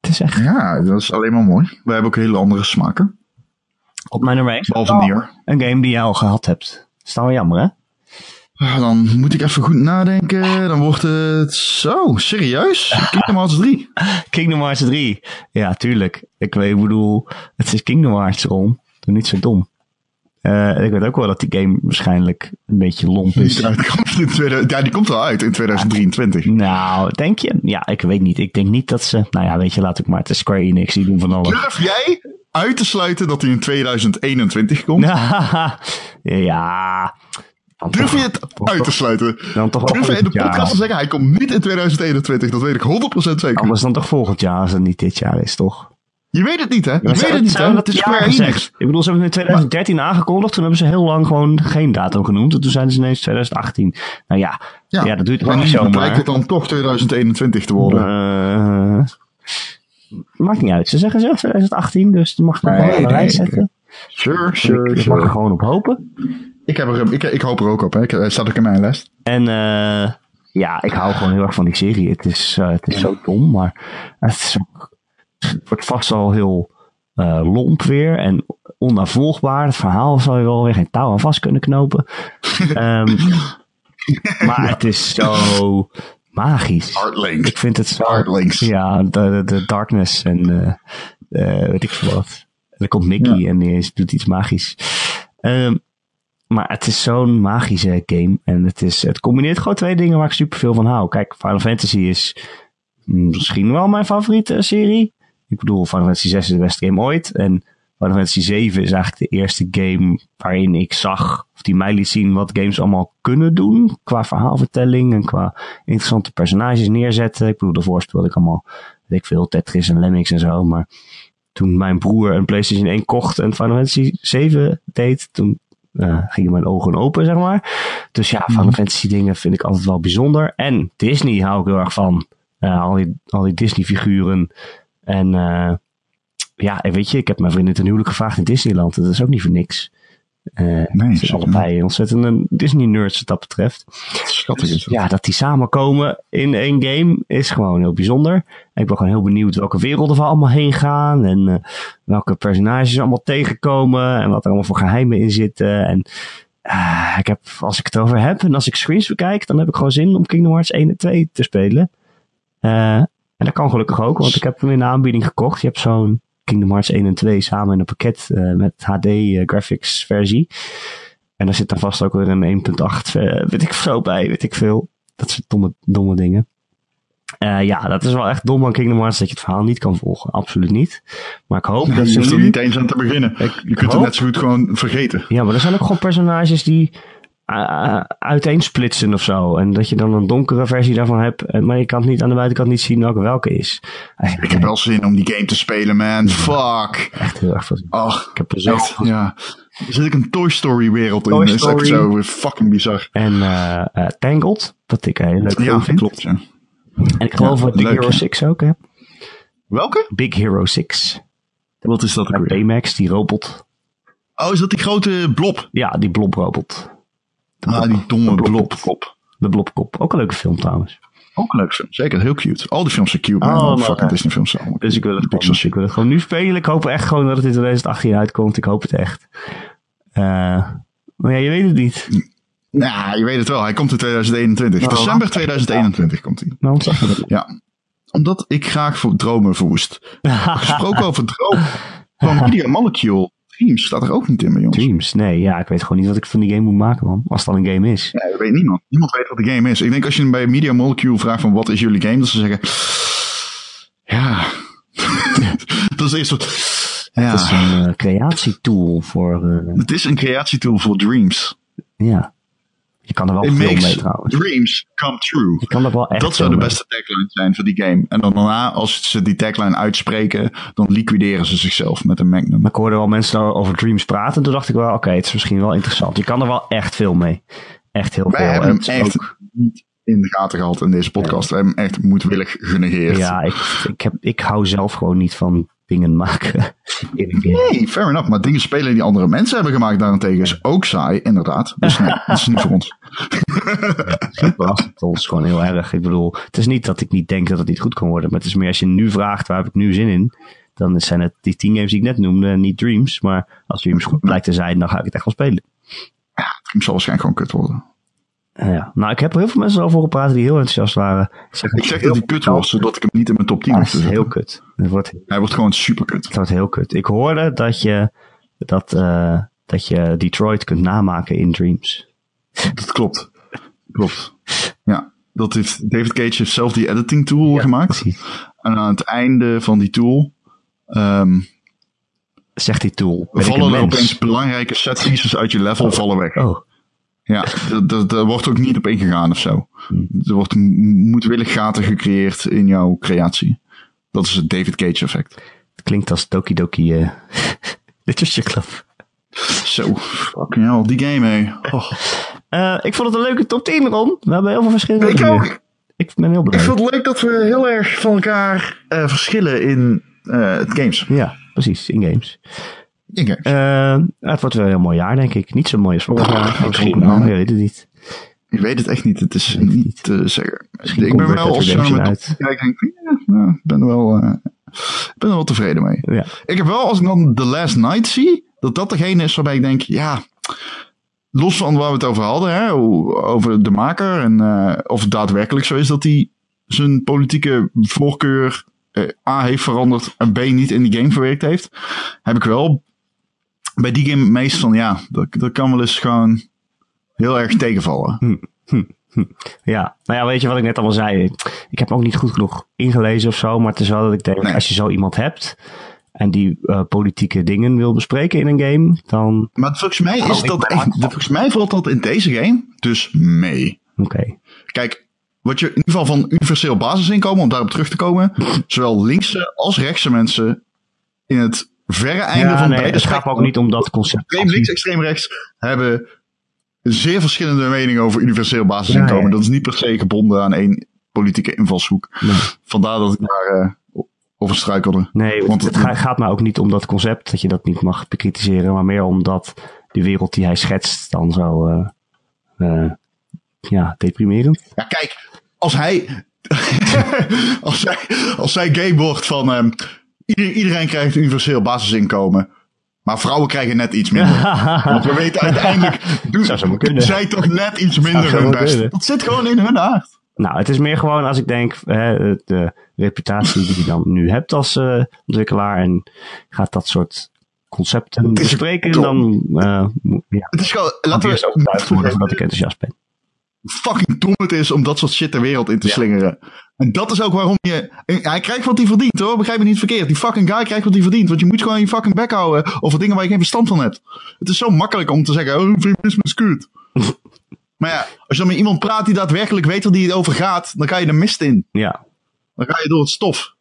Het is echt... Ja, dat is alleen maar mooi. We hebben ook hele andere smaken. Op mijn nummer 1 Behalve oh. Een game die jij al gehad hebt. Is dan wel jammer, hè? Ah, dan moet ik even goed nadenken. Dan wordt het zo, serieus? Kingdom Hearts 3. Kingdom Hearts 3. Ja, tuurlijk. Ik, weet, ik bedoel, het is Kingdom Hearts, Ron. Doe niet zo dom. Uh, ik weet ook wel dat die game waarschijnlijk een beetje lomp is. Ja, die komt, in 2000, ja, die komt al uit in 2023. Nou, denk je? Ja, ik weet niet. Ik denk niet dat ze... Nou ja, weet je, laat ik maar. Het is Square Enix, die doen van alles. Durf jij uit te sluiten dat hij in 2021 komt? ja... Dan Durf je het uit te sluiten? Dan toch Durf je in de podcast te zeggen, hij komt niet in 2021. Dat weet ik 100% zeker. Anders dan toch volgend jaar als het niet dit jaar is, toch? Je weet het niet, hè? Je weet het niet, hè? Dat is Square Enix. Ik bedoel, ze hebben het in 2013 maar, aangekondigd. Toen hebben ze heel lang gewoon geen datum genoemd. En toen zijn ze ineens 2018. Nou ja, ja, dat duurt wel niet zo. lijkt het dan toch 2021 te worden. Maakt niet uit. Ze zeggen zelf 2018, dus je mag nee, wel een rij zetten. Sure, sure, ik, sure. mag er gewoon op hopen. Ik, heb er, ik, ik hoop er ook op, hè. Ik, staat ook in mijn lijst. En uh, ja, ik hou gewoon heel erg van die serie. Het is, uh, het is ja. zo dom, maar het is ook het wordt vast al heel uh, lomp weer en onnavolgbaar. Het verhaal zal je wel weer geen touw aan vast kunnen knopen. um, maar het is zo magisch. Ik vind het zo. Ja, de, de darkness en uh, uh, weet ik veel wat. En dan komt Mickey ja. en die doet iets magisch. Um, maar het is zo'n magische game. En het, is, het combineert gewoon twee dingen waar ik super veel van hou. Kijk, Final Fantasy is misschien wel mijn favoriete serie. Ik bedoel, Final Fantasy 6 is de beste game ooit. En Final Fantasy 7 is eigenlijk de eerste game waarin ik zag, of die mij liet zien wat games allemaal kunnen doen. Qua verhaalvertelling en qua interessante personages neerzetten. Ik bedoel, daarvoor speelde ik allemaal, weet ik veel, Tetris en Lemmings en zo. Maar toen mijn broer een PlayStation 1 kocht en Final Fantasy 7 deed, toen uh, gingen mijn ogen open, zeg maar. Dus ja, Final Fantasy dingen vind ik altijd wel bijzonder. En Disney hou ik heel erg van. Uh, al die, al die Disney figuren. En uh, ja, en weet je, ik heb mijn vriendin ten huwelijk gevraagd in Disneyland. Dat is ook niet voor niks. Uh, nee, ze zijn allebei ontzettend een Disney-nerds wat dat betreft. Schattig dat. Ja, dat die samenkomen in één game is gewoon heel bijzonder. En ik ben gewoon heel benieuwd welke werelden we allemaal heen gaan. En uh, welke personages allemaal tegenkomen. En wat er allemaal voor geheimen in zitten. En uh, ik heb, als ik het over heb en als ik screens bekijk, dan heb ik gewoon zin om Kingdom Hearts 1 en 2 te spelen. En dat kan gelukkig ook, want ik heb hem in de aanbieding gekocht. Je hebt zo'n Kingdom Hearts 1 en 2 samen in een pakket uh, met HD uh, graphics versie. En daar zit dan vast ook weer een 1.8, uh, weet ik zo bij, weet ik veel. Dat soort domme, domme dingen. Eh, ja, dat is wel echt dom aan Kingdom Hearts dat je het verhaal niet kan volgen. Absoluut niet. Maar ik hoop Ja, dat je ze hoeft er niet eens aan te beginnen. Ik- je kunt het net zo goed gewoon vergeten. Ja, maar er zijn ook gewoon personages die uh, uiteensplitsen of zo. En dat je dan een donkere versie daarvan hebt. en- Maar je kan het niet aan de buitenkant niet zien welke welke is. Ik heb wel zin om die game te spelen, man. Fuck. Echt heel erg veel zin. Ach, Ik heb er zo echt, ja. Er zit ik een Toy Story wereld in. Toy Dat is echt Story. zo fucking bizar. En eh eh, Tangled, wat ik een hele leuke Ja, vind. klopt, ja. En ik geloof Ja, wat Big leuk, Hero ja. 6 ook, hè? Welke? Big Hero 6. Wat is dat? Baymax, die robot. Oh, is dat die grote blob? Ja, die blobrobot. Ah, die domme blob. De blobkop. Ook een leuke film trouwens. Ook een leuk film. Zeker, heel cute. Al die films zijn cute. Oh, Alle maar, fucking ja. Disney films zijn Dus ik wil, het gewoon, ik wil het gewoon nu spelen. Ik hoop echt gewoon dat het in 2018 uitkomt. Ik hoop het echt. Eh, maar ja, je weet het niet. Nou, je weet het wel. Hij komt in 2021. Nou, December 2021 komt hij. Dat? Ja. Omdat ik graag voor dromen verwoest. Gesproken over dromen. Van Media Molecule Dreams staat er ook niet in bij ons. Dreams? Nee, ja, ik weet gewoon niet wat ik van die game moet maken, man. Als het al een game is. Ja, dat weet niemand. Niemand weet wat de game is. Ik denk als je bij Media Molecule vraagt van wat is jullie game, dat ze zeggen... Ja... dat is eerst wat... Ja, Het is een eh, creatietool voor... eh, het is een creatietool voor dreams. ja. Je kan er wel It veel mee trouwens. dreams come true. Je kan er wel echt Dat zou de beste tagline zijn voor die game. En dan daarna, als ze die tagline uitspreken, dan liquideren ze zichzelf met een magnum. Maar ik hoorde wel mensen over Dreams praten. Toen dacht ik wel, oké, het is misschien wel interessant. Je kan er wel echt veel mee. Echt heel Wij veel. hebben En hem echt ook- niet in de gaten gehad in deze podcast. We hebben hem echt moedwillig genegeerd. ja, ik, ik, heb, ik hou zelf gewoon niet van dingen maken. Nee, fair enough. Maar dingen spelen die andere mensen hebben gemaakt daarentegen is ook saai, inderdaad. Dus nee, dat is niet voor ons. Het ons gewoon heel erg. Ik bedoel, het is niet dat ik niet denk dat het niet goed kan worden. Maar het is meer als je nu vraagt, waar heb ik nu zin in? Dan zijn het die tien games die ik net noemde, niet Dreams. Maar als Dreams goed blijkt te zijn, dan ga ik het echt wel spelen. Dreams zal waarschijnlijk gewoon kut worden. Ja. Nou, ik heb er heel veel mensen over praten die heel enthousiast waren. zeg, Ik zeg dat hij kut wordt, zodat ik hem niet in mijn top 10 Ja, hoef het te is zetten. heel kut. Het wordt, Hij wordt gewoon super kut. het wordt heel kut. Ik hoorde dat je, dat, eh, dat je Detroit kunt namaken in Dreams. Dat klopt. Klopt. Ja, dat heeft, David Cage heeft zelf die editing tool gemaakt. Precies. En aan het einde van die tool ehm, Zegt die tool. Vallen er opeens belangrijke set pieces uit je level vallen weg. Oh, Ja, daar wordt ook niet op ingegaan of zo. Er wordt moedwillig gaten gecreëerd in jouw creatie. Dat is het David Cage effect. het klinkt als Doki Doki uh, Literature Club. Zo, fucking hell, die game hé. Oh. Eh, ik vond het een leuke top 10, Ron. We hebben heel veel verschillende. Ik ook. Ik ben heel Ik blij. vind het leuk dat we heel erg van elkaar eh, verschillen in eh, het games. Ja, precies. In games. Eh, het wordt wel een heel mooi jaar, denk ik. Niet zo mooi als vorig jaar. misschien wel. weet het niet. Ik weet het echt niet. Het is niet niet. te zeggen. Misschien ik ben wel als uit. denk ik, ja, nou, ik ben er wel, eh, ik ben er wel tevreden mee. Ja. Ik heb wel, als ik dan The Last Night zie, dat dat degene is waarbij ik denk, ja, los van waar we het over hadden, hè, over de maker en eh, of het daadwerkelijk zo is dat hij zijn politieke voorkeur eh, A heeft veranderd en B niet in die game verwerkt heeft, heb ik wel bij die game meest van, ja, dat, dat kan wel eens gewoon heel erg tegenvallen. Ja, nou ja, weet je wat ik net allemaal zei? Ik heb ook niet goed genoeg ingelezen of zo, maar het is wel dat ik denk, Nee. als je zo iemand hebt en die eh, politieke dingen wil bespreken in een game, dan Maar volgens mij is Oh, dat echt, hard. volgens mij valt dat in deze game dus mee. oké. Kijk, wat je in ieder geval van universeel basisinkomen, om daarop terug te komen, zowel linkse als rechtse mensen in het verre einde Ja, van nee, beide het gaat ook niet om dat concept. Extreem links, extreem rechts hebben zeer verschillende meningen over universeel basisinkomen. Ja, ja. Dat is niet per se gebonden aan één politieke invalshoek. Nee. Vandaar dat ik daar eh, over struikelde. Nee, Want- het ga- gaat maar ook niet om dat concept dat je dat niet mag bekritiseren, maar meer omdat de wereld die hij schetst dan zo, eh, ja, deprimerend. Ja, kijk, als hij. als, hij als zij game wordt van. ehm, iedereen, iedereen krijgt universeel basisinkomen. Maar vrouwen krijgen net iets minder. Want we weten uiteindelijk. Doen, zij toch net iets minder hun best. kunnen. Dat zit gewoon in hun aard. Nou, het is meer gewoon als ik denk, hè, de reputatie die je dan nu hebt als eh, ontwikkelaar en gaat dat soort concepten bespreken, dom. dan eh, ja, Het is gewoon. laten we eerst overtuigd worden voordat ik enthousiast ben. Fucking dom het is om dat soort shit de wereld in te slingeren. En dat is ook waarom je... Hij krijgt wat hij verdient hoor, begrijp me niet verkeerd. Die fucking guy krijgt wat hij verdient. Want je moet gewoon je fucking bek houden over dingen waar je geen verstand van hebt. Het is zo makkelijk om te zeggen, oh, feminisme is kut. maar ja, als je dan met iemand praat die daadwerkelijk weet waar die het over gaat, dan ga je de mist in. Ja. Dan ga je door het stof.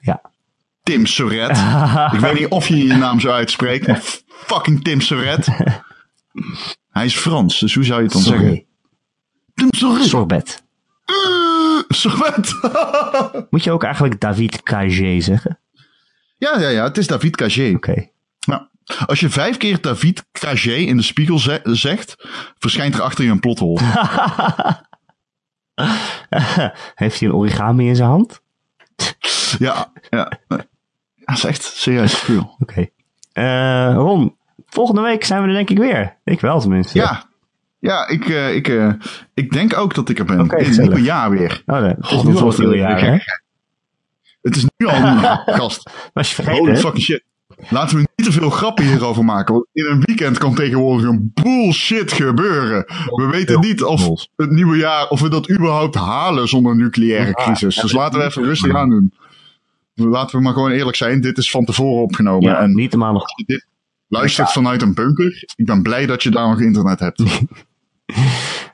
Ja. Tim Soret. Ik weet niet of je je naam zo uitspreekt, maar fucking Tim Soret. Hij is Frans, dus hoe zou je het dan zeggen? Sorry. Sorbet. Eh, Soret. Moet je ook eigenlijk David Cagé zeggen? ja, ja, ja, het is David Cagé. Oké. Nou, als je vijf keer David Cagé in de spiegel ze- zegt, verschijnt er achter je een plothol. Heeft hij een origami in zijn hand? ja, ja. Dat is echt serieus veel. Oké. Eh, Ron, volgende week zijn we er denk ik weer. Ik wel tenminste. Ja. Ja, ik, eh, ik, eh, ik denk ook dat ik er ben. Oké, in het nieuwe jaar weer. Oh, nee. God, dat nieuwe jaar, hè? Het is nu al een gast. Was je vergeten, Holy hè? fucking shit. Laten we niet te veel grappen hierover maken. Want in een weekend kan tegenwoordig een bullshit gebeuren. We weten niet of het nieuwe jaar, of we dat überhaupt halen zonder nucleaire crisis. Dus laten we even rustig aan doen. Laten we maar gewoon eerlijk zijn. Dit is van tevoren opgenomen. Ja, en niet de maandag. als je dit luistert vanuit een bunker. Ik ben blij dat je daar nog internet hebt.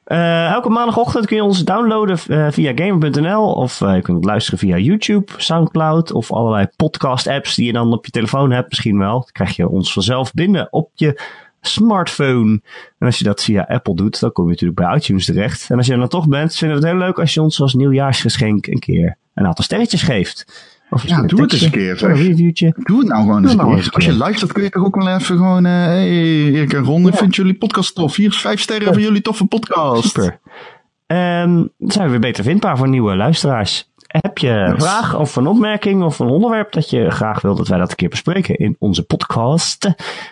Eh, elke maandagochtend kun je ons downloaden eh, via gamer.nl of eh, je kunt luisteren via YouTube, Soundcloud of allerlei podcast apps die je dan op je telefoon hebt misschien wel. Dan krijg je ons vanzelf binnen op je smartphone. En als je dat via Apple doet, dan kom je natuurlijk bij iTunes terecht. En als je er dan toch bent, vinden we het heel leuk als je ons als nieuwjaarsgeschenk een keer een aantal sterretjes geeft. Of Ja, doe het eens een keer, zeg. Een. Doe het nou gewoon eens een nou keer. eens een Als je luistert kun je toch ook wel even gewoon... hey, Erik en Ron, ik vind jullie podcast tof. Hier is vijf sterren voor jullie toffe podcast. Super. Ehm, zijn we weer beter vindbaar voor nieuwe luisteraars. Heb je een Yes. vraag of een opmerking of een onderwerp dat je graag wil dat wij dat een keer bespreken in onze podcast?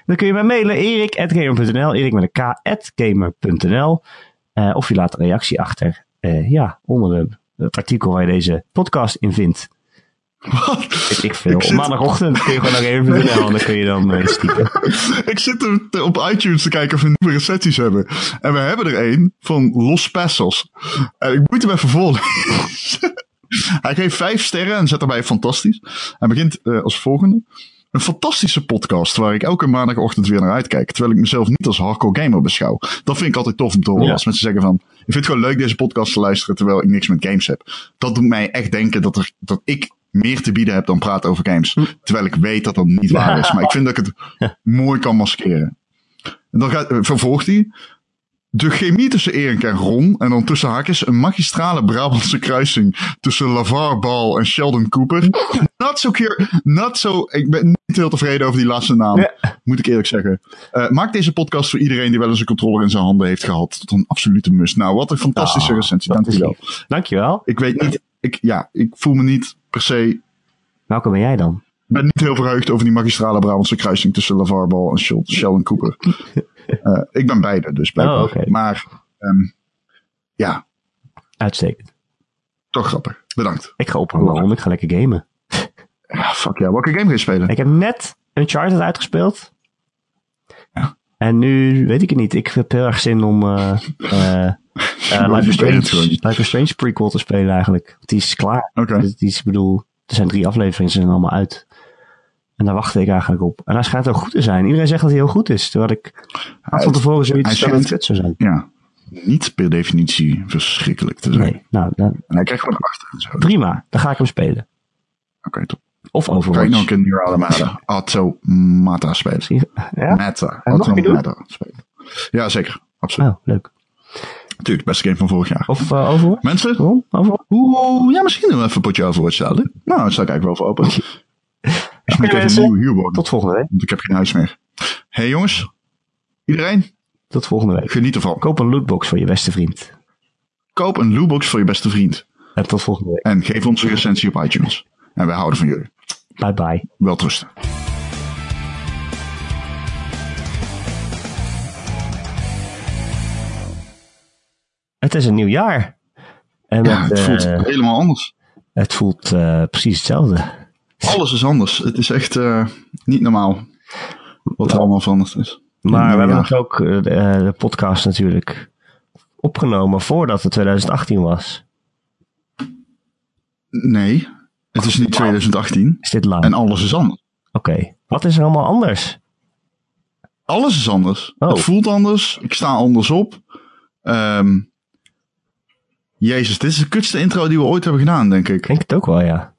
Dan kun je mij mailen erik.gamer.nl, erik met een k.gamer.nl. Eh, of je laat een reactie achter eh, ja, onder de, het artikel waar je deze podcast in vindt. Wat? Weet ik veel. Ik Op maandagochtend kun je gewoon naar gamer.nl en dan kun je dan eh, stiekem. Ik zit te- op iTunes te kijken of we nieuwe recensies hebben. En we hebben er een van Los Passos. En ik moet hem even voorlezen. Hij geeft vijf sterren en zet erbij fantastisch. Hij begint eh, als volgende. Een fantastische podcast waar ik elke maandagochtend weer naar uitkijk. Terwijl ik mezelf niet als hardcore gamer beschouw. Dat vind ik altijd tof om te horen. Ja. Als mensen zeggen van, ik vind het gewoon leuk deze podcast te luisteren terwijl ik niks met games heb. Dat doet mij echt denken dat, er, dat ik meer te bieden heb dan praten over games. Terwijl ik weet dat dat niet waar is. Maar ik vind dat ik het mooi kan maskeren. En dan gaat, vervolgt hij. De chemie tussen Erik en Ron, en dan tussen haakjes een magistrale Brabantse kruising tussen LeVar Ball en Sheldon Cooper. Not so cure, not so, ik ben niet heel tevreden over die laatste naam, Ja. moet ik eerlijk zeggen. Eh, maak deze podcast voor iedereen die wel eens een controller in zijn handen heeft gehad. Tot een absolute must. Nou, wat een fantastische Ah, recensie, dankjewel. Dankjewel. Ik weet niet, ik, ja, ik voel me niet per se Welke ben jij dan? ik ben niet heel verheugd over die magistrale Brabantse kruising tussen LeVar Ball en Shel- Sheldon Cooper. Eh, ik ben beide, dus blijkbaar. Oh. Maar ehm, ja, Uitstekend. toch grappig. Bedankt. Ik ga ophangen. Ik ga lekker gamen. Ja, fuck ja. Welke game ga je spelen? Ik heb net Uncharted uitgespeeld. Ja. En nu weet ik het niet. Ik heb heel erg zin om eh eh, Life, is Strange. Life is Strange prequel te spelen eigenlijk. Die is klaar. Oké. Dus die is, ik bedoel, er zijn drie afleveringen, ze zijn allemaal uit. En daar wachtte ik eigenlijk op. En hij schijnt ook goed te zijn. Iedereen zegt dat hij heel goed is. Terwijl ik had van tevoren zoiets dat het schijnt- kut zou zijn. Ja. Niet per definitie verschrikkelijk te zijn. Nee, nou, dan, En hij krijgt gewoon achter en zo. Oké, prima. Dan ga ik hem spelen. top. Of Kan je nog Overwatch. een nieuwe Automata Automata spelen? Ja? Meta. En nog meer Automata spelen. Ja, zeker. Absoluut. Oh, leuk. Tuurlijk, beste game van vorig jaar. Of eh, Overwatch? Mensen? Overwatch? Oeh, ja, misschien doen we even een potje Overwatch dadelijk. Nou, daar sta ik eigenlijk wel voor open. Dus ik even een nieuwe huur worden. Tot volgende week. Want ik heb geen huis meer. hey, jongens. Iedereen, Tot volgende week. geniet ervan. Koop een lootbox voor je beste vriend. Koop een lootbox voor je beste vriend. En tot volgende week. En geef ons een recensie op iTunes. En wij houden van jullie. Bye bye. Wel trusten. Het is een nieuw jaar. En Ja, het voelt eh, helemaal anders. het voelt eh, precies hetzelfde. Alles is anders. Het is echt eh, niet normaal. Wat er allemaal veranderd is. Maar we hebben dus ook eh, de, eh, de podcast natuurlijk opgenomen voordat het 2018 was. Nee, het is nu 2018 Is dit lang? en alles is anders. Oké. Wat is er allemaal anders? Alles is anders. Oh. Het voelt anders. Ik sta anders op. Ehm, Jezus, dit is de kutste intro die we ooit hebben gedaan, denk ik. Ik denk het ook wel, ja.